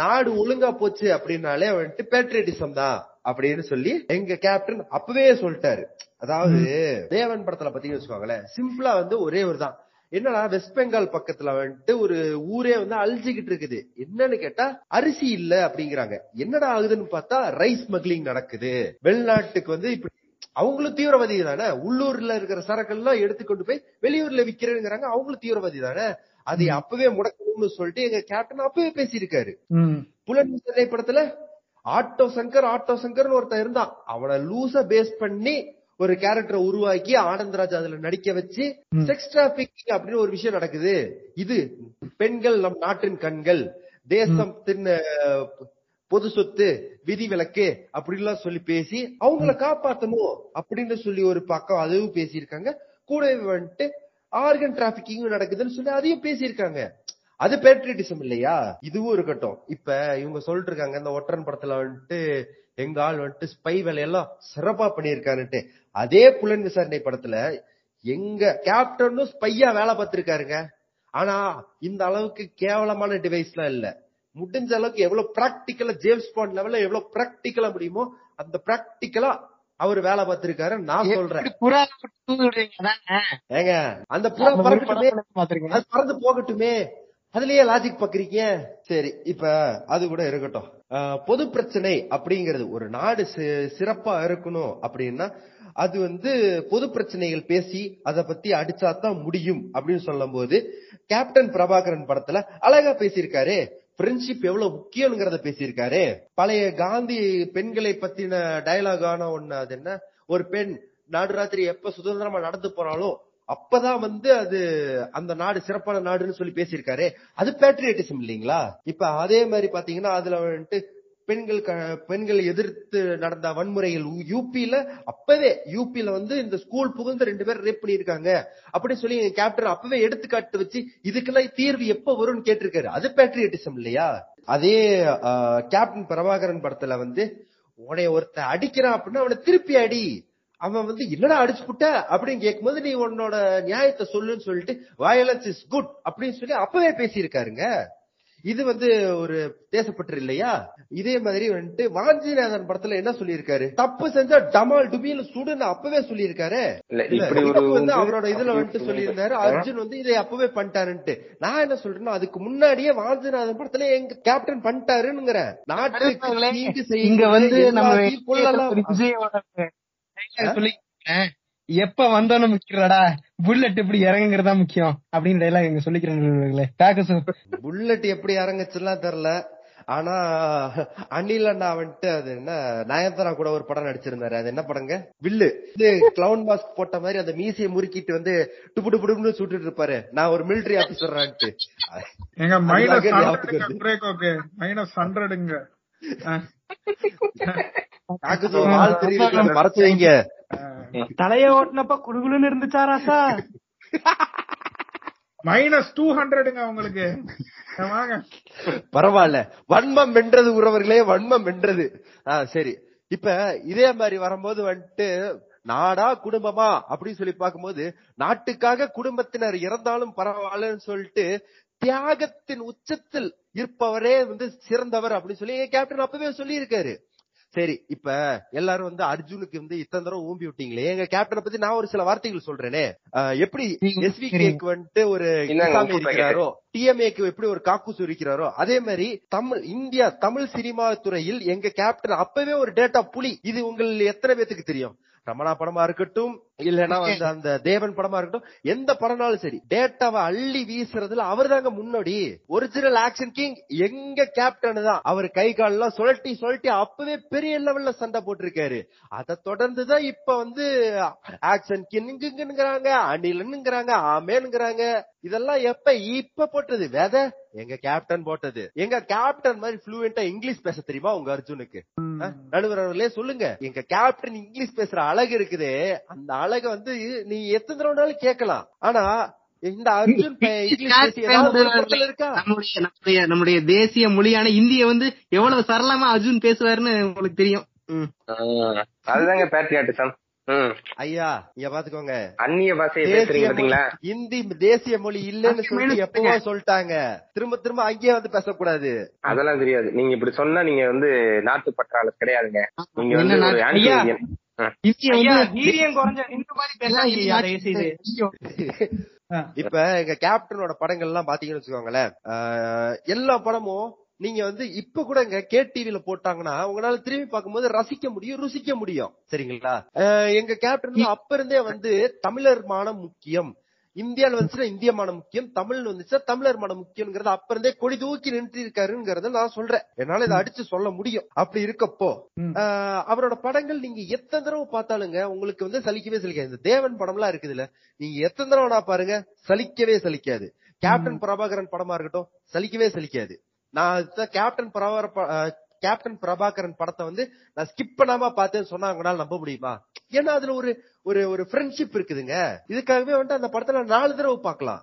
நாடு ஒழுங்கா போச்சு அப்படின்னாலே வந்துட்டு பேட்ரியட்டிசம் தான் அப்படின்னு சொல்லி எங்க கேப்டன் அப்பவே சொல்லிட்டாரு. அதாவது தேவன் படத்துல பாத்தீங்கன்னு வச்சுக்கோங்களேன். சிம்பிளா வந்து ஒரே ஒரு தான். என்னடா வெஸ்ட் பெங்கால் பக்கத்துல வந்துட்டு ஒரு ஊரே வந்து அழிஞ்சுகிட்டு இருக்குது. என்னன்னு கேட்டா அரிசி இல்ல அப்படிங்கிறாங்க. என்னடா ஆகுதுன்னு பார்த்தா ரைஸ் ஸ்மக்லிங் நடக்குது. வெளிநாட்டுக்கு வந்து இப்படி அவங்களும் தீவிரவாதி தானே உள்ளூர்ல இருக்கிற சரக்கெல்லாம் எடுத்துக்கொண்டு போய் வெளியூர்ல விக்கிறேங்கிறாங்க. அவங்களும் தீவிரவாதி தானே அதை அப்பவே முடக்கணும்னு சொல்லிட்டு எங்க கேப்டன் அப்பவே பேசியிருக்காரு. புலன் திரைப்படத்துல ஆட்டோ சங்கர் ஆட்டோ சங்கர்னு ஒருத்தன் இருந்தான். அவனை லூசா பேஸ் பண்ணி ஒரு கேரக்டரை உருவாக்கி ஆனந்தராஜ் அதுல நடிக்க வச்சு செக்ஸ் டிராபிக் அப்படின்னு ஒரு விஷயம் நடக்குது. இது பெண்கள் நம் நாட்டின் கண்கள் தேசத்தின் பொது சொத்து விதிவிலக்கு அப்படின்லாம் சொல்லி பேசி அவங்கள காப்பாத்தணும் அப்படின்னு சொல்லி ஒரு பக்கம் அதுவும் பேசியிருக்காங்க. கூடவே வந்துட்டு ஆர்கன் டிராபிக்கிங் நடக்குதுன்னு சொல்லி அதையும் பேசியிருக்காங்க. அது பேட்ரியட்டிசம் இல்லையா? இதுவும் இருக்கட்டும். இப்ப இவங்க சொல்லிட்டு இருக்காங்க இந்த ஒற்றன் படத்துல வந்துட்டு எங்க ஆள் வந்துட்டு ஸ்பை வேலையெல்லாம் சிறப்பா பண்ணியிருக்காருன்ட்டு. அதே புலன் விசாரணை படத்துல எங்க கேப்டனும் ஸ்பையா வேலை பார்த்திருக்காருங்க. ஆனா இந்த அளவுக்கு கேவலமான டிவைஸ் எல்லாம் இல்ல. முடிஞ்ச அளவுக்கு எவ்வளவு பிராக்டிக்கலா ஜேம்ஸ் பாண்ட் லெவல்ல எவ்வளவு பிராக்டிக்கலா முடியுமோ அந்த பிராக்டிக்கலா அவர் வேலை பார்த்திருக்காரு. நான் சொல்றேன்? ஏங்க அந்த புறா பறக்கட்டுமே. அது பறந்து போகட்டுமே. அதுலயே லாஜிக் பாக்குறீங்க சரி இப்ப அது கூட இருக்கட்டும். பொது பிரச்சனை அப்படிங்கிறது ஒரு நாடு சிறப்பா இருக்கணும் அப்படின்னா அது வந்து பொது பிரச்சனைகள் பேசி அதை பத்தி அடிச்சாதான் முடியும் அப்படின்னு சொல்லும் போது கேப்டன் பிரபாகரன் படத்துல அழகா பேசியிருக்காரு. ஃப்ரெண்ட்ஷிப் எவ்வளவு முக்கியங்கிறத பேசியிருக்காரு. பழைய காந்தி பெண்களை பத்தின டயலாகான ஒண்ணு அது என்ன? ஒரு பெண் நாடு ராத்திரி எப்ப சுதந்திரமா நடந்து போனாலும் அப்பதான் வந்து அது அந்த நாடு சிறப்பான நாடுன்னு சொல்லி பேசியிருக்காரு. அது பேட்ரியட்டிசம் இல்லைங்களா? இப்ப அதே மாதிரி பாத்தீங்கன்னா அதுல வந்துட்டு பெண்கள் க- பெண்கள் எதிர்த்து நடந்த வன்முறைகள் யூபியில அப்பவே யூபியில வந்து இந்த ஸ்கூல் புகுந்து ரெண்டு பேர் ரேப் பண்ணியிருக்காங்க. அப்படின்னு சொல்லி எங்க கேப்டன் அப்பவே எடுத்துக்காட்டு வச்சு இதுக்கெல்லாம் தீர்வு எப்ப வரும்னு கேட்டிருக்காரு. அது பேட்ரியட்டிசம் இல்லையா? அதே கேப்டன் பிரபாகரன் படத்துல வந்து உன்னை ஒருத்தன் அடிக்கிறான் அப்படின்னா அவனை திருப்பி அடி. அவன் வந்து என்னடா அடிச்சு புட்ட? அப்படின்னு கேட்கும்போது நீ உன்னோட நியாயத்தை சொல்லுன்னு சொல்லிட்டு வயலன்ஸ் இஸ் குட் அப்படின்னு சொல்லி அப்பவே பேசியிருக்காருங்க. இது வந்து ஒரு தேசப்பற்று இல்லையா? இதே மாதிரி வந்துட்டு வாஞ்சிநாதன் படத்துல என்ன சொல்லியிருக்காரு? தப்பு செஞ்சா டமால் டுபின்னு சுடுன்னு அப்பவே சொல்லியிருக்காரு. வந்து வந்து அவரோட இதுல வந்துட்டு சொல்லியிருந்தாரு அர்ஜுன் வந்து இதை அப்பவே பண்ணிட்டாருன்ட்டு. நான் என்ன சொல்றேன்னா அதுக்கு முன்னாடியே வாஞ்சிநாதன் படத்துல எங்க கேப்டன் பண்ணிட்டாருங்கிற நாட்டுக்கு தீங்கு செய்யும் இங்க வந்து நம்ம சொல்லி எப்ப வந்தோன்னு முக்கியடா புல்லட் எப்படி இறங்குங்கிறதா முக்கியம் அப்படின்னு டைலாக் இங்க சொல்லிக்கிறேன் புல்லட் எப்படி இறங்குச்சுலாம் தெரியல. ஆனா அனில் அண்ணா வந்துட்டு அது என்ன நயன்தாரா கூட ஒரு படம் நடிச்சிருந்தாரு. அது என்ன படங்க? வில்லு இது கிளவுன் மாஸ்க் போட்ட மாதிரி அந்த மீசையை முறுக்கிட்டு வந்து டுபு டுபு டுபுன்னு சுட்டுட்டு இருப்பாரு. நான் ஒரு மிலிட்டரி ஆபீசர்ரான்ட்டு எங்க மைனஸ் ஹண்ட்ரடுங்க மறைச்சு வைங்க. தலைய ஓட்டுனப்ப குடுகுடுன்னு இருந்துச்சா ராசா மைனஸ் டூ ஹண்ட்ரடுங்க உங்களுக்கு வாங்க. பரவாயில்ல. வன்மம் வென்றது உறவர்களே வன்மம் வென்றது. ஆ சரி. இப்ப இதே மாதிரி வரும்போது வந்துட்டு நாடா குடும்பமா அப்படின்னு சொல்லி பார்க்கும்போது நாட்டுக்காக குடும்பத்தினர் இறந்தாலும் பரவாயில்லன்னு சொல்லிட்டு தியாகத்தின் உச்சத்தில் இருப்பவரே வந்து சிறந்தவர் அப்படின்னு சொல்லி கேப்டன் அப்பவே சொல்லி இருக்காரு சரி இப்ப எல்லாரும் வந்து அர்ஜுனுக்கு வந்து இத்தனை தடவை ஊம்பி விட்டீங்களே. எங்க கேப்டனை பத்தி நான் ஒரு சில வார்த்தைகள் சொல்றேனே. எப்படி எஸ்வி கேக்கு வந்துட்டு ஒரு. இருக்கிறாரோ டிஎம்ஏக்கு எப்படி ஒரு காக்கூஸ் இருக்கிறாரோ அதே மாதிரி தமிழ் இந்தியா தமிழ் சினிமா துறையில் எங்க கேப்டன் அப்பவே ஒரு டேட்டா புலி. இது உங்கள் எத்தனை பேத்துக்கு தெரியும்? ரமணா படமா இருக்கட்டும் இல்லைன்னா வந்து அந்த தேவன் படமா இருக்கட்டும் எந்த படம்னாலும் சரி டேட்டாவை அள்ளி வீசுறதுல அவர் தாங்க முன்னோடி. ஒரிஜினல் ஆக்ஷன் கிங் எங்க கேப்டன் தான். அவர் கை காலெல்லாம் சுழட்டி சுழட்டி அப்பவே பெரிய லெவல்ல சண்டை போட்டிருக்காரு. அதை தொடர்ந்துதான் இப்ப வந்து ஆக்ஷன் கின்னுங்கிறாங்க அணிலனுங்கிறாங்க ஆமேனுங்கிறாங்க இதெல்லாம் எப்ப இப்ப போட்டது? விதை? எங்க கேப்டன் போட்டது. எங்க கேப்டன் மாதிரி ஃப்ளூயண்டா இங்கிலீஷ் பேச தெரியுமா உங்க அர்ஜுனுக்கு? நடுவர் சொல்லுங்க. எங்க கேப்டன் இங்கிலீஷ் பேசுற அழகு இருக்குதே. அந்த அழகை வந்து நீ எத்தனை தடவைனாலும் கேட்கலாம். ஆனா இந்த அர்ஜுன் நம்முடைய தேசிய மொழியான இந்திய வந்து எவ்வளவு சரளமா அர்ஜுன் பேசுவாருன்னு உங்களுக்கு தெரியும். அதுதாங்க பேட்ரியாட்டிசம் ஐயா இங்க பாத்துக்கோங்க. அந்நிய பாஷையை பேசுறீங்க மொழி பாத்தீங்களா? இந்தி தேசிய மொழி இல்லைன்னு சொல்லிட்டு எப்பவோ சொல்லிட்டாங்க. திரும்ப திரும்ப அங்கேயே வந்து பேசக்கூடாது. அதெல்லாம் தெரியாது. நீங்க இப்படி சொன்னா நீங்க வந்து நாட்டு பற்றாளர் கிடையாதுங்க. நீங்க வந்து இப்ப எங்க கேப்டனோட படங்கள் எல்லாம் பாத்தீங்கன்னு வச்சுக்கோங்களேன். ஆஹ் எல்லா படமும் நீங்க வந்து இப்ப கூட இங்க கே டிவில போட்டாங்கன்னா உங்களால திரும்பி பார்க்கும்போது ரசிக்க முடியும் ருசிக்க முடியும். சரிங்களா? எங்க கேப்டன் அப்ப இருந்தே வந்து தமிழர் மானம் முக்கியம். இந்தியால வந்துச்சுன்னா இந்திய மானம் முக்கியம் தமிழ்னு வந்துச்சுன்னா தமிழர் மானம் முக்கியம்ங்கிறத அப்ப இருந்தே கொடி தூக்கி நின்று இருக்காருங்கிறத நான் சொல்றேன். என்னால இதை அடிச்சு சொல்ல முடியும். அப்படி இருக்கப்போ அவரோட படங்கள் நீங்க எத்தனை தடவை பார்த்தாலுங்க உங்களுக்கு வந்து சலிக்கவே சலிக்காது. இந்த தேவன் படம்லாம் இருக்குதுல்ல நீங்க எத்தனை தடவை நான் பாருங்க சலிக்கவே சலிக்காது. கேப்டன் பிரபாகரன் படமா இருக்கட்டும் சலிக்கவே சலிக்காது. நான் கேப்டன் பிரபாகர் கேப்டன் பிரபாகரன் படத்தை வந்து நான் ஸ்கிப் பண்ணாம பார்த்தேன்னு சொன்னா உங்களால நம்ப முடியுமா? ஏன்னா அதுல ஒரு ஒரு ஒரு ஃப்ரெண்ட்ஷிப் இருக்குதுங்க. இதுக்காகவே வந்துட்டு அந்த படத்தை நான் நாலு தடவை பார்க்கலாம்.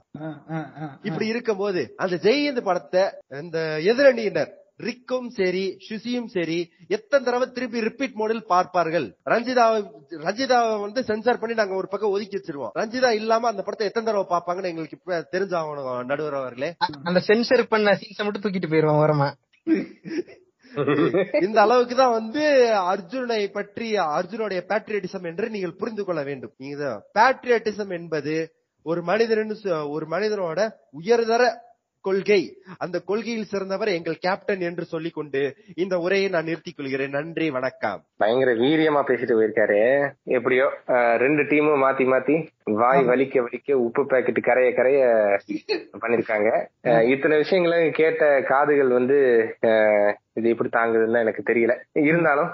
இப்படி இருக்கும்போது அந்த ஜெயந்த் படத்தை இந்த எதிரணியினர் ரிக்கும் சரி சுசியும் சரி எத்தனை தடவை திருப்பி ரிப்பீட் மோடில் பார்ப்பார்கள்? ரஞ்சிதா ரஞ்சிதாவை வந்து சென்சார் பண்ணி நாங்க ஒரு பக்கம் ஒதுக்கி வச்சிருவோம். ரஞ்சிதா இல்லாம அந்த படத்தை எத்தனை தடவை பார்ப்பாங்கன்னு எங்களுக்கு இப்ப தெரிஞ்சாகணும் நடுவர் அவர்களே. அந்த சென்சர் பண்ண சீன்ஸை மட்டும் தூக்கிட்டு போயிருவான் ஓரமா. இந்த அளவுக்கு தான் வந்து அர்ஜுனை பற்றி அர்ஜுனுடைய பேட்ரியட்டிசம் என்று நீங்கள் புரிந்து கொள்ள வேண்டும். நீங்க பேட்ரியட்டிசம் என்பது ஒரு மனிதன் ஒரு மனிதனோட உயர்தர கொள்கை. அந்த கொள்கையில் சிறந்தவர் எங்கள் கேப்டன் என்று சொல்லிக் கொண்டு இந்த உரையை நான் நிறுத்திக் கொள்கிறேன். நன்றி வணக்கம். பயங்கர வீரியமா பேசிட்டு போயிருக்காரு. எப்படியோ ரெண்டு டீமும் மாத்தி மாத்தி வாய் வலிக்க வலிக்க உப்பு பாக்கெட் கரைய கரைய பண்ணிருக்காங்க. இத்தனை விஷயங்களை கேட்ட காதுகள் வந்து இது எப்படி தாங்குதுன்னு எனக்கு தெரியல. இருந்தாலும்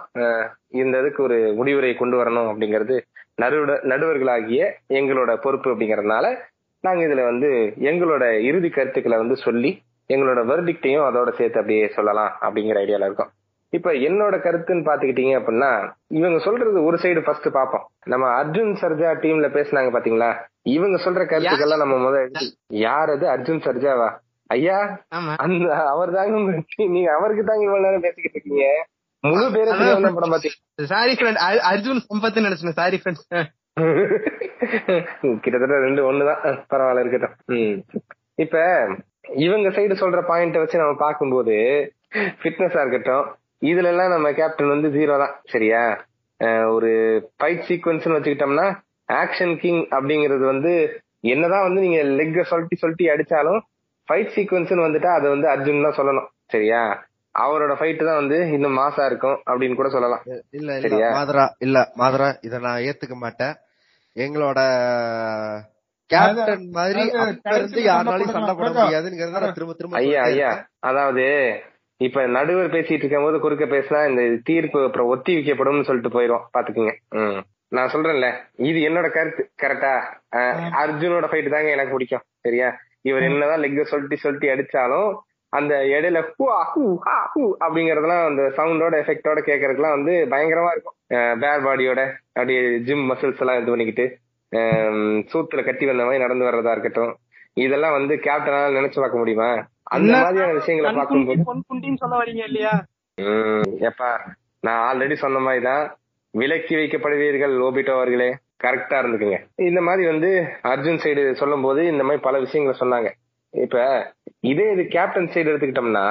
இந்த இதுக்கு ஒரு முடிவுரை கொண்டு வரணும் அப்படிங்கிறது நடுவ நடுவர்களாகிய எங்களோட பொறுப்பு அப்படிங்கறதுனால நாங்க இதுல வந்து எங்களோட இறுதி கருத்துக்களை வந்து சொல்லி எங்களோட வெர்டிக்டையும் அதோட சேர்த்து அப்படியே சொல்லலாம் அப்படிங்கிற ஐடியால இருக்கோம். இப்ப என்னோட கருத்துன்னு பாத்துக்கிட்டீங்க அப்படின்னா இவங்க சொல்றது ஒரு சைடு ஃபர்ஸ்ட் பாப்போம். நம்ம அர்ஜுன் சர்ஜா டீம்ல பேசினாங்க பாத்தீங்களா? இவங்க சொல்ற கருத்துக்கெல்லாம் நம்ம முதல்ல யார் அது? அர்ஜுன் சர்ஜாவா? ஐயா அந்த அவர் தாங்க நீங்க அவருக்கு தாங்க இவ்வளவு நேரம் பேசிக்கிட்டு இருக்கீங்க. முழு பேரும் தெரியாத படம் பாத்தீங்க. சாரி ஃப்ரெண்ட் அர்ஜுன் சம்பத் நினைச்சேன் சாரி ஃப்ரெண்ட்ஸ் கிட்டத்தட்ட ரெண்டு ஒண்ணுதான். பரவாயில்ல இருக்கட்டும். இப்ப இவங்க சைடு சொல்ற பாயிண்ட் வச்சு நம்ம பார்க்கும்போது ஃபிட்னஸா இருக்கட்டும் இதுல எல்லாம் நம்ம கேப்டன் வந்து ஜீரோ தான் சரியா? ஒரு ஃபைட் சீக்வன்ஸ் வச்சுக்கிட்டோம்னா ஆக்ஷன் கிங் அப்படிங்கிறது வந்து என்னதான் வந்து நீங்க லெக்க சொல்லிட்டு சொல்லிட்டு அடிச்சாலும் ஃபைட் சீக்வன்ஸ் வந்துட்டா அது வந்து அர்ஜுன் தான் சொல்லணும் சரியா? அவரோட ஃபைட் தான் வந்து இன்னும் மாசா இருக்கும் அப்படின்னு கூட சொல்லலாம். இல்ல இல்ல சரியா? மாதரா இல்ல மாதரா இத நான் ஏத்துக்க மாட்டேன். எங்களோட கேப்டன் மாதிரி இருந்து யாருனாலையும் சண்டை போட? முடியாதுங்கிறத நான் திரும்ப திரும்ப ஐயா ஐயா. அதாவது இப்ப நடுவர் பேசிட்டு இருக்கும் போது குறுக்க பேசினா இந்த தீர்ப்பு அப்புறம் ஒத்தி வைக்கப்படும் சொல்லிட்டு போயிரும். பாத்துக்குங்க. நான் சொல்றேன்ல இது என்னோட கருத்து. கரெக்டா அர்ஜுனோட ஃபைட் தாங்க எனக்கு பிடிக்கும். சரியா? இவர் என்னதான் லெக்க சொல்லிட்டு சொல்லிட்டு அடிச்சாலும் அந்த இடையில ஹூ ஆ, ஹூ ஹூ அப்படிங்கறதெல்லாம் அந்த சவுண்டோட எஃபெக்டோட கேட்கறதுக்குலாம் வந்து பயங்கரமா இருக்கும். பேர் பாடியோட அப்படியே ஜிம் மசில்ஸ் எல்லாம் இது பண்ணிக்கிட்டு சூத்துல கட்டி வந்த மாதிரி நடந்து வர்றதா இருக்கட்டும். இதெல்லாம் வந்து கேப்டனால நினைச்சு பார்க்க முடியுமா? அந்த? மாதிரியான விஷயங்களை பார்க்கும்போது சொல்ல வரீங்க இல்லையா? எப்பா நான் ஆல்ரெடி சொன்ன மாதிரி தான் விலக்கி வைக்கப்படுவீர்கள் ஓபிட்டோ அவர்களே. கரெக்டா இருந்துக்குங்க. இந்த மாதிரி வந்து அர்ஜுன் சைடு சொல்லும் போது இந்த மாதிரி பல விஷயங்களை சொன்னாங்க. இப்ப இதே இது கேப்டன் சைடு எடுத்துக்கிட்டோம்னா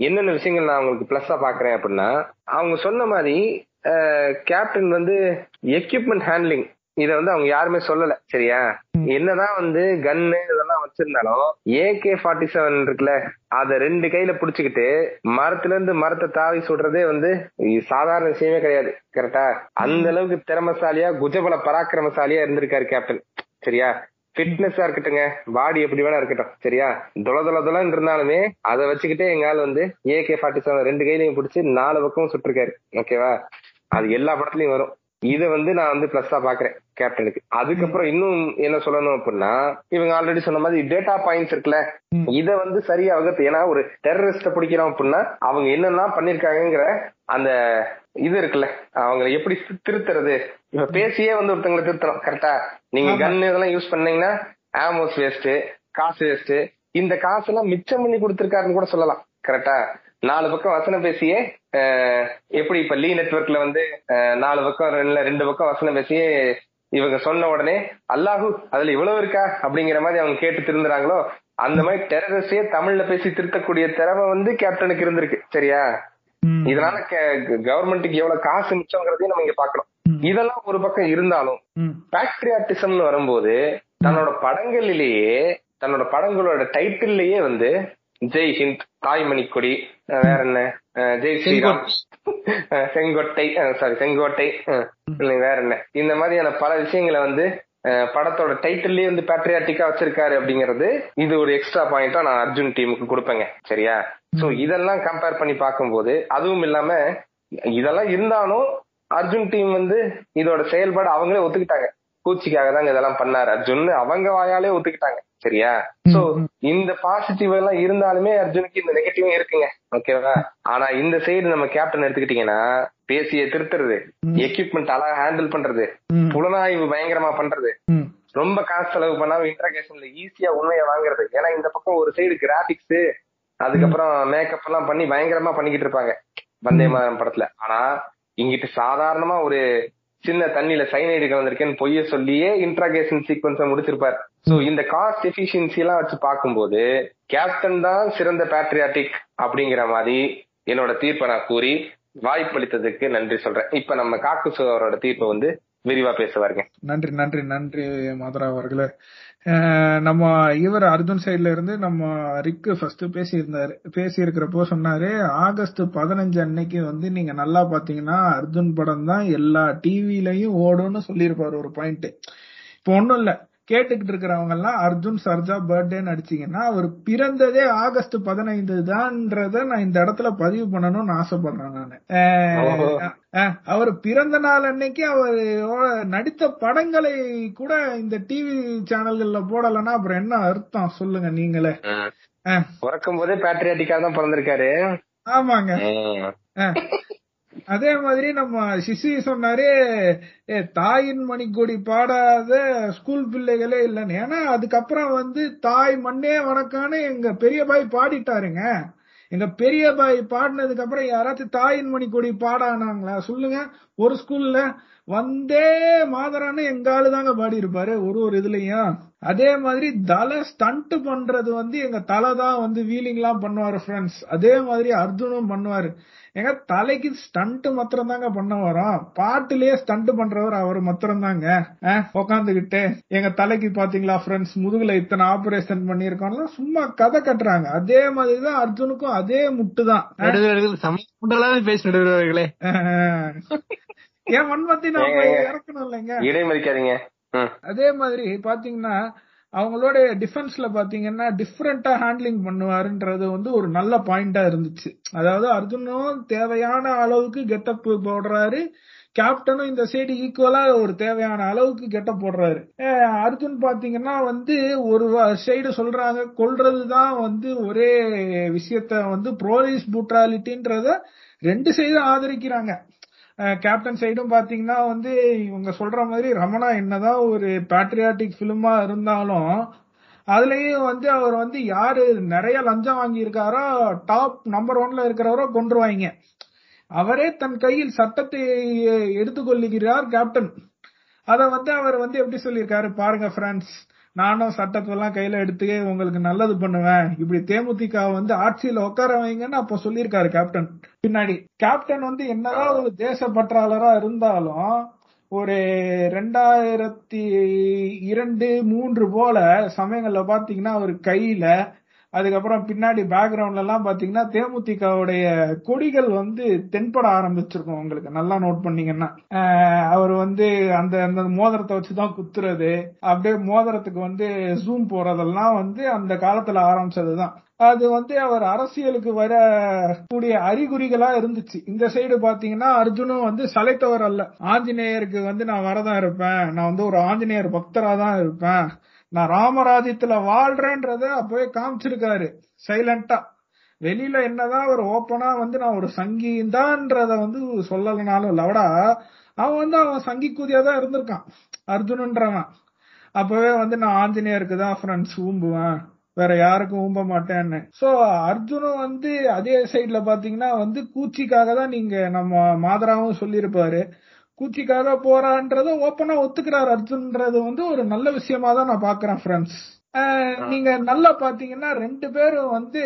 என்னென்ன விஷயங்கள் நான் அவங்களுக்கு பிளஸ்ஸா பாக்குறேன் அப்படின்னா அவங்க சொன்ன மாதிரி கேப்டன் வந்து எக்யூப்மெண்ட் ஹேண்ட்லிங் இத வந்து அவங்க யாருமே சொல்லல சரியா? என்னதான் வந்து கன்னு இதெல்லாம் வச்சிருந்தாலும் ஏகே ஃபார்ட்டி செவன் இருக்குல்ல அத ரெண்டு கையில புடிச்சுக்கிட்டு மரத்துல இருந்து மரத்தை தாவி சுடுறதே வந்து சாதாரண விஷயமே கிடையாது கரெக்டா அந்த அளவுக்கு திறமசாலியா குஜபல பராக்கிரமசாலியா இருந்திருக்காரு கேப்டன் சரியா? ஃபிட்னஸா இருக்கட்டுங்க பாடி எப்படி வேணா இருக்கட்டும். சரியா? தொல தொல தொலன்னு இருந்தாலுமே அதை வச்சுக்கிட்டே எங்கால வந்து ஏகே ஃபார்ட்டி செவன் ரெண்டு கையிலையும் பிடிச்சி நாலு பக்கமும் சுட்டிருக்காரு. ஓகேவா அது எல்லா படத்துலயும் வரும். இத வந்து நான் வந்து பிளஸ்ஸா பாக்குறேன் கேப்டனுக்கு அதுக்கப்புறம் இன்னும் என்ன சொல்லணும் அப்படின்னா இவங்க ஆல்ரெடி சொன்ன மாதிரி டேட்டா பாயிண்ட்ஸ் இருக்குல்ல? இத வந்து சரியா வகுத்து ஏன்னா ஒரு டெரரிஸ்ட பிடிக்கிறோம் அப்படின்னா அவங்க என்னெல்லாம் பண்ணிருக்காங்கங்கிற அந்த இது இருக்குல்ல. அவங்களை எப்படி திருத்துறது? இப்ப பேசியே வந்து ஒருத்தங்களை திருத்தணும் கரெக்டா நீங்க கன் இதெல்லாம் யூஸ் பண்ணீங்கன்னா ஆமோஸ் வேஸ்ட் காசு வேஸ்ட் இந்த காசு எல்லாம் மிச்சம் பண்ணி கொடுத்திருக்காருன்னு கூட சொல்லலாம் கரெக்டா நாலு பக்கம் வசனம் பேசியே எப்படி இப்ப லீ நெட்வொர்க்ல வந்து நாலு பக்கம் ரெண்டு பக்கம் வசனம் பேசியே இவங்க சொன்ன உடனே அல்லாஹு அதுல இவ்வளவு இருக்கா? அப்படிங்கிற மாதிரி அவங்க கேட்டு திருந்துறாங்களோ அந்த மாதிரி டெரரிஸ்டே தமிழ்ல பேசி திருத்தக்கூடிய திறமை வந்து கேப்டனுக்கு இருந்திருக்கு சரியா? இதனால கவர்மெண்ட்டுக்கு எவ்வளவு காசு மிச்சம்ங்கிறதையும் நம்ம இங்க பாக்கணும் இதெல்லாம் ஒரு பக்கம் இருந்தாலும் பேட்ரியாட்டிசம்னு வரும்போது தன்னோட படங்களிலேயே தன்னோட படங்களோட டைட்டில்லையே வந்து ஜெய் ஹிந்த் தாய்மணி கொடி வேற என்ன? ஜெய் ஸ்ரீராம். செங்கோட்டை. சாரி செங்கோட்டை வேற என்ன? இந்த மாதிரியான பல விஷயங்களை வந்து படத்தோட டைட்டில்லயே வந்து பேட்ரியாட்டிக்கா வச்சிருக்காரு அப்படிங்கறது இது ஒரு எக்ஸ்ட்ரா பாயிண்டா நான் அர்ஜுன் டீமுக்கு கொடுப்பேங்க. சரியா? சோ இதெல்லாம் கம்பேர் பண்ணி பார்க்கும்போது அதுவும் இல்லாம இதெல்லாம் இருந்தாலும் அர்ஜுன் டீம் வந்து இதோட செயல்பாடு அவங்களே ஒத்துக்கிட்டாங்க. பூச்சிக்காக தாங்க இதெல்லாம் பண்ணாரு அர்ஜுன் அவங்க வாயாலே ஒத்துக்கிட்டாங்க. சரியா? சோ இந்த பாசிட்டிவ் எல்லாம் இருந்தாலுமே அர்ஜுனுக்கு இந்த நெகட்டிவும் இருக்குங்க. ஓகேவா ஆனா இந்த சைடு நம்ம கேப்டன் எடுத்துக்கிட்டீங்கன்னா பேசிய திருத்துறது எக்யூப்மெண்ட் அழகா ஹேண்டில் பண்றது புலனாய்வு பயங்கரமா பண்றது ரொம்ப காசு செலவு பண்ணாம இன்டர்கேஷன்ல ஈஸியா உண்மையை வாங்குறது. ஏன்னா இந்த பக்கம் ஒரு சைடு கிராபிக்ஸ் அதுக்கப்புறம் மேக்கப் எல்லாம் பண்ணி பயங்கரமா பண்ணிக்கிட்டு இருப்பாங்க வந்தே மாதம் படத்துல. ஆனா இங்கிட்டு சாதாரணமா ஒரு சின்ன தண்ணியில சைனைடு கலந்திருக்கேன்னு பொய்ய சொல்லியே இன்ட்ராகேஷன் சீக்வன்ஸ முடிச்சிருப்பாரு. சோ இந்த காஸ்ட் எஃபிஷியன்சி எல்லாம் வச்சு பார்க்கும்போது கேப்டன் தான் சிறந்த பேட்ரியாட்டிக் அப்படிங்கிற மாதிரி என்னோட தீர்ப்பை நான் கூறி வாய்ப்பளித்ததுக்கு நன்றி சொல்றேன். இப்ப நம்ம காக்கு அவரோட தீர்ப்பை வந்து விரிவா பேசுவாருங்க. நன்றி நன்றி நன்றி மாதரா அவர்களே. நம்ம இவர் அர்ஜுன் சைட்ல இருந்து நம்ம ரிக்கு ஃபர்ஸ்ட் பேசியிருந்தாரு பேசியிருக்கிறப்போ சொன்னாரு ஆகஸ்ட் பதினஞ்சு அன்னைக்கு வந்து நீங்க நல்லா பாத்தீங்கன்னா அர்ஜுன் படம் தான் எல்லா டிவிலையும் ஓடும்னு சொல்லியிருப்பாரு ஒரு பாயிண்ட் இப்போ ஒன்றும் இல்லை. கேட்டுக்கிட்டு இருக்கிறவங்க எல்லாம் அர்ஜுன் சர்ஜா பர்த்டேன்னு அடிச்சீங்கன்னா அவர் பிறந்ததே ஆகஸ்ட் பதினைந்து தான்றத நான் இந்த இடத்துல பதிவு பண்ணணும்னு ஆசைப்படுறேன் நான். அவர் பிறந்த நாள் அன்னைக்கு அவர் நடித்த படங்களை கூட இந்த டிவி சேனல்கள்ல போடலன்னா அப்புறம் என்ன அர்த்தம்? சொல்லுங்க நீங்களே. பிறக்கும் போதே பேட்ரியாட்டிக்கா தான் பிறந்திருக்காரு. ஆமாங்க. அதே மாதிரி நம்ம சிசி சொன்னாரு ஏ, தாயின் மணிக்கொடி பாடாத ஸ்கூல் பிள்ளைகளே இல்லைன்னு. ஏன்னா அதுக்கப்புறம் வந்து தாய் மண்ணே வணக்கான்னு எங்க பெரிய பாய் பாடிட்டாருங்க. எங்க பெரிய பாய் பாடினதுக்கு அப்புறம் யாராச்சும் தாயின் மணிக்கொடி பாடானாங்களா? சொல்லுங்க. ஒரு ஸ்கூல்ல வந்தே மாதரான்னு எங்க ஆளு தாங்க பாடி இருப்பாரு ஒரு ஒரு இதுலயும். அதே மாதிரி தலை ஸ்டண்ட் பண்றது வந்து எங்க தலை தான் வந்து வீலிங் எல்லாம் பண்ணுவாரு ஃப்ரெண்ட்ஸ் அதே மாதிரி அர்ஜுனும் பண்ணுவாரு. எங்க தலைக்கு ஸ்டண்ட் மாத்திரம் தாங்க பண்ண வரோம். பாட்டுலயே ஸ்டண்ட் பண்றவர் அவர் மாத்திரம் தாங்க உக்காந்துகிட்டு. எங்க தலைக்கு பாத்தீங்களா ஃப்ரெண்ட்ஸ் முதுகுல இத்தனை ஆபரேஷன் பண்ணிருக்கோம்ல சும்மா கதை கட்டுறாங்க. அதே மாதிரிதான் அர்ஜுனுக்கும் அதே முட்டு தான் பேச நடுவர்களே ஏன் மண்மத்தி நான். இறக்கணும் இல்லைங்க? இடைமறிக்காதீங்க. அதே மாதிரி பாத்தீங்கன்னா அவங்களோட டிஃபென்ஸ்ல பாத்தீங்கன்னா டிஃப்ரெண்டா ஹேண்ட்லிங் பண்ணுவாருன்றது வந்து ஒரு நல்ல பாயிண்டா இருந்துச்சு. அதாவது அர்ஜுனும் தேவையான அளவுக்கு கெட்டப் போடுறாரு. கேப்டனும் இந்த சைடு ஈக்குவலா ஒரு தேவையான அளவுக்கு கெட்டப் போடுறாரு. அர்ஜுன் பாத்தீங்கன்னா வந்து ஒரு சைடு சொல்றாங்க கொல்றதுதான் வந்து ஒரே விஷயத்த வந்து ப்ரோலிஸ் புட்ராலிட்டின்றத ரெண்டு சைடும் ஆதரிக்கிறாங்க. கேப்டன் சைடும் பாத்தீங்கன்னா வந்து இவங்க சொல்ற மாதிரி ரமணா என்னதான் ஒரு பேட்ரியாட்டிக் பிலிமா இருந்தாலும் அதுலயும் வந்து அவர் வந்து யாரு நிறைய லஞ்சம் வாங்கியிருக்காரோ டாப் நம்பர் ஒன்ல இருக்கிறவரோ கொண்டுருவாங்க அவரே தன் கையில் சட்டத்தை எடுத்துக்கொள்ளுகிறார் கேப்டன் அத வந்து அவர் வந்து எப்படி சொல்லியிருக்காரு பாருங்க ஃப்ரெண்ட்ஸ் நானும் சட்டத்தெல்லாம் கையில எடுத்து உங்களுக்கு நல்லது பண்ணுவேன். இப்படி தேமுதிக வந்து ஆட்சியில உட்கார வைங்கன்னு அப்ப சொல்லியிருக்காரு கேப்டன் பின்னாடி கேப்டன் வந்து என்னதான் ஒரு தேசப்பற்றாளரா இருந்தாலும் ஒரு ரெண்டாயிரத்தி இரண்டு மூன்று போல சமயங்கள்ல பாத்தீங்கன்னா அவர் கையில அதுக்கப்புறம் பின்னாடி பேக்ரவுண்ட்ல எல்லாம் பாத்தீங்கன்னா தேமுதிகவுடைய கொடிகள் வந்து தென்பட ஆரம்பிச்சிருக்கும் உங்களுக்கு. நல்லா நோட் பண்ணீங்கன்னா. அவர் வந்து அந்த அந்த மோதிரத்தை வச்சுதான் குத்துறது. அப்படியே மோதிரத்துக்கு வந்து ஜூம் போறதெல்லாம் வந்து அந்த காலத்துல ஆரம்பிச்சதுதான். அது வந்து அவர் அரசியலுக்கு வர கூடிய அறிகுறிகளா இருந்துச்சு. இந்த சைடு பாத்தீங்கன்னா அர்ஜுனும் வந்து சலைத்தவர் அல்ல. ஆஞ்சநேயருக்கு வந்து நான் வரதான் இருப்பேன். நான் வந்து ஒரு ஆஞ்சநேயர் பக்தரா தான் இருப்பேன். நான் ராமராஜ்யத்துல வாழ்றேன்றத அப்பவே காமிச்சிருக்காரு சைலண்டா வெளியில என்னதான் ஒரு ஓப்பனா வந்து நான் ஒரு சங்கிதான்றத வந்து சொல்லலனாலும் லவடா அவன் வந்து அவன் சங்கி கூதியா தான் இருந்திருக்கான் அர்ஜுனன்றவன். அப்பவே வந்து நான் ஆஞ்சநேயருக்கு தான் ஃப்ரெண்ட்ஸ் ஊம்புவேன் வேற யாருக்கும் ஊம்ப மாட்டேன்னு. சோ அர்ஜுனும் வந்து அதே சைட்ல பாத்தீங்கன்னா வந்து கூச்சிக்காக தான் நீங்க நம்ம மாதராவும் சொல்லியிருப்பாரு கூச்சிக்காக போறான்றத ஓப்பனா ஒத்துக்கிறார் அர்ஜுன்ன்றது வந்து ஒரு நல்ல விஷயமா தான் நான் பாக்குறேன் ஃப்ரெண்ட்ஸ் நீங்க நல்லா பாத்தீங்கன்னா ரெண்டு பேரும் வந்து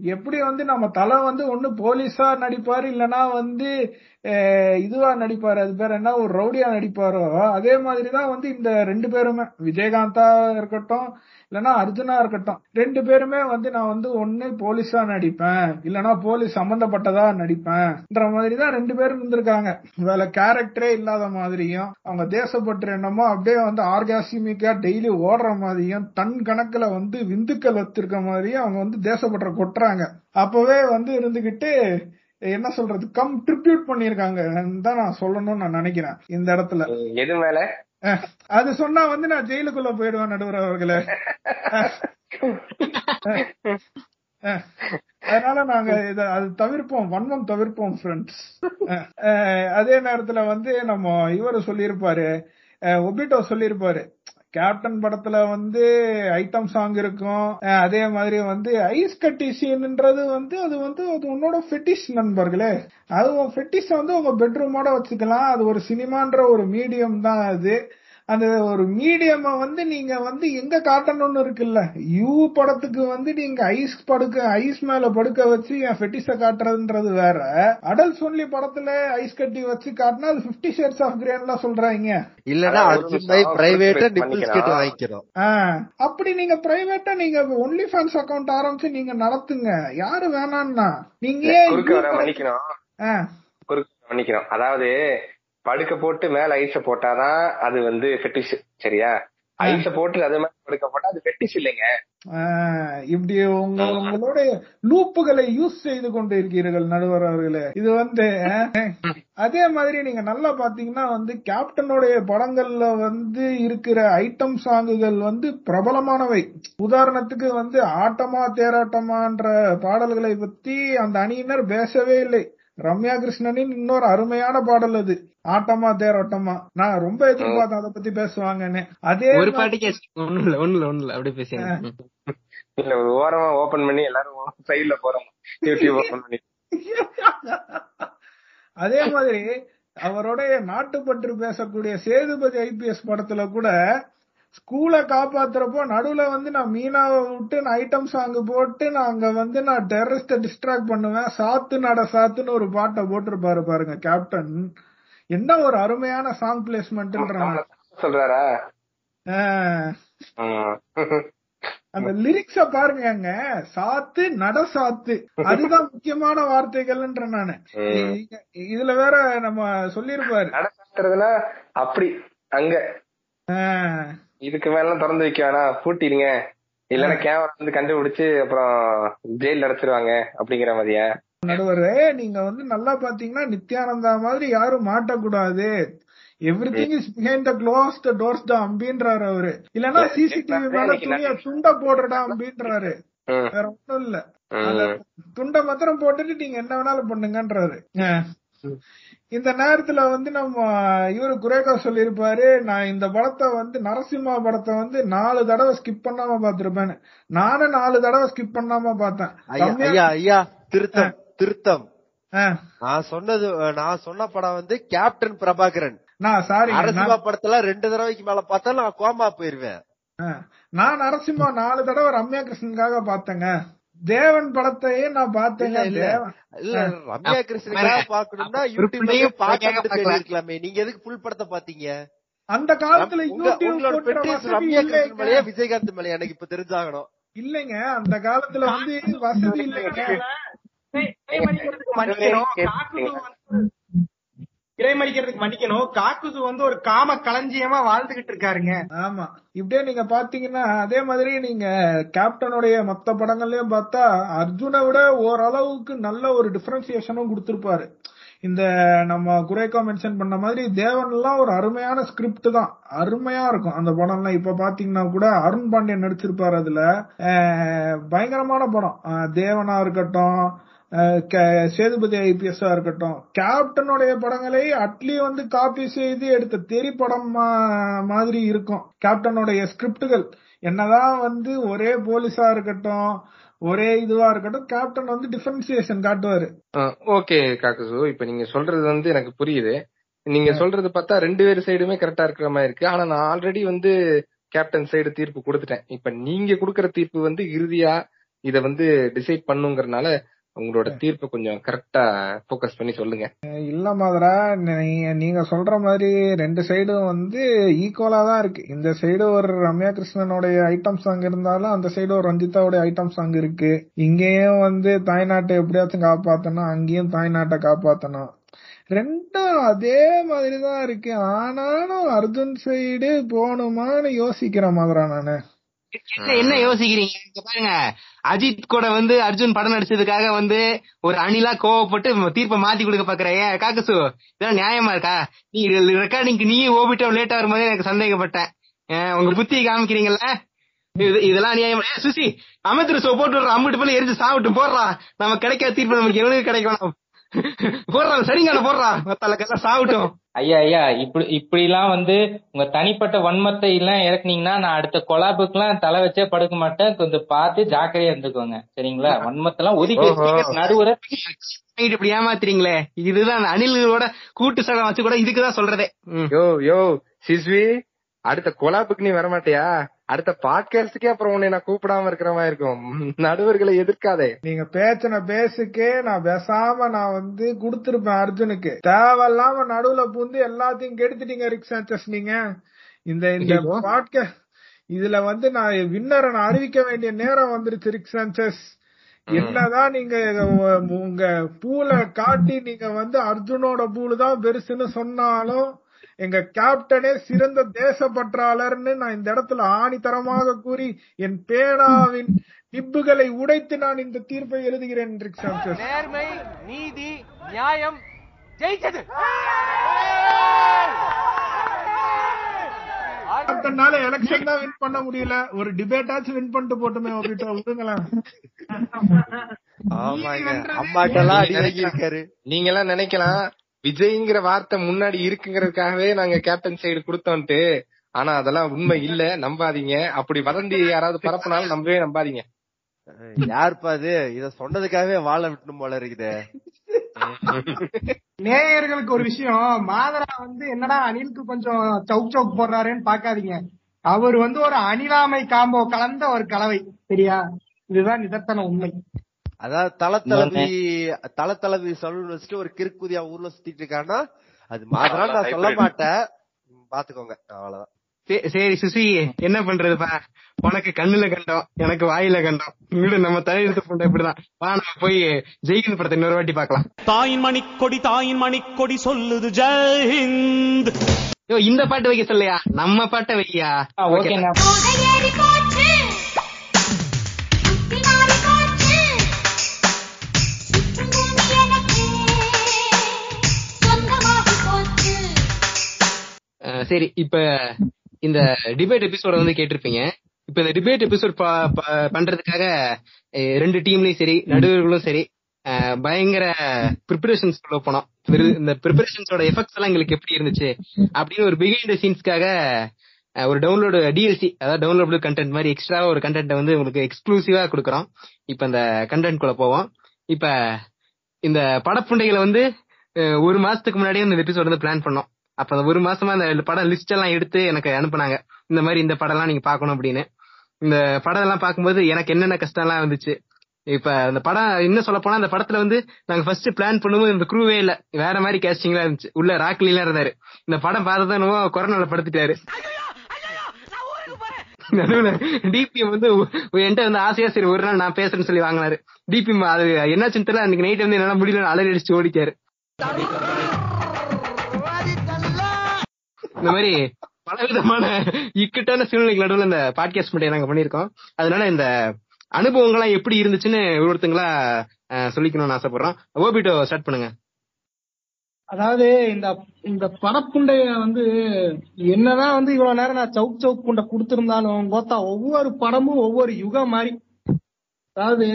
எப்படி வந்து நம்ம தலை வந்து ஒண்ணு போலீஸா நடிப்பாரு இல்லனா வந்து இதுவா நடிப்பாரு அது பேர் என்ன ஒரு ரவுடியா நடிப்பாரோ அதே மாதிரிதான் வந்து இந்த ரெண்டு பேருமே. விஜயகாந்தா இருக்கட்டும் இல்லனா அர்ஜுனா இருக்கட்டும். ரெண்டு பேருமே வந்து நான் வந்து ஒன்னு போலீஸா நடிப்பேன். இல்லனா போலீஸ் சம்பந்தப்பட்டதா நடிப்பேன்ன்ற மாதிரி தான் ரெண்டு பேரும் இருந்திருக்காங்க. வேற கேரக்டரே இல்லாத மாதிரியும் அவங்க தேசப்பற்று என்னமோ அப்படியே வந்து ஆர்காசிமிக்கா டெய்லி ஓடுற மாதிரியும் டன் கணக்குல வந்து விந்துக்கள் வச்சிருக்க மாதிரியும் அவங்க வந்து தேசப்பற்ற கொட்டுறாங்க. அப்பவே வந்து இருந்துகிட்டு என்ன சொல்றது கம் ட்ரிபியூட் பண்ணிருக்காங்க தான் நான் சொல்லணும்னு நான் நினைக்கிறேன். இந்த இடத்துல. எது மேல? அது சொன்னா வந்து நான் ஜெயிலுக்குள்ள போயிடுவேன் நடுவர் அவர்களே. அதனால நாங்க இத அது தவிர்ப்போம் வன்மம் தவிர்ப்போம் ஃப்ரெண்ட்ஸ் அதே நேரத்துல வந்து நம்ம இவரு சொல்லியிருப்பாரு ஒபிட்டோ சொல்லியிருப்பாரு. கேப்டன் படத்துல வந்து ஐட்டம் சாங் இருக்கும். அதே மாதிரி வந்து ஐஸ் கட்டி சீன்ன்றது வந்து அது வந்து அது உன்னோட ஃபெட்டிஷ் நண்பர்களே. அது உன் ஃபெட்டிஷ் வந்து உங்க பெட்ரூமோட வச்சுக்கலாம். அது ஒரு சினிமான்ற ஒரு மீடியம் தான் அது. அந்த ஒரு மீடியம் வந்து நீங்க வந்து எங்க காட்டணும்னு இருக்குல்ல? யூ படத்துக்கு வந்து நீங்க ஐஸ் படுக்க ஐஸ் மேல படுக்க வச்சு என் ஃபெட்டிஸ காட்டுறதுன்றது வேற. அடல்ட் ஒன்லி படத்துல ஐஸ் கட்டி வச்சு காட்டினா அது பிப்டி ஷேட்ஸ் ஆஃப் கிரேன்லாம் சொல்றாங்க. அவன் பிரைவேட்டா நிப்பிள்ஸ். கேட்டு வாங்கிக்கிறோம். அப்படி நீங்க பிரைவேட்டா நீங்க ஒன்லி ஃபேன்ஸ் அக்கவுண்ட் ஆரம்பிச்சு நீங்க நடத்துங்க. யாரு வேணான்னா? நீங்க மன்னிக்கணும் அதாவது படுக்க போட்டு மேல ஐஸ போட்டாதான் அது வந்து ஃபெட்டிஷ் சரியா? ஐஸ போட்டு அது மேல படுக்க போட்டா அது ஃபெட்டிஷ் இல்லைங்க. ஆஹ் இப்படி உங்க உங்களோட லூப்புகளை யூஸ் செய்து கொண்டு இருக்கிறீர்கள் நடுவர் அவர்களே. இது வந்து அதே மாதிரி நீங்க நல்லா பாத்தீங்கன்னா வந்து கேப்டனுடைய படங்கள்ல வந்து இருக்கிற ஐட்டம் சாங்குகள் வந்து பிரபலமானவை. உதாரணத்துக்கு வந்து ஆட்டமா தேராட்டமான்ற பாடல்களை பத்தி அந்த அணியினர் பேசவே இல்லை. ரம்யா கிருஷ்ணனின் இன்னொரு அருமையான பாடல் அது. ஆட்டமா தேரோட்டமா. நான் ரொம்ப எதிர்பார்த்தேன் அதை பத்தி பேசுவாங்கன்னு. அதே ஒரு மாதிரி- பாட்டு கேஸ் ஒண்ணும் இல்ல ஒண்ணும் இல்ல ஒண்ணும் இல்ல. அப்படியே பேசுங்க. இல்ல ஒரு ஓரமா ஓபன் பண்ணி எல்லாரும் சைடுல போறோம். யூடியூப் ஓபன் பண்ணி. அதே மாதிரி அவருடைய நாட்டுப்பற்று பேசக்கூடிய சேதுபதி ஐபிஎஸ் படத்துல கூட ஸ்கூலை காப்பாத்துறப்போ நடுவுல வந்து நான் மீனாவை விட்டு நான் ஐட்டம் சாங் போட்டு நான் அங்க வந்து நான் டெரரிஸ்ட டிஸ்ட்ராக்ட் பண்ணுவேன். சாத்து நட சாத்துன்னு ஒரு பாட்டை போட்டிருப்பாரு பாருங்க கேப்டன் என்ன ஒரு அருமையான சாங் பிளேஸ்மெண்ட்ன்றாங்க சொல்றாரா? அந்த லிரிக்ஸ பாருங்க சாத்து நட சாத்து. அதுதான் முக்கியமான வார்த்தைகள்ன்ற நானு. இதுல வேற நம்ம சொல்லிருப்பாரு அப்படி அங்க. இதுக்கு மேல திறந்து வைக்க வேணாம். பூட்டிடுங்க. இல்லன்னா கேமரா வந்து கண்டுபிடிச்சு அப்புறம் ஜெயில அடைச்சிருவாங்க அப்படிங்கிற மாதிரியா? நடுவரே நீங்க வந்து நல்லா பாத்தீங்கன்னா நித்யானந்தா மாதிரி யாரும் மாட்டக்கூடாது. Everything is behind the closed doors தான் அப்படின்றாரு அவரு. இல்லன்னா சிசிடிவி மேல துணிய துண்ட போடுறடா அப்படின்றாரு வேற ஒண்ணும் இல்ல. துண்டை மாத்திரம் போட்டுட்டு நீங்க என்ன வேணாலும் பண்ணுங்கன்றாரு. இந்த நேரத்துல வந்து நம்ம இவரு குரேகா சொல்லியிருப்பாரு நான் இந்த படத்தை வந்து நரசிம்மா படத்தை வந்து நாலு தடவை ஸ்கிப் பண்ணாம பாத்திருப்பேன்னு நானும் நாலு தடவை ஸ்கிப் பண்ணாம பார்த்தேன். ஐயா ஐயா திருத்தம் திருத்தம். நான் சொன்னது நான் சொன்ன படம் வந்து கேப்டன் பிரபாகரன் நான் சாரி அரசியலா படத்துல ரெண்டு தடவைக்கு மேல பார்த்தா நான் கோமா போயிருவேன். நான் நரசிம்மா நாலு தடவை ரம்யா கிருஷ்ணனுக்காக பார்த்தேங்க. தேவன் படத்தையே நான் பார்த்தேங்க இல்ல, இல்ல. ரம்யா கிருஷ்ணனுக்காக பாக்கணும்னா யூடியூப்ல உருப்படியும் பாக்க பார்க்கலாம். சொல்லிருக்கலாமே நீங்க எதுக்கு ஃபுல் படத்தை பாத்தீங்க அந்த காலத்துல யூடியூப் ரம்யா கிருஷ்ணன் மேலயா விஜயகாந்த் மேலயா? எனக்கு இப்ப தெரிஞ்சாகணும். இல்லைங்க அந்த காலத்துல வந்து வசதி இல்லைங்க. இறைமறிக்கிறதுக்கு மன்னிக்கணும். காக்குசு வந்து மன்னிக்கணும் வந்து ஒரு காம களஞ்சியமா வாழ்ந்துகிட்டு இருக்காருங்க. ஆமா. இப்படியே நீங்க பாத்தீங்கன்னா அதே மாதிரி நீங்க கேப்டனுடைய மத்த படங்கள்லயும் பார்த்தா அர்ஜுனை விட ஓரளவுக்கு நல்ல ஒரு டிஃபரன்சியேஷனும் கொடுத்திருப்பாரு. இந்த நம்ம குரேக்கா மென்ஷன் பண்ண மாதிரி தேவன் எல்லாம் ஒரு அருமையான ஸ்கிரிப்ட் தான். அருமையா இருக்கும். அந்த படம்லாம் இப்ப பாத்தீங்கன்னா கூட அருண் பாண்டியன் நடிச்சிருப்பாரு அதுல. பயங்கரமான படம். தேவனா இருக்கட்டும் சேதுபதி ஐபிஎஸ் இருக்கட்டும். கேப்டனுடைய படங்களை அட்லி வந்து காப்பி செய்து எடுத்த தெரி படம் மாதிரி இருக்கும். கேப்டனுடைய ஸ்கிரிப்டுகள். என்னதான் வந்து ஒரே போலீஸா இருக்கட்டும் ஒரே இதுவா இருக்கட்டும் கேப்டன் வந்து டிஃபரன்சியேஷன் காட்டுவாரு. ஓகே காக்கசு. இப்ப நீங்க சொல்றது வந்து எனக்கு புரியுது. நீங்க சொல்றது பார்த்தா ரெண்டு பேர் சைடுமே கரெக்டா இருக்கிற மாதிரி இருக்கு. ஆனா நான் ஆல்ரெடி வந்து கேப்டன் சைடு தீர்ப்பு கொடுத்துட்டேன். இப்ப நீங்க கொடுக்கற தீர்ப்பு வந்து இறுதியா இத வந்து டிசைட் பண்ணுங்கறனால உங்களோட தீர்ப்பு கொஞ்சம் கரெக்டா ஃபோக்கஸ் பண்ணி சொல்லுங்க. இல்ல மாதிரா நீங்க சொல்ற மாதிரி ரெண்டு சைடும் வந்து ஈக்குவலா தான் இருக்கு. இந்த சைடு ஒரு ரம்யா கிருஷ்ணனுடைய ஐட்டம் சாங் இருந்தாலும் அந்த சைடு ஒரு ரஞ்சிதாவுடைய ஐட்டம் சாங் இருக்கு. இங்கேயும் வந்து தாய்நாட்டை எப்படியாச்சும் காப்பாத்தணும் அங்கேயும் தாய்நாட்டை காப்பாத்தணும். ரெண்டும் அதே மாதிரி தான் இருக்கு. ஆனாலும் அர்ஜுன் சைடு போகணுமான்னு யோசிக்கிற மாதிரா நானு. என்ன என்ன யோசிக்கிறீங்க? இங்க பாருங்க அஜித் கூட வந்து அர்ஜுன் படம் நடிச்சதுக்காக வந்து ஒரு அணிலா கோவப்பட்டு தீர்ப்பை மாத்தி கொடுக்க பாக்குற ஏன் காக்கசு இதெல்லாம் நியாயமா இருக்கா? நீ ரெக்கார்டிங்க்கு நீ ஓபிட்ட லேட்டா வரும்போது எனக்கு சந்தேகப்பட்டேன். உங்க புத்தி காமிக்கிறீங்கல்ல? இது இதெல்லாம் நியாயமா? சுசி அமைச்சர் சோ போட்டு விடுற அம்பிட்டு போல எரிஞ்சு சாப்பிட்டு போடுறா. நம்ம கிடைக்காத தீர்ப்பு நமக்கு எவனுக்கு கிடைக்கணும்? போடுறா சரிங்க போடுறா. மத்தெல்லாம் சாப்பிட்டோம். ஐயா ஐயா இப்படி இப்படி எல்லாம் வந்து உங்க தனிப்பட்ட வன்மத்தை எல்லாம் இறக்குனீங்கன்னா நான் அடுத்த கொலாபுக்கு எல்லாம் தலை வச்சே படுக்க மாட்டேன். கொஞ்சம் பார்த்து ஜாக்கிரதையா இருந்துக்கோங்க. சரிங்களா? வன்மத்தெல்லாம் ஒதுக்கி நடுவுற? இப்படி ஏமாத்துறீங்களே? இதுதான் அணில்களோட கூட்டு சகம் வச்சு கூட இதுக்குதான் சொல்றதே. யோ யோ சிஸ்வி அடுத்த கொலாப்புக்கு நீ வரமாட்டியா? அடுத்த பாட்காஸ்டுக்கே அப்புறம் உன்னை நான் கூப்பிடாம இருக்கிற மாதிரி இருக்கும். நடுவர்களை எதிர்க்காதே. நீங்க பேச்சின பேசுக்கே நான் பேசாம நான் வந்து குடுத்திருப்பேன் அர்ஜுனுக்கு. தேவையில்லாம நடுவுல பூந்து எல்லாத்தையும் கெடுத்துட்டீங்க ரிக் சாnchez நீங்க. இந்த இந்த. பாட்காஸ்ட் இதுல வந்து நான் வின்னரை நான் அறிவிக்க வேண்டிய நேரம் வந்துருச்சு ரிக் சாnchez என்னதான் நீங்க உங்க பூல காட்டி நீங்க வந்து அர்ஜுனோட பூலு தான் பெருசுன்னு சொன்னாலும் எங்க கேப்டனே சிறந்த தேசப்பற்றாளர்னு நான் இந்த இடத்துல ஆணித்தரமாக கூறி என் பேனாவின் நிப்புகளை உடைத்து நான் இந்த தீர்ப்பை எழுதுகிறேன் நேர்மை நீதி நியாயம் ஜெயிச்சது. கேப்டனால எலெக்ஷன் தான் வின் பண்ண முடியல. ஒரு டிபேட்டாச்சும் வின் பண்ணிட்டு போட்டுமே ஓபிட்டோ விடுங்களேன். ஆமாங்க. அம்மாட்ட எல்லாம் அடி வாங்கியிருக்காரு நீங்க எல்லாம் நினைக்கலாம். விஜய்ங்கிற வார்த்தை முன்னாடி இருக்குங்கிறதுக்காகவே நாங்க கேப்டன் சைடு கொடுத்தோன்ட்டு. ஆனா அதெல்லாம் உண்மை இல்ல. நம்பாதீங்க. அப்படி வதந்தி யாராவது பரப்புனாலும் நம்பவே நம்பாதீங்க. யாருப்பா அது? இத சொன்னதுக்காகவே வாழ விட்டணும் போல இருக்குது. நேயர்களுக்கு ஒரு விஷயம். மாதரா வந்து என்னடா அனிலுக்கு கொஞ்சம் சவுக் சவுக் போடுறாருன்னு பாக்காதீங்க அவர் வந்து ஒரு அணிலாமை காம்போ கலந்த ஒரு கலவை. சரியா? இதுதான் நிதர்சன உண்மை. அதாவது தல தளபதி தல தளபதி சொல்லணும்னு வச்சுட்டு ஒரு கிறுக்குதியா ஊர்ல சுத்திட்டு இருக்கான்னா அது மாதிரா நான் சொல்ல மாட்டேன். பாத்துக்கோங்க அவ்வளவுதான். சரி சுசி என்ன பண்றதுப்பா? உனக்கு கண்ணுல கண்டோம் எனக்கு வாயில கண்டோம். வீடு நம்ம தலையெழுத்து பண்ற இப்படிதான். வா நம்ம போய் ஜெயிக்கிற படத்தை இன்னொரு வாட்டி பார்க்கலாம். தாயின் மணிக்கொடி தாயின் மணிக்கொடி சொல்லுது ஜெயஹிந்த். ஐயோ இந்த பாட்டு வைக்க சொல்லையா? நம்ம பாட்டை வையா? ஓகே சரி இப்ப இந்த டிபேட் எபிசோட வந்து கேட்டிருப்பீங்க. இப்ப இந்த டிபேட் எபிசோட் பண்றதுக்காக ரெண்டு டீம்லயும் சரி நடுவர்களும் சரி பயங்கர ப்ரிப்பரேஷன்ஸ் போனோம். வெறு- இந்த ப்ரிப்பரேஷன்ஸோட எஃபெக்ட்ஸ் எல்லாம் எங்களுக்கு எப்படி இருந்துச்சு அப்படின்னு ஒரு பிஹைண்ட் சீன்ஸ்க்காக ஒரு டவுன்லோடு டிஎல்சி அதாவது டவுன்லோடபிள் கண்டென்ட் மாதிரி எக்ஸ்ட்ரா ஒரு கண்டென்ட் வந்து உங்களுக்கு எக்ஸ்க்ளூசிவா கொடுக்குறோம். இப்ப இந்த கண்டென்ட் குள்ள போவோம். இப்ப இந்த படப்புண்டைகளை வந்து ஒரு மாசத்துக்கு முன்னாடியே இந்த எபிசோட் வந்து பிளான் பண்ணோம். அப்ப அந்த ஒரு மாசமா அந்த படம் லிஸ்ட் எல்லாம் எடுத்து எனக்கு அனுப்புனாங்க. இந்த மாதிரி இந்த படம் எல்லாம் நீங்க பாக்கணும் அப்படின்னு. இந்த படம் எல்லாம் பார்க்கும்போது எனக்கு என்னென்ன கஷ்டம் எல்லாம் வந்துச்சு இப்ப அந்த படம் இன்னும் சொல்ல போனா அந்த படத்துல வந்து நாங்க ஃபர்ஸ்ட் பிளான் பண்ணும்போது இந்த குரூவே இல்ல. வேற மாதிரி கேஸ்டிங்லாம் இருந்துச்சு. உள்ள ராக்லி எல்லாம் இருந்தாரு. இந்த படம் பார்த்ததும் கொரோனால படுத்துட்டாரு. நடுவுல டிபிஎம் வந்து என்கிட்ட வந்து ஆசையா சரி ஒரு நாள் நான் பேசுறேன்னு சொல்லி வாங்கினாரு. டிபிஎம் அது என்னாச்சுன்னு தெரியல. அன்னைக்கு நைட் வந்து என்னால முடியல அலறி அடிச்சு ஓடிட்டாரு. இந்த மாதிரி பலவிதமான இக்கட்டான சூழ்நிலைக்கு நடுவில் இந்த பாட்காஸ்ட் மட்டும் நாங்க பண்ணிருக்கோம் அதனால இந்த அனுபவங்கள்லாம் எப்படி இருந்துச்சுன்னு ஒருத்தங்களா சொல்லிக்கணும்னு ஆசைப்படுறோம். ஓபிட்டோ ஸ்டார்ட் பண்ணுங்க. அதாவது இந்த இந்த படப்புண்டைய வந்து என்னதான் வந்து இவ்வளவு நேரம் நான் சவுக் சவுக் புண்டை கொடுத்திருந்தாலும் பார்த்தா ஒவ்வொரு படமும் ஒவ்வொரு யுகம் மாதிரி அதாவது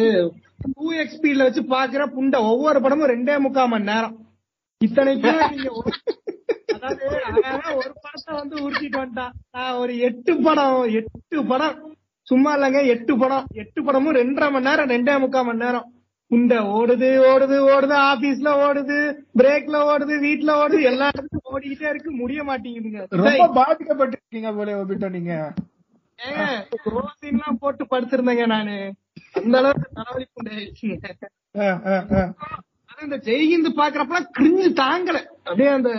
டூ எக்ஸ்பீட்ல வச்சு பாக்குற புண்டை ஒவ்வொரு படமும் ரெண்டே முக்கால் மணி நேரம். இத்தனை பேர் நீங்க ஒரு- படத்தை வந்து உருட்டிட்டு வந்துட்டான் நான் ஒரு எட்டு படம் எட்டு படம். சும்மா இல்லைங்க எட்டு படம். எட்டு படமும் ரெண்டரை மணி நேரம் ரெண்டே முக்கால் மணி நேரம். புண்டை ஓடுது ஓடுது ஓடுது ஆபீஸ்ல ஓடுது பிரேக்ல ஓடுது வீட்ல ஓடுது எல்லா இடத்துக்கும் ஓடிக்கிட்டே இருக்கு. முடிய மாட்டேங்குதுங்க. ரொம்ப பாதிக்கப்பட்டிருக்கீங்க போல ஒபிட்டோ நீங்க. ரோசின்லாம் போட்டு படுத்திருந்தேங்க நானு. அந்த அளவுக்கு தலைவலி புண்டை இந்த ஜெய்ஹிந்த் பாக்குறப்பலாம் கிரிஞ்சு தாங்கல. அப்படியே அந்த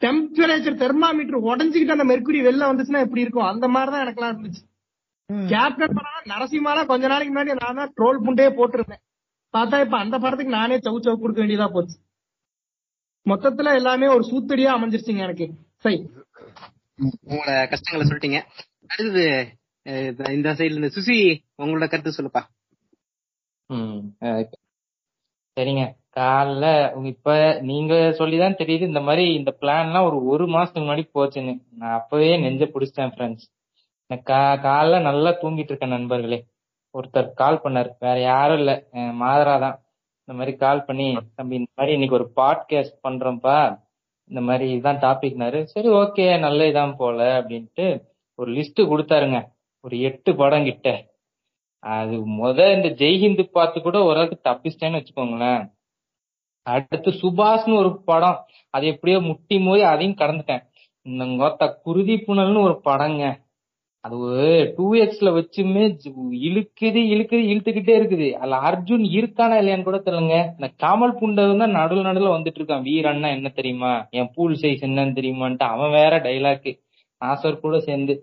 டெம்பரேச்சர் தெர்மாமீட்டர் உடஞ்சுக்கிட்டு அந்த மெர்க்குரி வெளில வந்துச்சுன்னா எப்படி இருக்கும்? அந்த மாதிரிதான் எனக்குலாம் இருந்துச்சு. கேப்டன் படம் நரசிம்மாலாம் கொஞ்ச நாளைக்கு முன்னாடி நான் தான் ட்ரோல் புண்டே போட்டிருந்தேன். பார்த்தா இப்ப அந்த படத்துக்கு நானே சவு சவு கொடுக்க வேண்டியதா போச்சு. மொத்தத்துல எல்லாமே ஒரு சூத்தடியா அமைஞ்சிருச்சுங்க எனக்கு. சரி உங்களோட கஷ்டங்களை சொல்லிட்டீங்க. அடுத்தது இந்த- இந்த சைடுல இந்த சுசி உங்களோட கருத்து சொல்லுப்பா. சரிங்க. காலைல இப்ப நீங்க சொல்லிதான் தெரியுது இந்த மாதிரி இந்த பிளான்லாம் ஒரு ஒரு மாசத்துக்கு முன்னாடி போச்சுன்னு நான் அப்பவே நெஞ்ச புடிச்சிட்டேன் ஃப்ரெண்ட்ஸ் கா காலைல நல்லா தூங்கிட்டு இருக்கேன் நண்பர்களே. ஒருத்தர் கால் பண்ணாரு. வேற யாரும் இல்ல. மாதரா தான். இந்த மாதிரி கால் பண்ணி தம்பி இந்த மாதிரி இன்னைக்கு ஒரு பாட்காஸ்ட் பண்றோம்ப்பா இந்த மாதிரி இதுதான் டாபிக்னாரு சரி ஓகே நல்ல இதான் போல அப்படின்ட்டு ஒரு லிஸ்ட் கொடுத்தாருங்க. ஒரு எட்டு படம் கிட்ட. அது முத இந்த ஜெய்ஹிந்து பார்த்து கூட ஓரளவுக்கு தப்பிச்சிட்டேன்னு வச்சுக்கோங்களேன். அடுத்து சுபாஷ்னு ஒரு படம் அது எப்படியோ முட்டி மோதி அதையும் கடந்துட்டேன். இந்த கோத்தா குருதி புனல்னு ஒரு படங்க. அது ஒரு டூ எக்ஸ்ல வச்சுமே இழுக்குது இழுக்குது இழுத்துக்கிட்டே இருக்குது. அதுல அர்ஜுன் இருக்கானா இல்லையான்னு கூட தெரியலங்க. இந்த காமல் புண்டவன் தான் நடுவில் நடுவில் வந்துட்டு இருக்கான். வீரன்னா என்ன தெரியுமா? என் பூல் சைஸ் என்னன்னு தெரியுமான்ட்டு அவன் வேற டைலாக்கு நாசர் கூட சேர்ந்து.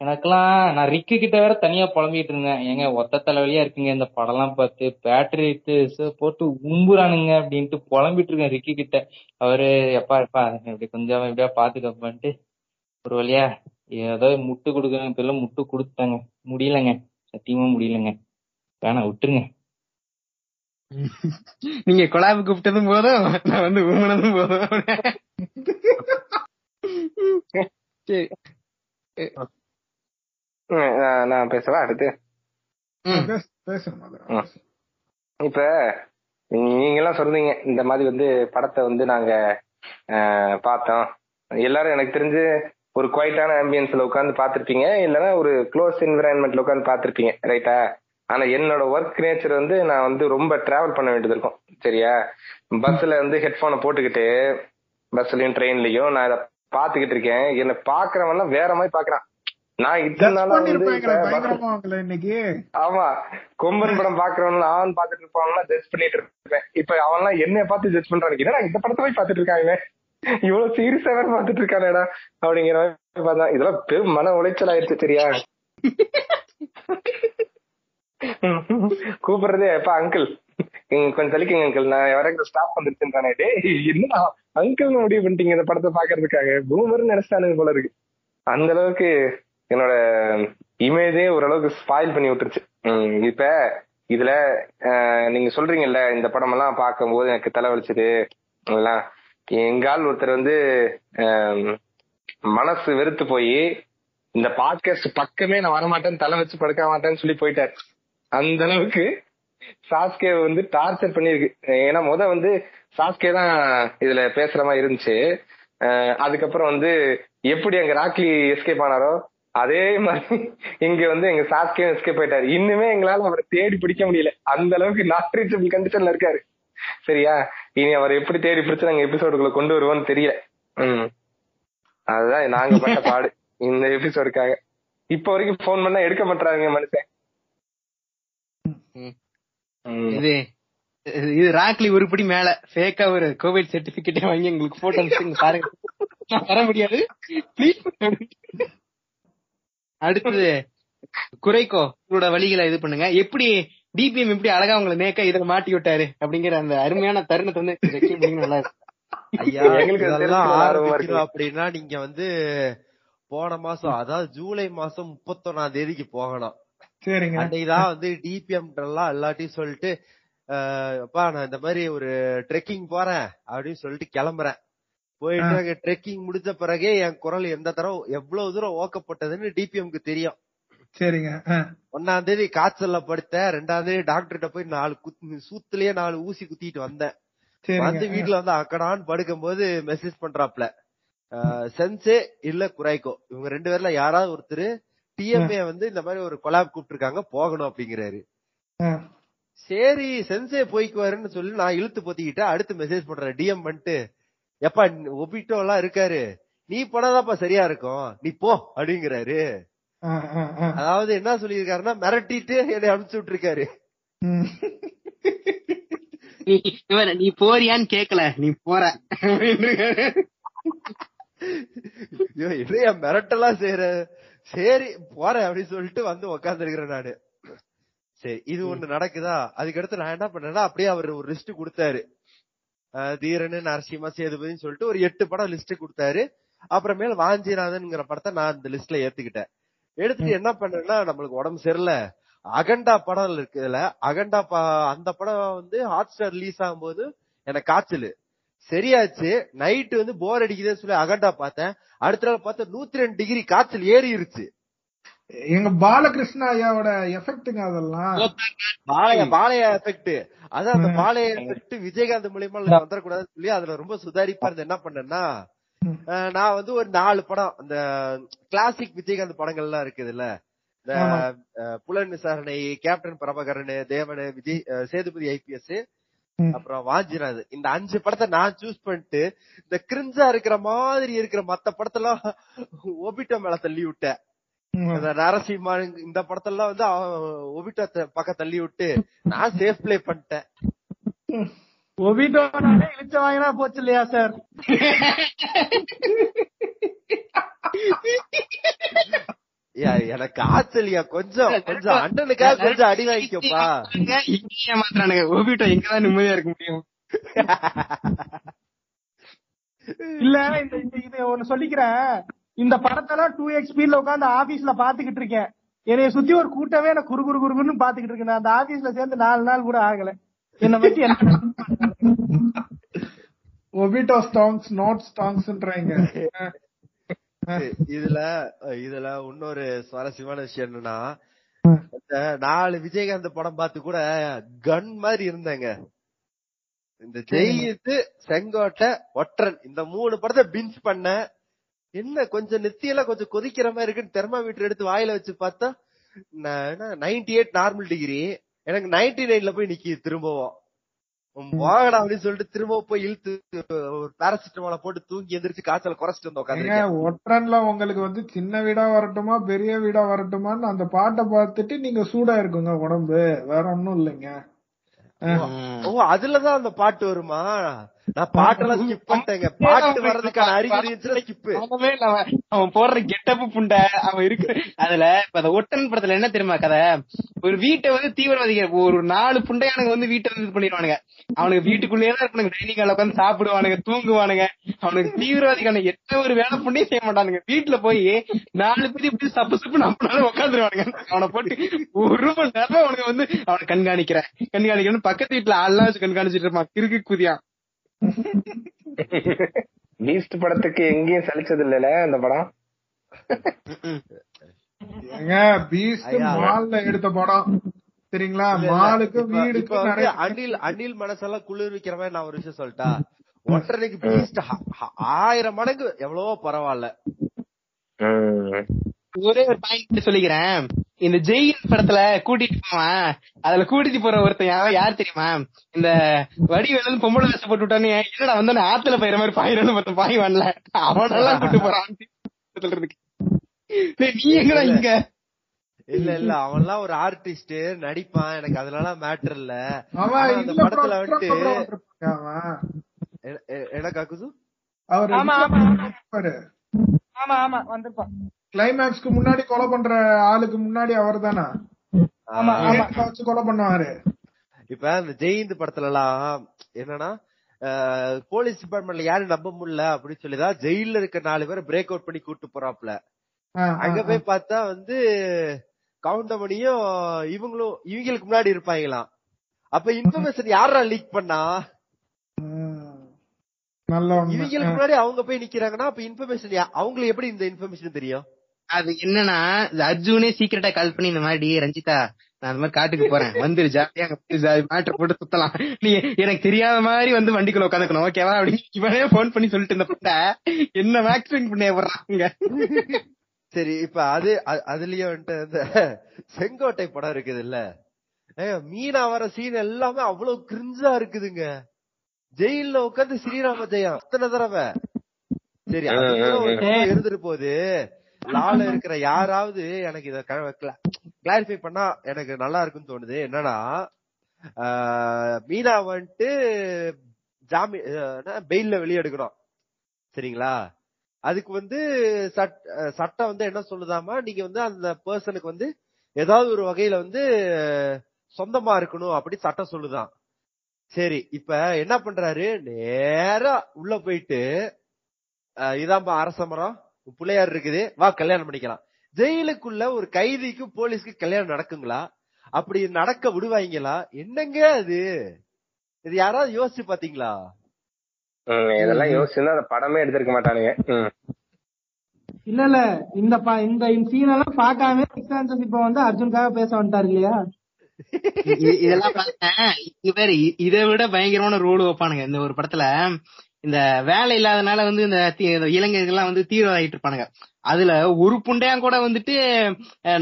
எனக்கெல்லாம் நான் ரிக்கு கிட்ட வேற தனியா புலம்பிட்டு இருந்தேன். ஏங்க ஒத்த தலைவலியா இருக்குங்க இந்த படம்லாம் பார்த்து பேட்டரி போட்டு உம்புறானுங்க அப்படின்ட்டு புலம்பிட்டு இருக்கேன் ரிக்கி கிட்ட. அவரு எப்பா எப்பா இப்படி கொஞ்சம் இப்படியா பாத்துக்கப்பான்ட்டு ஒரு வழியா ஏதோ முட்டு கொடுக்குறேன் இப்ப முட்டு கொடுத்தாங்க முடியலங்க. சத்தியமா முடியலங்க. வேணாம் விட்டுருங்க. நீங்க கொலாபு கூப்பிட்டதும் போதும் நான் வந்து ஊமனதும் போதும். சரி. நான் நான் பேசவா? அடுத்து. இப்ப நீங்க எல்லாம் சொல்றீங்க இந்த மாதிரி வந்து படத்தை வந்து நாங்க பார்த்தோம். எல்லாரும் எனக்கு தெரிஞ்சு ஒரு குவைட்டான ஆம்பியன்ஸ்ல உட்காந்து பார்த்திருப்பீங்க இல்லைன்னா ஒரு க்ளோஸ் என்விரான்மெண்ட்ல உட்காந்து பார்த்திருப்பீங்க ரைட்டா ஆனா என்னோட ஒர்க் நேச்சர் வந்து நான் வந்து ரொம்ப டிராவல் பண்ண வேண்டியது இருக்கும் சரியா? பஸ்ல வந்து ஹெட்போனை போட்டுக்கிட்டு பஸ்லயும் ட்ரெயின்லயும் நான் இதை பாத்துக்கிட்டு இருக்கேன். என்னை பாக்குறவன் வேற மாதிரி பாக்குறான் நான் இத்தனை நாளா இன்னைக்கு? ஆமா. கொம்பன் படம் பாக்குறவன் அவன் பாத்துட்டு இருப்பான் ஜட்ஜ் பண்ணிட்டு இருப்பேன். இப்ப அவன்லாம் என்னைய பார்த்து ஜட்ஜ் பண்றான் என்னடா இந்த படத்தை போய் பாத்துட்டு இருக்காங்க இவ்வளவு சீரியஸா வேற பாத்துட்டு இருக்கானேடா அப்படிங்கிற மாதிரி பார்த்தா இதெல்லாம் பெரும் மன உளைச்சல் ஆயிடுச்சு சரியா? கூப்பிடுறதே எப்ப அங்கிள் கொஞ்சம் தள்ளிக்கங்க அங்கிள் நான் வரைக்கும் ஸ்டாப் வந்துருச்சுன்றானே. டேய் என்னடா அங்கிள் முடிவு பண்ணிட்டீங்க இந்த படத்தை பாக்குறதுக்காக? பூமர்னு நினைச்சானுங்க போல இருக்கு. அந்த அளவுக்கு என்னோட இமேஜே ஓரளவுக்கு ஸ்பாயில் பண்ணி விட்டுருச்சு. இப்ப இதுல நீங்க சொல்றீங்கல்ல இந்த படம் எல்லாம் பார்க்கும்போது எனக்கு தலைவலிச்சது எல்லாம். எங்கால் ஒருத்தர் வந்து மனசு வெறுத்து போய் இந்த பாட்காஸ்ட் பக்கமே நான் வரமாட்டேன் தலை வச்சு படுக்க மாட்டேன்னு சொல்லி போயிட்டார். அந்த அளவுக்கு சாஸ்கே வந்து டார்ச்சர் பண்ணிருக்கு ஏன்னா முத வந்து சாஸ்கே தான் இதுல பேசுற மாதிரி இருந்துச்சு. அதுக்கப்புறம் வந்து எப்படி அங்க ராக்லி எஸ்கேப் ஆனாரோ அதே மாதிரி இங்க வந்து எங்க சாஸ்கே எஸ்கேப் ஆயிட்டாரு. இன்னுமே எங்களால அவரை தேடி பிடிக்க முடியல. அந்த அளவுக்கு நாட் ரீச்சபிள் கண்டிஷன்ல இருக்காரு. சரியா? இனி அவர் எப்படி தேடி பிடிச்சு நாங்க எபிசோடுக்குள்ள கொண்டு வருவோம்னு தெரியல. ம். அதுதான் நாங்க பட்ட பாடு. இந்த எபிசோடுக்காக இப்ப வரைக்கும் போன் பண்ணா எடுக்க மாட்டாங்க மனுஷன். இது இது- ராக்லி உருப்படி மேல. ஃபேக்கா ஒரு கோவிட் சர்டிபிகேட்டே வாங்கி எங்களுக்கு போட்டோ பாருங்க. வர முடியாது. ப்ளீஸ் அடுத்தது குறைக்கோ உங்களோட வழிகளை இது பண்ணுங்க எப்படி டிபிஎம் எப்படி அழகா உங்களை நேக்க இதுல மாட்டி விட்டாரு அப்படிங்கிற அந்த அருமையான தருணத்தை வந்து நல்லா. ஐயா எங்களுக்கு இருக்கு. அப்படின்னா நீங்க வந்து போன மாசம் அதாவது ஜூலை மாசம் முப்பத்தொன்னாம் தேதிக்கு போகணும் சரிங்க அன்னைக்குதான் வந்து டிபிஎம் எல்லாம் எல்லாத்தையும் சொல்லிட்டு அப்பா நான் இந்த மாதிரி ஒரு ட்ரெக்கிங் போறேன் அப்படின்னு சொல்லிட்டு கிளம்புறேன் போயிட்டு அங்க ட்ரெக்கிங் முடிஞ்ச பிறகே என் குரல் எந்த தடவை எவ்வளவு தூரம் ஓக்கப்பட்டதுன்னு டிபிஎம்க்கு தெரியும். சரிங்க. ஒன்னாம் தேதி காய்ச்சல்ல படுத்தேன் ரெண்டாம் தேதி டாக்டர்கிட்ட போய் நாலு குத்து சூத்துலயே நாலு ஊசி குத்திட்டு வந்தேன். வந்து வீட்டுல வந்து அக்கடான்னு படுக்கும்போது மெசேஜ் பண்றாப்ல சென்சே இல்ல குறைக்கோ. இவங்க ரெண்டு பேர்ல யாராவது ஒருத்தர் டிஎம்ஏ வந்து இந்த மாதிரி ஒரு கொலாப் கூப்பிட்டு இருக்காங்க போகணும் அப்படிங்கிறாரு. சரி சென்சே போய்க்குவாருன்னு சொல்லி நான் இழுத்து பொத்திக்கிட்டு அடுத்து மெசேஜ் பண்றேன் டிஎம் பண்ணிட்டு எப்பா ஒபிட்டோ எல்லாம் இருக்காரு. நீ போனாதான்ப்பா சரியா இருக்கும். நீ போ அப்படிங்கிறாரு. அதாவது என்ன சொல்லியிருக்காருன்னா மிரட்டிட்டு என்னை அனுப்பிச்சு விட்டுருக்காரு. நீ இவன் நீ போறியான்னு கேக்கல. நீ போற. ஐயோ, என்னையா மிரட்டெல்லாம் செய்யற சரி போறேன் அப்படின்னு சொல்லிட்டு வந்து உக்காந்துருக்கிறேன் நானு. சரி இது ஒண்ணு நடக்குதா? அதுக்கடுத்து நான் என்ன பண்ணேன்னா அப்படியே அவர் ஒரு லிஸ்ட் கொடுத்தாரு. தீரனு நரசிம்ம சேதுபதினு சொல்லிட்டு ஒரு எட்டு படம் லிஸ்ட் கொடுத்தாரு. அப்புறமேல வாஞ்சிநாதன்ங்கிற படத்தை நான் இந்த லிஸ்ட்ல ஏத்துக்கிட்டேன். எடுத்துட்டு என்ன பண்ணேன்னா நம்மளுக்கு உடம்பு சரியில்லை. அகண்டா படம் இருக்குதுல அகண்டா அந்த படம் வந்து ஹாட் ஸ்டார் ரிலீஸ் ஆகும்போது எனக்கு காய்ச்சல். சரியாச்சு. நைட்டு வந்து போர் அடிக்குதுன்னு சொல்லி அகண்டா பார்த்தேன். அடுத்த நாள் பார்த்தா நூத்தி ரெண்டு டிகிரி காய்ச்சல் ஏறிடுச்சு எங்க பாலகிருஷ்ண ஐயாவோட எஃபெக்ட்டுங்க அதெல்லாம் பாளைய பாளைய எஃபெக்ட் அதான் அந்த ம். பாளைய எஃபெக்ட் விஜயகாந்த் மூலியமா வந்துடக்கூடாதுன்னு சொல்லி அதுல ரொம்ப சுதாரிப்பா இருந்து என்ன பண்ணேன்னா நான் வந்து ஒரு நாலு படம் அந்த கிளாசிக் விஜயகாந்த் படங்கள்லாம் இருக்குதுல்ல. இந்த புலன் விசாரணை கேப்டன் பிரபாகரன் தேவன் விஜய் சேதுபதி ஐபிஎஸ். அப்புறம் வாஞ்சிநாத் இந்த அஞ்சு படத்தை நான் சூஸ் பண்ணிட்டு இந்த கிரிஞ்சா இருக்கிற மாதிரி இருக்கிற மத்த படத்தெல்லாம் ஒபிட்டோ மேல தள்ளி விட்டேன். இந்த நரசிம்மா இந்த படத்தெல்லாம் வந்து ஒபிட்டோ பக்கம் தள்ளி விட்டு நான் சேஃப் ப்ளே பண்ணிட்டேன். ஒபிட்டோனாலே இழிச்ச வாங்கினா போச்சு இல்லையா சார் எனக்கு ஆச்சரியா கொஞ்சம் கொஞ்சம் அண்ணனுக்காக கொஞ்சம் அடி வாங்கிக்கப்பா. இங்கே மாத்திரானுங்க ஓபிட்டோ எங்கதான் நிம்மதியா இருக்க முடியும். இல்ல இந்த இந்த இது ஒண்ணு சொல்லிக்கிறேன். இந்த படத்தெல்லாம் டூ எக்ஸ் ஸ்பீட்ல உட்காந்து ஆபீஸ்ல பாத்துக்கிட்டு இருக்கேன். என்னைய சுத்தி ஒரு கூட்டமே நான் குறு குறு குறுன்னு பாத்துக்கிட்டு இருக்கேன் நான் அந்த ஆபீஸ்ல சேர்ந்து நாலு நாள் கூட ஆகல. என்ன பத்தி என்ன ஒபிட்டோ ஸ்டாங்ஸ் நோட் ஸ்டாங்ஸ்ன்றாங்க இதுல இதுல இன்னொரு சுவாரஸ்யமான விஷயம் என்னன்னா நாலு விஜயகாந்த் படம் பார்த்து கூட கன் மாதிரி இருந்தாங்க. இந்த ஜெயித்து செங்கோட்டை ஒற்றன். இந்த மூணு படத்தை பிஞ்ச் பண்ண என்ன கொஞ்சம் நெத்தியெல்லாம் கொஞ்சம் கொதிக்கிற மாதிரி இருக்குன்னு தெர்மாமீட்டர் எடுத்து வாயில வச்சு பார்த்தா நைன்டி எயிட் நார்மல் டிகிரி எனக்கு நைன்டி நைன்ல போய் நிக்கிது திரும்பவும். வாங்கடா அப்படின்னு சொல்லிட்டு திரும்ப போய் இழுத்து ஒரு பேராசிட்டமால போட்டு தூங்கி எந்திரிச்சு காய்ச்சல குறைச்சிட்டு வந்து உட்காந்து ஒற்றன்ல உங்களுக்கு வந்து சின்ன வீடா வரட்டுமா பெரிய வீடா வரட்டுமான்னு அந்த பாட்டை பார்த்துட்டு நீங்க சூடா இருக்குங்க உடம்பு. வேற ஒண்ணும் இல்லைங்க. ஓ அதுலதான் அந்த பாட்டு வருமா? நான் பாட்டெல்லாம் ஸ்கிப் பண்ணிட்டேங்க. பாட்டு வர்றதுக்கான அறிகுறி இருந்துச்சுன்னா அவன். போடுற கெட்டப்பு புண்டை அவன் இருக்கு. அதுல இப்ப அந்த ஒட்டன் படத்துல என்ன தெரியுமா கதை? ஒரு வீட்டை வந்து தீவிரவாதிகள் ஒரு நாலு புண்டையானுங்க வந்து வீட்டை வந்து இது பண்ணிடுவானுங்க. அவனுக்கு வீட்டுக்குள்ளேயே தான் இருப்பானுங்க டைனிங் ஹால உட்காந்து சாப்பிடுவானுங்க தூங்குவானுங்க. அவனுக்கு தீவிரவாதிக்கான எந்த ஒரு வேலை புண்டையும் செய்ய மாட்டானுங்க. வீட்டுல போய் நாலு பேர் இப்படி சப்பு சப்பு நம்மளால உட்காந்துருவானுங்க. அவனை போட்டு ஒரு மணி நேரம் அவனுக்கு வந்து அவனை கண்காணிக்கிறேன். கண்காணிக்கிறேன்னு பக்கத்து வீட்டுல ஆள்லாம் வச்சு கண்காணிச்சிட்டு இருப்பான். கிறுக்கு குதியான். பீஸ்ட் படத்துக்கு எங்கேயும் சலிச்சது இல்லல அந்த படம்? ஏங்க பீஸ்ட் ஐயா. மால்ல எடுத்த படம். சரிங்களா. மாலுக்கு வீடுக்கு நிறைய அணில் அணில் மனசெல்லாம் குளிர்விக்கிற மாதிரி நான் ஒரு விஷயம் சொல்லிட்டா ஒன்றரைக்கு பீஸ்ட் ஆயிரம் மடங்கு எவ்வளவோ பரவாயில்ல. ஒரே ஒரு பாயிண்ட் சொல்லிக்கிறேன். இந்த ஜெயின் படத்துல கூட்டிட்டு போவான் அதுல கூட்டிட்டு போற ஒருத்தன் யார் யார் தெரியுமா? இந்த வடிவேலு பொம்பளை வேஷம் போட்டு விட்டானே என்னடா வந்து ஆத்துல பயிர மாதிரி பாயிரன்னு பாய் வரல. அவனெல்லாம் கூட்டு போறான். நீ எங்கடா இங்க? இல்ல இல்ல அவன்லாம் ஒரு ஆர்டிஸ்ட் நடிப்பான். எனக்கு அதனால மேட்டர் இல்ல. அந்த இதுல படத்துல வந்துட்டு என்ன காக்குது ஆமா, ஆமா. ஆமா ஆமா வந்திருப்பான். கிளைமேக்ஸ்க்கு முன்னாடி கொலை பண்ற ஆளுக்கு முன்னாடி அவர் தானா? வச்சு கொலை பண்ணுவாரு. இப்ப இந்த ஜெயிந்த் படத்துல எல்லாம் என்னன்னா போலீஸ் டிபார்ட்மெண்ட்ல யாரும் நம்ப முடியல அப்படின்னு சொல்லிதான் ஜெயில இருக்க நாலு பேரை பிரேக் அவுட் பண்ணி கூட்டு போறாப்ல அங்க. போய் பார்த்தா வந்து கவுண்டமணியும் இவங்களும் இவங்களுக்கு முன்னாடி இருப்பாங்களாம். அப்ப இன்ஃபர்மேஷன் யாரா லீக் பண்ணா. இவங்களுக்கு முன்னாடி அவங்க போய் நிக்கிறாங்கன்னா அப்ப இன்ஃபர்மேஷன் அவங்களுக்கு எப்படி இந்த இன்ஃபர்மேஷன் தெரியும்? அது என்னன்னா இந்த அர்ஜுனே சீக்கிரட்டா கால் பண்ணி இந்த மாதிரி "டேய் ரஞ்சிதா நான் அந்த மாதிரி காட்டுக்கு போறேன். வந்துரு ஜாலியா மேட்டர் போட்டு சுத்தலாம். நீ எனக்கு தெரியாத மாதிரி வந்து வண்டிக்குள்ள உட்காந்துக்கணும். ஓகேவா அப்படி இவனே போன் பண்ணி சொல்லிட்டு இந்த புட்ட என்ன மேக்ஸிங் பண்ணி விடுறாங்க சரி இப்ப அது அதுலயே வந்துட்டு இந்த செங்கோட்டை படம் இருக்குது இல்ல மீனா வர சீன் எல்லாமே அவ்வளவு கிரிஞ்சா இருக்குதுங்க. ஜெயில்ல உட்காந்து ஸ்ரீராம ஜெயம் அத்தனை தடவை. சரி இருந்துட்டு போகுது. லால இருக்கிற யாராவது எனக்கு இத கிளாரிஃபை பண்ணா எனக்கு நல்லா இருக்குன்னு தோணுது. என்னன்னா மீனா வந்துட்டு ஜாமி பெயில்ல வெளியே எடுக்கணும் சரிங்களா? அதுக்கு வந்து சட்- சட்டம் வந்து என்ன சொல்லுதாமா நீங்க வந்து அந்த பர்சனுக்கு வந்து ஏதாவது ஒரு வகையில வந்து சொந்தமா இருக்கணும் அப்படி சட்டம் சொல்லுதான். சரி இப்ப என்ன பண்றாரு? நேரா உள்ள போயிட்டு இதாம்பா அரச மரம். பிள்ளையார் இருக்குது வா கல்யாணம் பண்ணிக்கலாம். ஜெயிலுக்குள்ள ஒரு கைதிக்கு போலீஸ்க்கு கல்யாணம் நடக்குங்களா? அப்படி நடக்க விடுவாங்களா? என்னங்க அது? இது யாராவது யோசிச்சு பாத்தீங்களா? இதெல்லாம் யோசிச்சிருந்தா அந்த படமே எடுத்திருக்க மாட்டானுங்க. இல்ல இல்ல இந்த ப- இந்த சீன் எல்லாம் எக்ஸான்சன் இப்ப வந்து அர்ஜுனுக்காக பேச வந்துட்டாரு இல்லையா? இதெல்லாம் பார்த்தேன் இங்க பேரு இ- இதை விட பயங்கரமான ரோடு வைப்பானுங்க. இந்த ஒரு படத்துல இந்த வேலை இல்லாதனால வந்து இந்த இளைஞர்கள்லாம் வந்து தீவிரவாதிட்டு இருப்பானுங்க. அதுல ஒரு புண்டையா கூட வந்துட்டு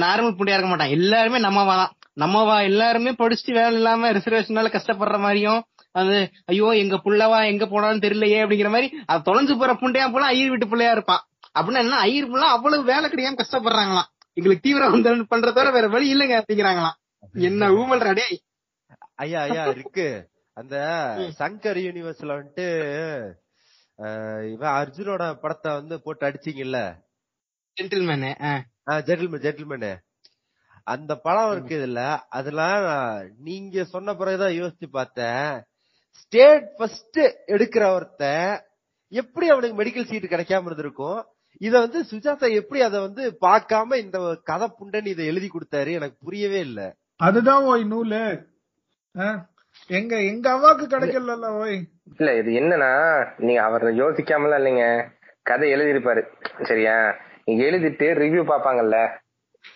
நார்மல் புண்டையா இருக்க மாட்டான். எல்லாருமே நம்மவா தான். நம்மவா எல்லாருமே படிச்சுட்டு வேலை இல்லாம ரிசர்வேஷனால கஷ்டப்படுற மாதிரியும் அது ஐயோ எங்க புள்ளவா எங்க போனாலும் தெரியலையே அப்படிங்கிற மாதிரி அது தொலைஞ்சு போற புண்டையா போல ஐயர் வீட்டு பிள்ளையா இருப்பான். அப்படின்னா என்ன? ஐயர் புள்ள அவ்வளவு வேலை கிடையாம கஷ்டப்படுறாங்களாம். எங்களுக்கு தீவிரம் பண்றதோட வேற வழி இல்லைங்க அப்படிங்கிறாங்களாம். என்ன ஊமல் டே ஐயா ஐயா இருக்கு. அந்த சங்கர் யூனிவர்ஸ்ல வந்துட்டு இவன் அர்ஜுனோட படத்தை வந்து போட்டு அடிச்சீங்கல்ல? ஜென்டில்மேனு ஜென்டில்மேன் ஜென்டில்மேனு அந்த படம் இருக்கு இதுல. அதெல்லாம் நீங்க சொன்ன பிறகுதான் யோசிச்சு பார்த்தேன். ஸ்டேட் ஃபர்ஸ்ட் எடுக்கிற ஒருத்தன் எப்படி அவனுக்கு மெடிக்கல் சீட் கிடைக்காம இருந்திருக்கும்? இத வந்து சுஜாதா எப்படி அத வந்து பார்க்காம இந்த கதை புண்டன் இதை எழுதி கொடுத்தாரு? எனக்கு புரியவே இல்ல. அதுதான் நூலு ஆ? எங்க எங்க அவாக்கு கிடைக்கல ஓய்? இல்ல இது என்னன்னா நீங்க அவர் யோசிக்காமலாம் இல்லைங்க. கதை எழுதியிருப்பாரு சரியா? நீங்க எழுதிட்டு ரிவ்யூ பாப்பாங்கல்ல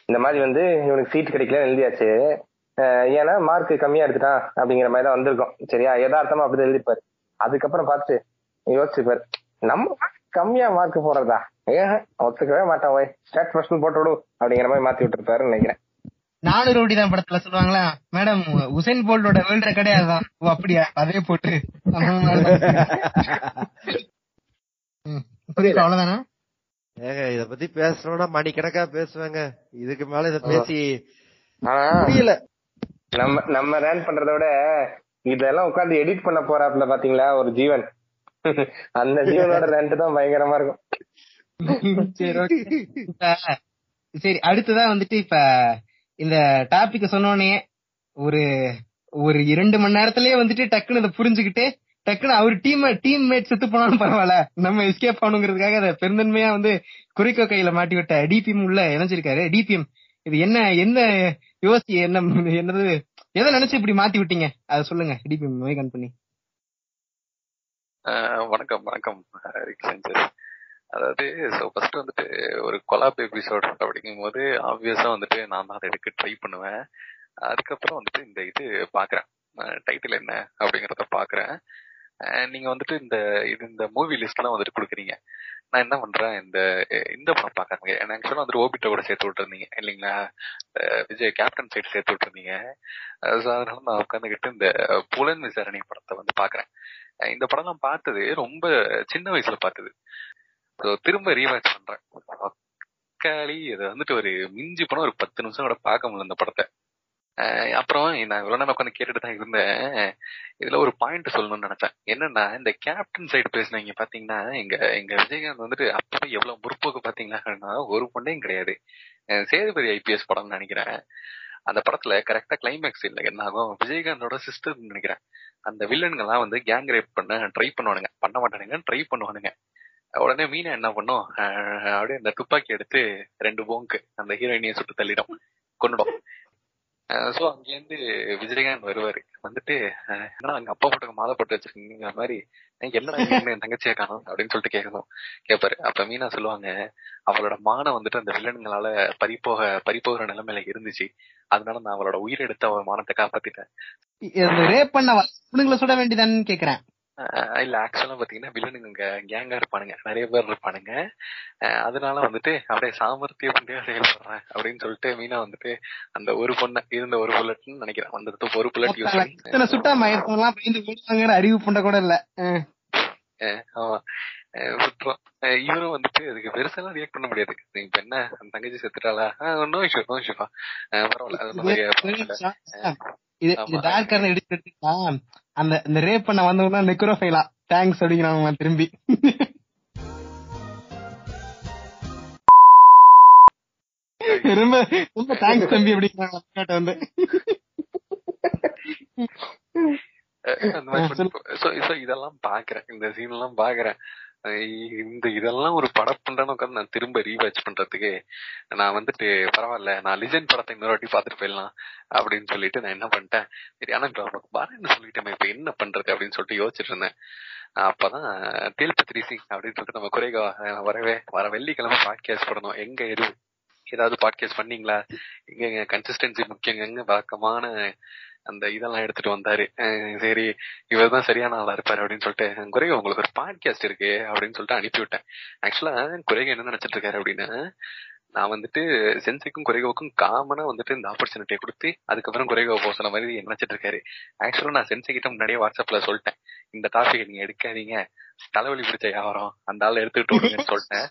இந்த மாதிரி வந்து இவனுக்கு சீட் கிடைக்கல எழுதியாச்சு. ஏன்னா மார்க் கம்மியா எடுத்துட்டான் அப்படிங்கிற மாதிரி தான் வந்திருக்கும் சரியா? யதார்த்தமா அப்படிதான் எழுதிப்பாரு அதுக்கப்புறம் பார்த்து யோசிச்சுப்பாரு நம்ம கம்மியா மார்க் போடுறதா? ஏன்? ஒத்துக்கவே மாட்டான் ஓய். ஸ்டாட் பர்சன் போட்டு விடு அப்படிங்கிற மாதிரி மாத்தி விட்டுருப்பாருன்னு நினைக்கிறேன். நானூறு ரவுடி தான் படத்துல சொல்லுவாங்களா? மேடம் உசைன் போல்டோட வேர்ல்ட் ரெக்கார்டே அதுதான். ஓ அப்படியா? அதே போட்டு. அவ்வளவுதானா? ஏங்க இத பத்தி பேசணும்னா மணிக்கணக்கா பேசுவாங்க. இதுக்கு மேல இத பேசி ஆனா புரியல. நம்ம நம்ம ரேன் பண்றத விட இதெல்லாம் உட்கார்ந்து எடிட் பண்ண போறாப்புல பாத்தீங்களா? ஒரு ஜீவன். அந்த ஜீவனோட ரேண்ட் தான் பயங்கரமா இருக்கும். சரி அடுத்ததா வந்துட்டு இப்ப இந்த டாபிக் சொன்னோடனே ஒரு ஒரு இரண்டு மணி நேரத்திலேயே வந்துட்டு டக்குன்னு இதை புரிஞ்சுக்கிட்டு டக்குன்னு அவர் டீம் டீம் மேட் செத்து போனாலும் பரவாயில்ல. நம்ம எஸ்கேப் ஆகணுங்கிறதுக்காக அதை பெருந்தன்மையா வந்து குறிக்கோ கையில மாட்டி விட்ட டிபிஎம் உள்ள இணைஞ்சிருக்காரு. டிபிஎம் இது என்ன என்ன யோசி என்ன என்னது எதை நினைச்சு இப்படி மாத்தி விட்டீங்க? அதை சொல்லுங்க டிபிஎம் கன் பண்ணி. வணக்கம் வணக்கம். அதாவது ஸோ ஃபர்ஸ்ட் வந்துட்டு ஒரு கொலாப் எபிசோட் அப்படிங்கும்போது ஆப்வியஸா வந்துட்டு நான் தான் அதை எடுக்க ட்ரை பண்ணுவேன். அதுக்கப்புறம் வந்துட்டு இந்த இது பாக்குறேன். டைட்டில் என்ன அப்படிங்கறத பாக்குறேன். நீங்க வந்துட்டு இந்த இது இந்த மூவி லிஸ்ட் எல்லாம் வந்துட்டு கொடுக்குறீங்க. நான் என்ன பண்றேன் இந்த இந்த படம் பாக்குறாங்க. ஏன்னா ஆக்சுவலா வந்துட்டு ஓபிட்ட கூட சேர்த்து விட்டுருந்தீங்க இல்லைங்களா? விஜய் கேப்டன் சைடு சேர்த்து விட்டுருந்தீங்க. அஹ் அதனால நான் உட்காந்துக்கிட்டு இந்த புலன் விசாரணை படத்தை வந்து பாக்குறேன். இந்த படம் நான் பார்த்தது ரொம்ப சின்ன வயசுல பார்த்தது. திரும்ப ரீவாச் பண்றேன். மக்காளி இதை வந்துட்டு ஒரு மிஞ்சி போனா ஒரு பத்து நிமிஷம் கூட பார்க்க முடியல இந்த படத்தை. அப்புறம் நான் இவ்வளவு நேரம் உட்காந்து கேட்டுட்டு தான் இருந்தேன். இதுல ஒரு பாயிண்ட் சொல்லணும்னு நினைச்சேன். என்னன்னா இந்த கேப்டன் சைடு பேசுனீங்க பாத்தீங்கன்னா எங்க எங்க விஜயகாந்த் வந்துட்டு அப்பவே எவ்வளவு முற்போக்கு பாத்தீங்கன்னா ஒரு பொண்ணையும் கிடையாது. சேதுபதி ஐபிஎஸ் படம்னு நினைக்கிறேன். அந்த படத்துல கரெக்டா கிளைமேக்ஸ் இல்ல. என்ன ஆகும்? விஜயகாந்தோட சிஸ்டர் நினைக்கிறேன். அந்த வில்லன்கள்லாம் வந்து கேங் ரேப் பண்ண ட்ரை பண்ணுவானுங்க. பண்ண மாட்டானுங்க ட்ரை பண்ணுவானுங்க. உடனே மீனா என்ன பண்ணும்? அப்படியே அந்த துப்பாக்கி எடுத்து ரெண்டு போங்கு அந்த ஹீரோயினியை சுட்டு தள்ளிடும். கொண்டுடும் சோ அங்கேருந்து விஜயகாந்த் வருவாரு. வந்துட்டு என்னடா அங்க அப்பா போட்டுக்க மாலை போட்டு வச்சிருக்கீங்க மாதிரி என்னடா என் தங்கச்சியா காணும்? அப்படின்னு சொல்லிட்டு கேட்கணும் கேட்பாரு. அப்ப மீனா சொல்லுவாங்க அவளோட மானம் வந்துட்டு அந்த வில்லன்களால பறிப்போக பறிப்போகிற நிலைமையில இருந்துச்சு. அதனால நான் அவளோட உயிரெடுத்து அவ மானத்தை காப்பாத்திட்டேன். ரேப் பண்ண சுட வேண்டியதான்னு கேக்குறேன். இல்ல ஆக்சுவலா பாத்தீங்கன்னா வில்லனுங்க கேங்கா இருப்பானுங்க. நிறைய பேர் இருப்பானுங்க. அதனால வந்துட்டு அப்படியே சாமர்த்திய பண்ணியா செயல்படுறேன் அப்படின்னு சொல்லிட்டு மீனா வந்துட்டு அந்த ஒரு பொண்ண இருந்த ஒரு புல்லட்னு நினைக்கிறேன். அந்த ஒரு புல்லட் யூஸ் சுட்டா மயத்தெல்லாம் அறிவு பண்ண கூட இல்ல. ஆமா. விட்டுரும் இவரும் வந்துட்டு அதுக்கு பெருசாலாம் ரியாக்ட் பண்ண முடியாது. இப்ப என்ன அந்த தங்கச்சி செத்துட்டாளா? நோ இஷ்யூ நோ இஷ்யூப்பா பரவாயில்ல அந்த இந்த ரேப் பண்ண வந்தவங்க நெக்ரோஃபைலா தேங்க்ஸ் அப்படிங்கிறாங்க திரும்பி. ரொம்ப ரொம்ப தேங்க்ஸ் தம்பி அப்படிங்கிறாங்க அக்காட்ட வந்து. இதெல்லாம் பாக்குறேன். இந்த சீன் எல்லாம் பாக்குறேன். இந்த இதெல்லாம் ஒரு படம் பண்றேன்னு உட்காந்து நான் திரும்ப ரீவாச் பண்றதுக்கு நான் வந்துட்டு பரவாயில்ல நான் லிஜெண்ட் படத்தை இன்னொரு வாட்டி பாத்துட்டு போயிடலாம் அப்படின்னு சொல்லிட்டு நான் என்ன பண்ணிட்டேன்? சரி ஆனா இப்ப நமக்கு சொல்லிட்டேன் இப்ப என்ன பண்றது அப்படின்னு சொல்லிட்டு யோசிச்சுட்டு இருந்தேன். அப்பதான் தேல்பத்ரி சிங் அப்படின்னு சொல்லிட்டு நம்ம குறைக வரவே வர வெள்ளிக்கிழமை பாட்காஸ்ட் பண்ணணும் எங்க எது ஏதாவது பாட்காஸ்ட் பண்ணீங்களா? எங்க கன்சிஸ்டன்சி முக்கியங்க வழக்கமான அந்த இதெல்லாம் எடுத்துட்டு வந்தாரு சரி இவர் தான் சரியான ஆளா இருப்பாரு அப்படின்னு சொல்லிட்டு குறைக உங்களுக்கு ஒரு பாட்காஸ்ட் இருக்கு அப்படின்னு சொல்லிட்டு அனுப்பி விட்டேன் ஆக்சுவலா குறைக என்ன நினைச்சிட்டு இருக்காரு அப்படின்னா நான் வந்துட்டு சென்சிக்கும் குறைகோவுக்கும் காமனா வந்துட்டு இந்த ஆப்பர்ச்சுனிட்டியை கொடுத்து அதுக்கப்புறம் குறைகோ போக சொன்ன மாதிரி நினைச்சிட்டு இருக்காரு ஆக்சுவலா நான் சென்சி கிட்ட முன்னாடியே வாட்ஸ்அப்ல சொல்லிட்டேன் இந்த டாபிக் நீங்க எடுக்காதீங்க தலைவலி பிடிச்ச வியாபாரம் அந்த ஆளை எடுத்துக்கிட்டு சொல்லிட்டேன்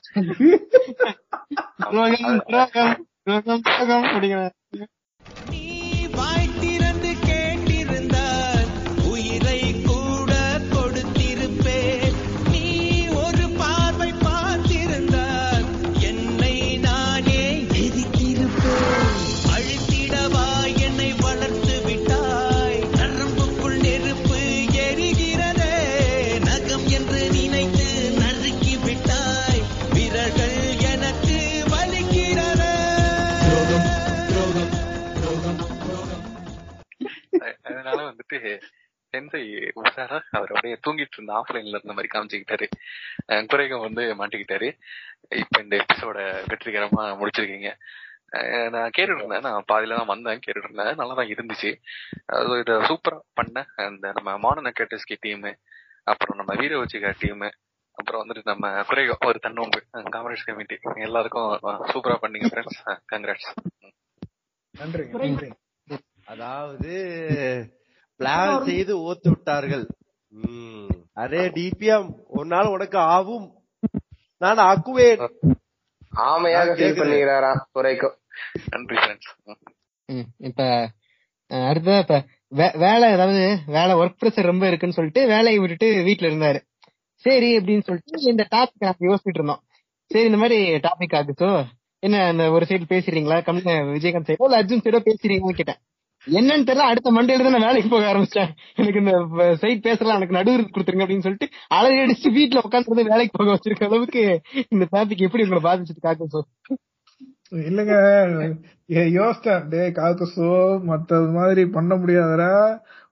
அதனால வந்துட்டு சென்சை உஷாரா அவர் அப்படியே தூங்கிட்டு இருந்த ஆஃப்லைன்ல இருந்த மாதிரி காமிச்சுக்கிட்டாரு. குறைகம் வந்து மாட்டிக்கிட்டாரு. இப்ப இந்த எபிசோட வெற்றிகரமா முடிச்சிருக்கீங்க. நான் கேட்டுட்டு இருந்தேன் நான் பாதியில தான் வந்தேன் கேட்டுட்டு இருந்தேன் நல்லா தான் இருந்துச்சு. அது இதை சூப்பரா பண்ண அந்த நம்ம மாடர்ன் அக்காட்டஸ்கி டீம் அப்புறம் நம்ம வீர வச்சிகா டீம் அப்புறம் வந்துட்டு நம்ம குறைகோ ஒரு தன்னோம்பு காமரேஜ் கமிட்டி எல்லாருக்கும் சூப்பரா பண்ணீங்க ஃப்ரெண்ட்ஸ் கங்க்ராட்ஸ் நன்றி நன்றி. அதாவது பிளான் செய்து ஓத்து விட்டார்கள். ம். அரே டிபிஎம் ஒரு நாள் உனக்கு ஆகும் நான் ஆக்குவேன். ஆமையாக ஃபீல் கேக்குறேன். பண்ணுகிறாராம் குறைக்கும். நன்றி இப்ப அஹ், அடுத்ததா இப்ப வேலை அதாவது வேலை ஒர்க் ப்ரெஷர் ரொம்ப இருக்குன்னு சொல்லிட்டு வேலையை விட்டுட்டு வீட்ல இருந்தாரு. சரி அப்படின்னு சொல்லிட்டு இந்த டாபிக் நாங்க யோசிச்சுட்டு இருந்தோம். சரி இந்த மாதிரி டாபிக் ஆகுச்சோ என்ன அந்த ஒரு சைடு பேசுறீங்களா? கம் விஜயகாந்த் சைடோ இல்ல அர்ஜுன் சைடோ பேசுறீங்கன்னு கேட்டேன். என்னன்னு தெரியல அடுத்த மண்டேல தான் நான் வேலைக்கு போக ஆரம்பிச்சேன். எனக்கு இந்த சைட் பேசலாம் எனக்கு நடுவர் கொடுத்துருங்க அப்படின்னு சொல்லிட்டு அலறி அடிச்சு வீட்டுல உட்காந்துருந்து வேலைக்கு போக வச்சிருக்க அளவுக்கு இந்த டாபிக் எப்படி உங்களை பாதிச்சது காக்கசோ இல்லங்க யோசிச்சேன் டே காக்கசோ மத்தது மாதிரி பண்ண முடியாதடா.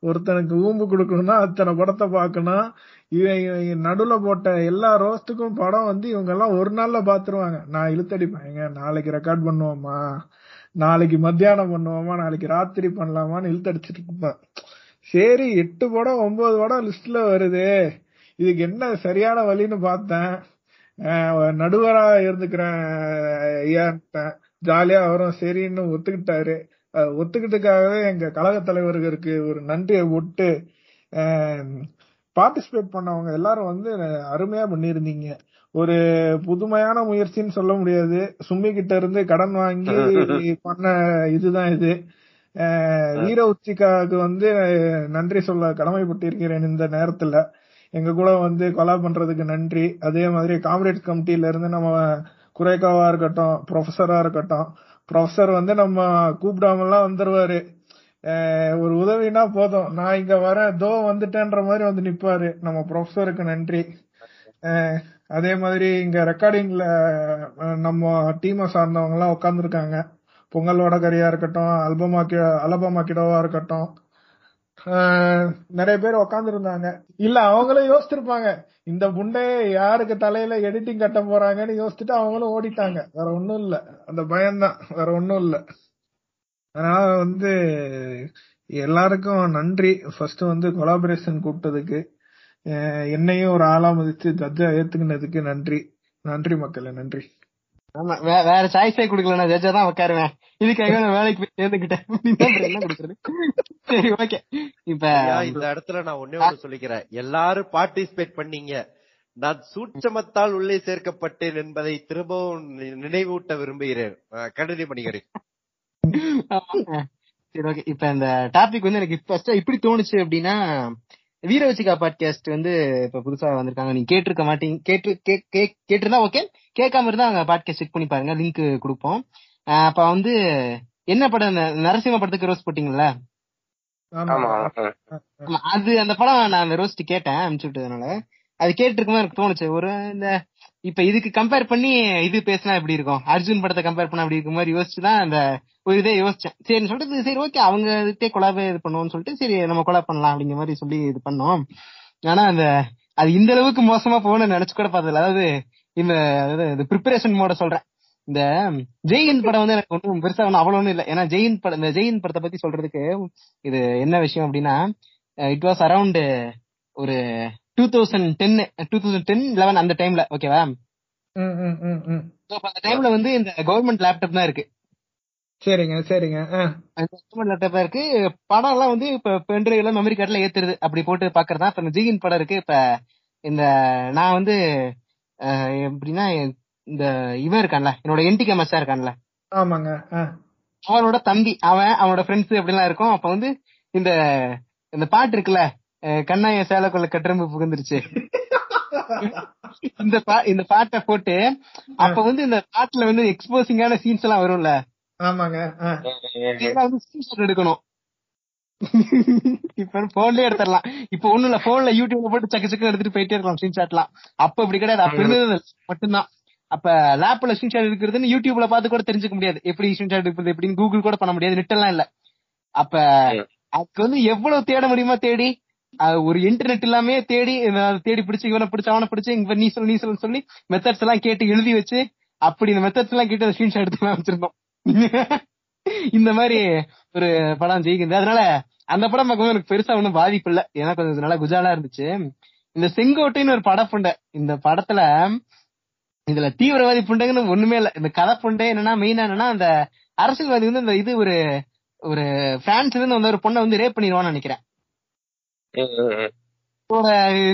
ஒருத்தனுக்கு ஊம்பு கொடுக்கணும்னா அத்தனை படத்தை பார்க்கணும். இவன் இவன் நடுவுல போட்ட எல்லா ரோஸ்ட்டுக்கும் படம் வந்து இவங்க எல்லாம் ஒரு நாள்ல பாத்துருவாங்க நான் இழுத்தடிப்பேன். எங்க நாளைக்கு ரெக்கார்ட் பண்ணுவோமா? நாளைக்கு மத்தியானம் பண்ணுவோமா நாளைக்கு ராத்திரி பண்ணலாமான்னு இழுத்தடிச்சிட்டு இருப்பேன் சரி எட்டு படம் ஒன்பது படம் லிஸ்ட்ல வருது. இதுக்கு என்ன சரியான வழின்னு பார்த்தேன். நடுவரா இருந்துக்கிறேன் ஐயான்ட்டேன் ஜாலியா அவரும் சரின்னு ஒத்துக்கிட்டாரு. ஒத்துக்கிட்டதுக்காகவே எங்க கழக தலைவர்களுக்கு ஒரு நன்றியை விட்டு பார்ட்டிசிபேட் பண்ணவங்க எல்லாரும் வந்து அருமையா பண்ணியிருந்தீங்க. ஒரு புதுமையான முயற்சின்னு சொல்ல முடியாது. சும்மி கிட்ட இருந்து கடன் வாங்கி பண்ண இதுதான் இது. வீர உச்சிகாவுக்கு வந்து நன்றி சொல்ல கடமைப்பட்டிருக்கிறேன் இந்த நேரத்துல. எங்க கூட வந்து கொலா பண்றதுக்கு நன்றி. அதே மாதிரி காம்ரேட் கமிட்டில இருந்து நம்ம குரேகாவா இருக்கட்டும் ப்ரொஃபஸரா இருக்கட்டும் ப்ரொஃபஸர் வந்து நம்ம கூப்பிடாமலாம் வந்துருவாரு. ஒரு உதவினா போதும். நான் இங்க வரேன். தோ வந்துட்டேன்ற மாதிரி வந்து நிப்பாரு. நம்ம ப்ரொஃபஸருக்கு நன்றி. அதே மாதிரி இங்க ரெக்கார்டிங்ல நம்ம டீமை சார்ந்தவங்க எல்லாம் உட்காந்துருக்காங்க பொங்கல் வடகரியா இருக்கட்டும் அல்பமா அலபமா கிடவா இருக்கட்டும். நிறைய பேர் உக்காந்துருந்தாங்க இல்ல அவங்களும் யோசிச்சிருப்பாங்க. இந்த புண்டை யாருக்கு தலையில எடிட்டிங் கட்ட போறாங்கன்னு யோசிச்சுட்டு அவங்களும் ஓடிட்டாங்க. வேற ஒண்ணும் இல்ல. அந்த பயம்தான். வேற ஒண்ணும் இல்ல. அதனால வந்து எல்லாருக்கும் நன்றி. ஃபர்ஸ்ட் வந்து கொலாபரேஷன் கூப்பிட்டதுக்கு. என்னையும் ஒரு ஆளா மதிச்சு ஜட்ஜா ஏத்துக்கினதுக்கு நன்றி. நன்றி மக்களே நன்றி. ஆமா வேற சாய்ஸே குடுக்கல நான் ஜட்ஜா தான் உட்காருவேன் இதுக்காக நான் வேலைக்கு போய் சேர்ந்துக்கிட்டேன். என்ன கொடுக்குறது? சரி ஓகே இப்ப இந்த இடத்துல நான் ஒன்னே ஒண்ணு சொல்லிக்கிறேன். எல்லாரும் பார்ட்டிசிபேட் பண்ணீங்க. நான் சூட்சமத்தால் உள்ளே சேர்க்கப்பட்டேன் என்பதை திரும்பவும் நினைவூட்ட விரும்புகிறேன். கண்டினியூ பண்ணிக்கிறேன். சரி ஓகே இப்ப இந்த டாபிக் வந்து எனக்கு ஃபர்ஸ்ட் இப்படி தோணுச்சு அப்படின்னா வீரவச்சிகா பாட்காஸ்ட் வந்து இப்ப புதுசா வந்திருக்காங்க. நீங்க கேட்டிருக்க மாட்டீங்க. கேட்டு கே- கே- கேட்டிருந்தா ஓகே கேட்காம இருந்தா அங்க பாட்காஸ்ட் செக் பண்ணி பாருங்க. லிங்க் கொடுப்போம். அப்ப வந்து என்ன படம்? நரசிம்ம படத்துக்கு ரோஸ் போட்டீங்கல்ல? ஆமா. ஆமா. ஆமா, அது அந்த படம் நான் அந்த ரோஸ்ட் கேட்டேன் அனுப்பிச்சு விட்டதுனால. அது கேட்டிருக்கும்போது எனக்கு தோணுச்சு. ஒரு இந்த இப்ப இதுக்கு கம்பேர் பண்ணி இது பேசினா எப்படி இருக்கும்? அர்ஜுன் படத்தை கம்பேர் பண்ண அப்படி இருக்க மாதிரி யோசிச்சுதான் அந்த ஒரு இதே யோசிச்சேன். சரி சொல்லிட்டு சரி ஓகே அவங்க இதுக்கே கொலாபே இது பண்ணுவோம்னு சொல்லிட்டு சரி நம்ம கொலாப் பண்ணலாம் அப்படிங்கிற மாதிரி சொல்லி இது பண்ணோம். ஆனா அந்த அது இந்த அளவுக்கு மோசமா போகணும்னு நினைச்சு கூட பார்த்ததில்ல. அதாவது இந்த அதாவது ப்ரிப்பரேஷன் மோட சொல்றேன். இந்த ஜெயின் படம் வந்து எனக்கு ஒன்றும் பெருசா ஒன்றும் அவ்வளவு ஒன்றும் இல்லை. ஏன்னா ஜெயின் படம் இந்த ஜெயின் படத்தை பத்தி சொல்றதுக்கு இது என்ன விஷயம் அப்படின்னா இட் வாஸ் அரௌண்ட் ஒரு two thousand ten two thousand ten eleven அந்த டைம்ல ஓகேவா ம், ம், ம், ம். So, அப்ப அந்த டைம்ல வந்து இந்த கவர்மெண்ட் லேப்டாப் தான் இருக்கு சரிங்க சரிங்க ஆ. கவர்மெண்ட் லேப்டாப் தான் இருக்கு படம் எல்லாம் வந்து இப்ப பென்ட்ரைவ்ல மெமரி கார்டுல ஏத்துறது அப்படி போட்டு பாக்குறதா இப்ப ஜிகின் படம் இருக்கு இப்ப இந்த நான் வந்து எப்படின்னா இந்த இவன் இருக்கான்ல என்னோட என்டிகே மச்சா இருக்கான்ல ஆமாங்க. அவனோட தம்பி அவன் அவனோட ஃப்ரெண்ட்ஸ் அப்படிலாம் இருக்கும் அப்ப வந்து இந்த இந்த பாட்டு இருக்குல்ல அஹ் கண்ணாய சேலக்குள்ள கட்டரம்பு புகுந்துருச்சு. இந்த இந்த பாட்டை போட்டு அப்ப வந்து இந்த பாட்டுல வந்து எக்ஸ்போசிங்கான சீன்ஸ் எல்லாம் வரும்ல? ஆமாங்க வந்து ஸ்கிரீன்ஷாட் எடுக்கணும். இப்ப போன்லயே எடுத்துடலாம். இப்ப ஒண்ணும் இல்ல போன்ல யூடியூப்ல போட்டு சக்கு சக்கு எடுத்துட்டு போயிட்டே இருக்கலாம் ஸ்கிரீன்ஷாட்லாம் அப்ப இப்படி கிடையாது. அப்ப இருந்தது மட்டும்தான். அப்ப லேப்ல ஸ்கிரீன்ஷாட் எடுக்கிறதுன்னு யூடியூப்ல பார்த்து கூட தெரிஞ்சுக்க முடியாது. எப்படி ஸ்கிரீன்ஷாட் எடுக்கிறது எப்படின்னு கூகுள் கூட பண்ண முடியாது. நெட் எல்லாம் இல்ல. அப்ப அதுக்கு வந்து எவ்வளவு தேட முடியுமா தேடி ஒரு இன்டர்நெட் இல்லாமே தேடி தேடி பிடிச்சு இவனை பிடிச்ச அவனை பிடிச்சு இங்க நீ சொல்லு நீ சொல்லு சொல்லி மெத்தட்ஸ் எல்லாம் கேட்டு எழுதி வச்சு அப்படி இந்த மெத்தட்ஸ் எல்லாம் கேட்டு ஸ்கிரீன்ஷாட் எடுத்து எல்லாம் வச்சிருந்தோம். இந்த மாதிரி ஒரு படம் ஜெயிக்குது. அதனால அந்த படம் பார்க்கும்போது எனக்கு பெருசா ஒன்றும் பாதிப்பு இல்லை. ஏன்னா கொஞ்சம் நல்லா குஜாலா இருந்துச்சு. இந்த செங்கோட்டைன்னு ஒரு படம் புண்டை இந்த படத்துல இதுல தீவிரவாதி புண்டைங்கன்னு ஒண்ணுமே இல்லை. இந்த கதை புண்டை என்னன்னா மெயினா என்னன்னா அந்த அரசியல்வாதி வந்து இந்த இது ஒரு ஒரு பிரான்ஸ்ல இருந்து வந்து ஒரு பொண்ணை வந்து ரேப் பண்ணிடுவான்னு நினைக்கிறேன்.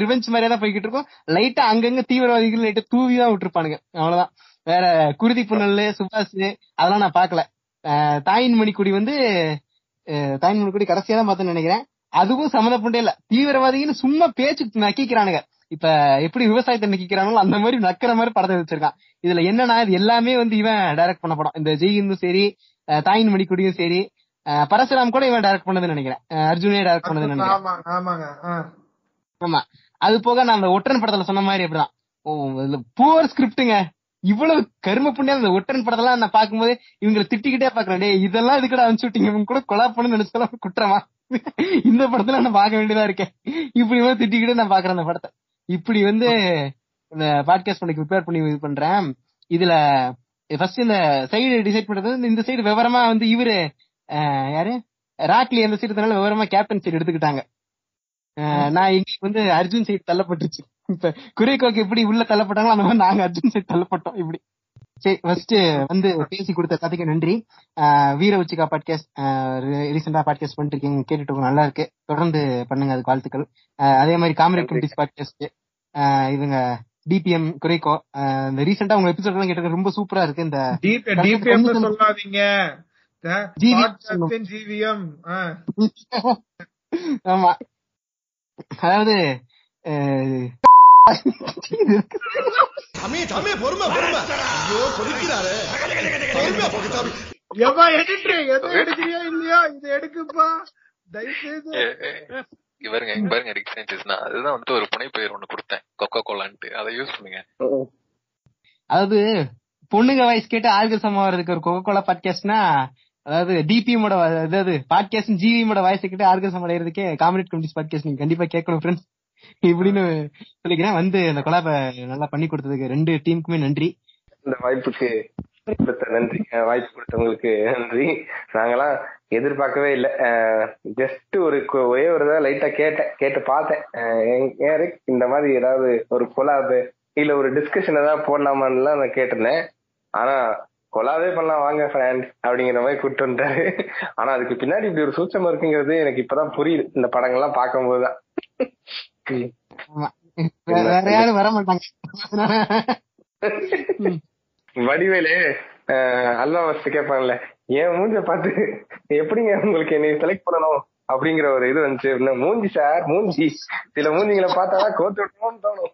ரிவெஞ்ச் மாதிரியே தான் போய்கிட்டு இருக்கும். லைட்டா அங்கங்க தீவிரவாதிகள் லைட்டா தூவி தான் விட்டுருப்பானுங்க. அவ்வளவுதான். வேற குருதி புனல் சுபாஷ் அதெல்லாம் நான் பாக்கல தாயின் மணிக்குடி வந்து தாயின் மணிக்குடி கடைசியா தான் பார்த்தேன்னு நினைக்கிறேன். அதுவும் சம்மந்தப்பட்டே இல்ல. தீவிரவாதின்னு சும்மா பேச்சுக்கு நக்கிக்கிறானுங்க. இப்ப எப்படி விவசாயத்தை நக்கிக்கிறாங்களோ அந்த மாதிரி நக்கிற மாதிரி படத்தை வச்சிருக்கான். இதுல என்னன்னா இது எல்லாமே வந்து இவன் டைரக்ட் பண்ண படம் இந்த ஜெயிந்தும் சரி தாயின் மணிக்குடியும் சரி பரசுராம் கூட இவன் டைரக்ட் பண்ணதுன்னு நினைக்கிறேன். அர்ஜுனே டைரக்ட் பண்ணதுன்னு நினைக்கிறேன். ஆமா அது போக நான் அந்த ஒற்றன் படத்துல சொன்ன மாதிரி அப்படிதான். ஓ புவர் ஸ்கிரிப்டுங்க இவ்வளவு கரும புண்ணியம் அந்த ஒற்றன் படத்தெல்லாம் நான் பாக்கும்போது இவங்களை திட்டிக்கிட்டே பாக்குறேன் டேய் இதெல்லாம் இதுக்கட அனுப்பிச்சு விட்டீங்க? இவங்க கூட கொலா பண்ணு நினைச்சாலும் குற்றமா? இந்த படத்துல நான் பார்க்க வேண்டியதா இருக்கேன். இப்படி வந்து திட்டிக்கிட்டே நான் பாக்குறேன் அந்த படத்தை. இப்படி வந்து இந்த பாட்காஸ்ட் பண்ணி ப்ரிப்பேர் பண்ணி இது பண்றேன். இதுல ஃபர்ஸ்ட் இந்த சைடு டிசைட் பண்றது இந்த சைடு விவரமா வந்து இவரு யாரு? ராக்லி அந்த சைடு விவரமா கேப்டன் சைடு எடுத்துக்கிட்டாங்க. நான் எங்களுக்கு வந்து அர்ஜுன் சைடு தள்ளப்பட்டுருச்சு. இப்ப குறைக்கோக்கு எப்படி உள்ள தள்ளப்பட்டாங்களோ அந்த மாதிரி நாங்க அர்ஜுன் சைடு தள்ளப்பட்டோம் இப்படி. சரி ஃபர்ஸ்ட் வந்து பேசி கொடுத்த கதைக்கு நன்றி. வீர உச்சிகா பாட்காஸ்ட் ரீசெண்டா பாட்காஸ்ட் பண்ணிட்டு இருக்கீங்க கேட்டுட்டு நல்லா இருக்கு. தொடர்ந்து பண்ணுங்க அதுக்கு வாழ்த்துக்கள். அதே மாதிரி காமெடி கமிட்டிஸ் பாட்காஸ்ட் இவங்க டிபிஎம் குறைக்கோ இந்த ரீசெண்டா உங்க எபிசோட் எல்லாம் கேட்டு ரொம்ப சூப்பரா இருக்கு. இந்த ஜிவிஎம் ஆமா. அதாவது அஹ், தம்பி தம்பி பொறுமை பொறுமை. ஐயோ கொதிக்கிறாரு. பொறுமையா போக்கு சாமி. எவ்வா எடிட்ரு எதை எடுக்கிறியா இல்லையா? இது எடுக்குப்பா. தயவு செய்து பாருங்க இங்க பாருங்க ரிக் சயின்டிஸ்ட் நான் அதுதான் வந்துட்டு ஒரு புனை பெயர் ஒண்ணு கொடுத்தேன். கொக்கோ கோலான்ட்டு அதை யூஸ் பண்ணுங்க. அதாவது பொண்ணுங்க வாய்ஸ் கேட்டு ஆள்கள் சமம் வர்றதுக்கு ஒரு கொக்கோ கோலா பாட்காஸ்ட்னா அதாவது டிபிஎமோட அதாவது பாட்காஸ்ட் ஜிவிஎமோட வாய்ஸ் கிட்ட ஆர்கசம் அடையிறதுக்கே காமெடி கமிட்டிஸ் பாட்காஸ்ட் நீங்க கண்டிப்பா கேட்கணும் ஃப்ரெண்ட்ஸ் இப்படின்னு சொல்லிக்கிறேன். வந்து இந்த கொலாப நல்லா பண்ணி கொடுத்ததுக்கு ரெண்டு டீமுக்குமே நன்றி. இந்த வாய்ப்புக்கு கொடுத்த நன்றி. வாய்ப்பு கொடுத்தவங்களுக்கு நன்றி. நாங்களாம் எதிர்பார்க்கவே இல்லை. ஜஸ்ட் ஒரு ஒரே ஒரு தான் லைட்டா கேட்டேன். கேட்டு பார்த்தேன். அஹ் இந்த மாதிரி ஏதாவது ஒரு கொலாபு இல்ல ஒரு டிஸ்கஷன் ஏதாவது போடலாமான்னுலாம் நான் கேட்டிருந்தேன். ஆனா கொலாவே பண்ணலாம் வாங்க ஃப்ரெண்ட் அப்படிங்கிற மாதிரி கூப்பிட்டு வந்துட்டாரு. ஆனா அதுக்கு பின்னாடி இப்படி ஒரு சூச்சம் இருக்குங்கிறது எனக்கு இப்பதான் புரியுது. இந்த படங்கள்லாம் பார்க்கும்போது தான். ஆமா. வேற யாரும் வர மாட்டாங்க. வடிவேலு அல்வா வச்சு கேட்பாங்கல்ல என் மூஞ்ச பார்த்து எப்படிங்க உங்களுக்கு என்னை செலக்ட் பண்ணணும்? அப்படிங்கிற ஒரு இது வந்துச்சு. மூஞ்சி சார் மூஞ்சி. சில மூஞ்சிங்களை பார்த்தாதான் கோத்து விட்டோம்னு தோணும்.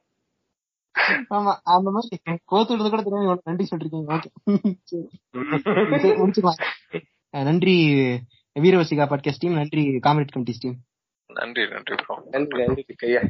ஆமா அந்த மாதிரி கோத்து விடுறது கூட தெரியாம நன்றி சொல்லிருக்கீங்க. ஓகே சரி சரி, முடிச்சுக்கலாம். நன்றி வீரவசிகா பாட்காஸ்ட் டீம் நன்றி காமெடி கமிட்டிஸ் டீம் நன்றி நன்றி நன்றி நன்றி கையா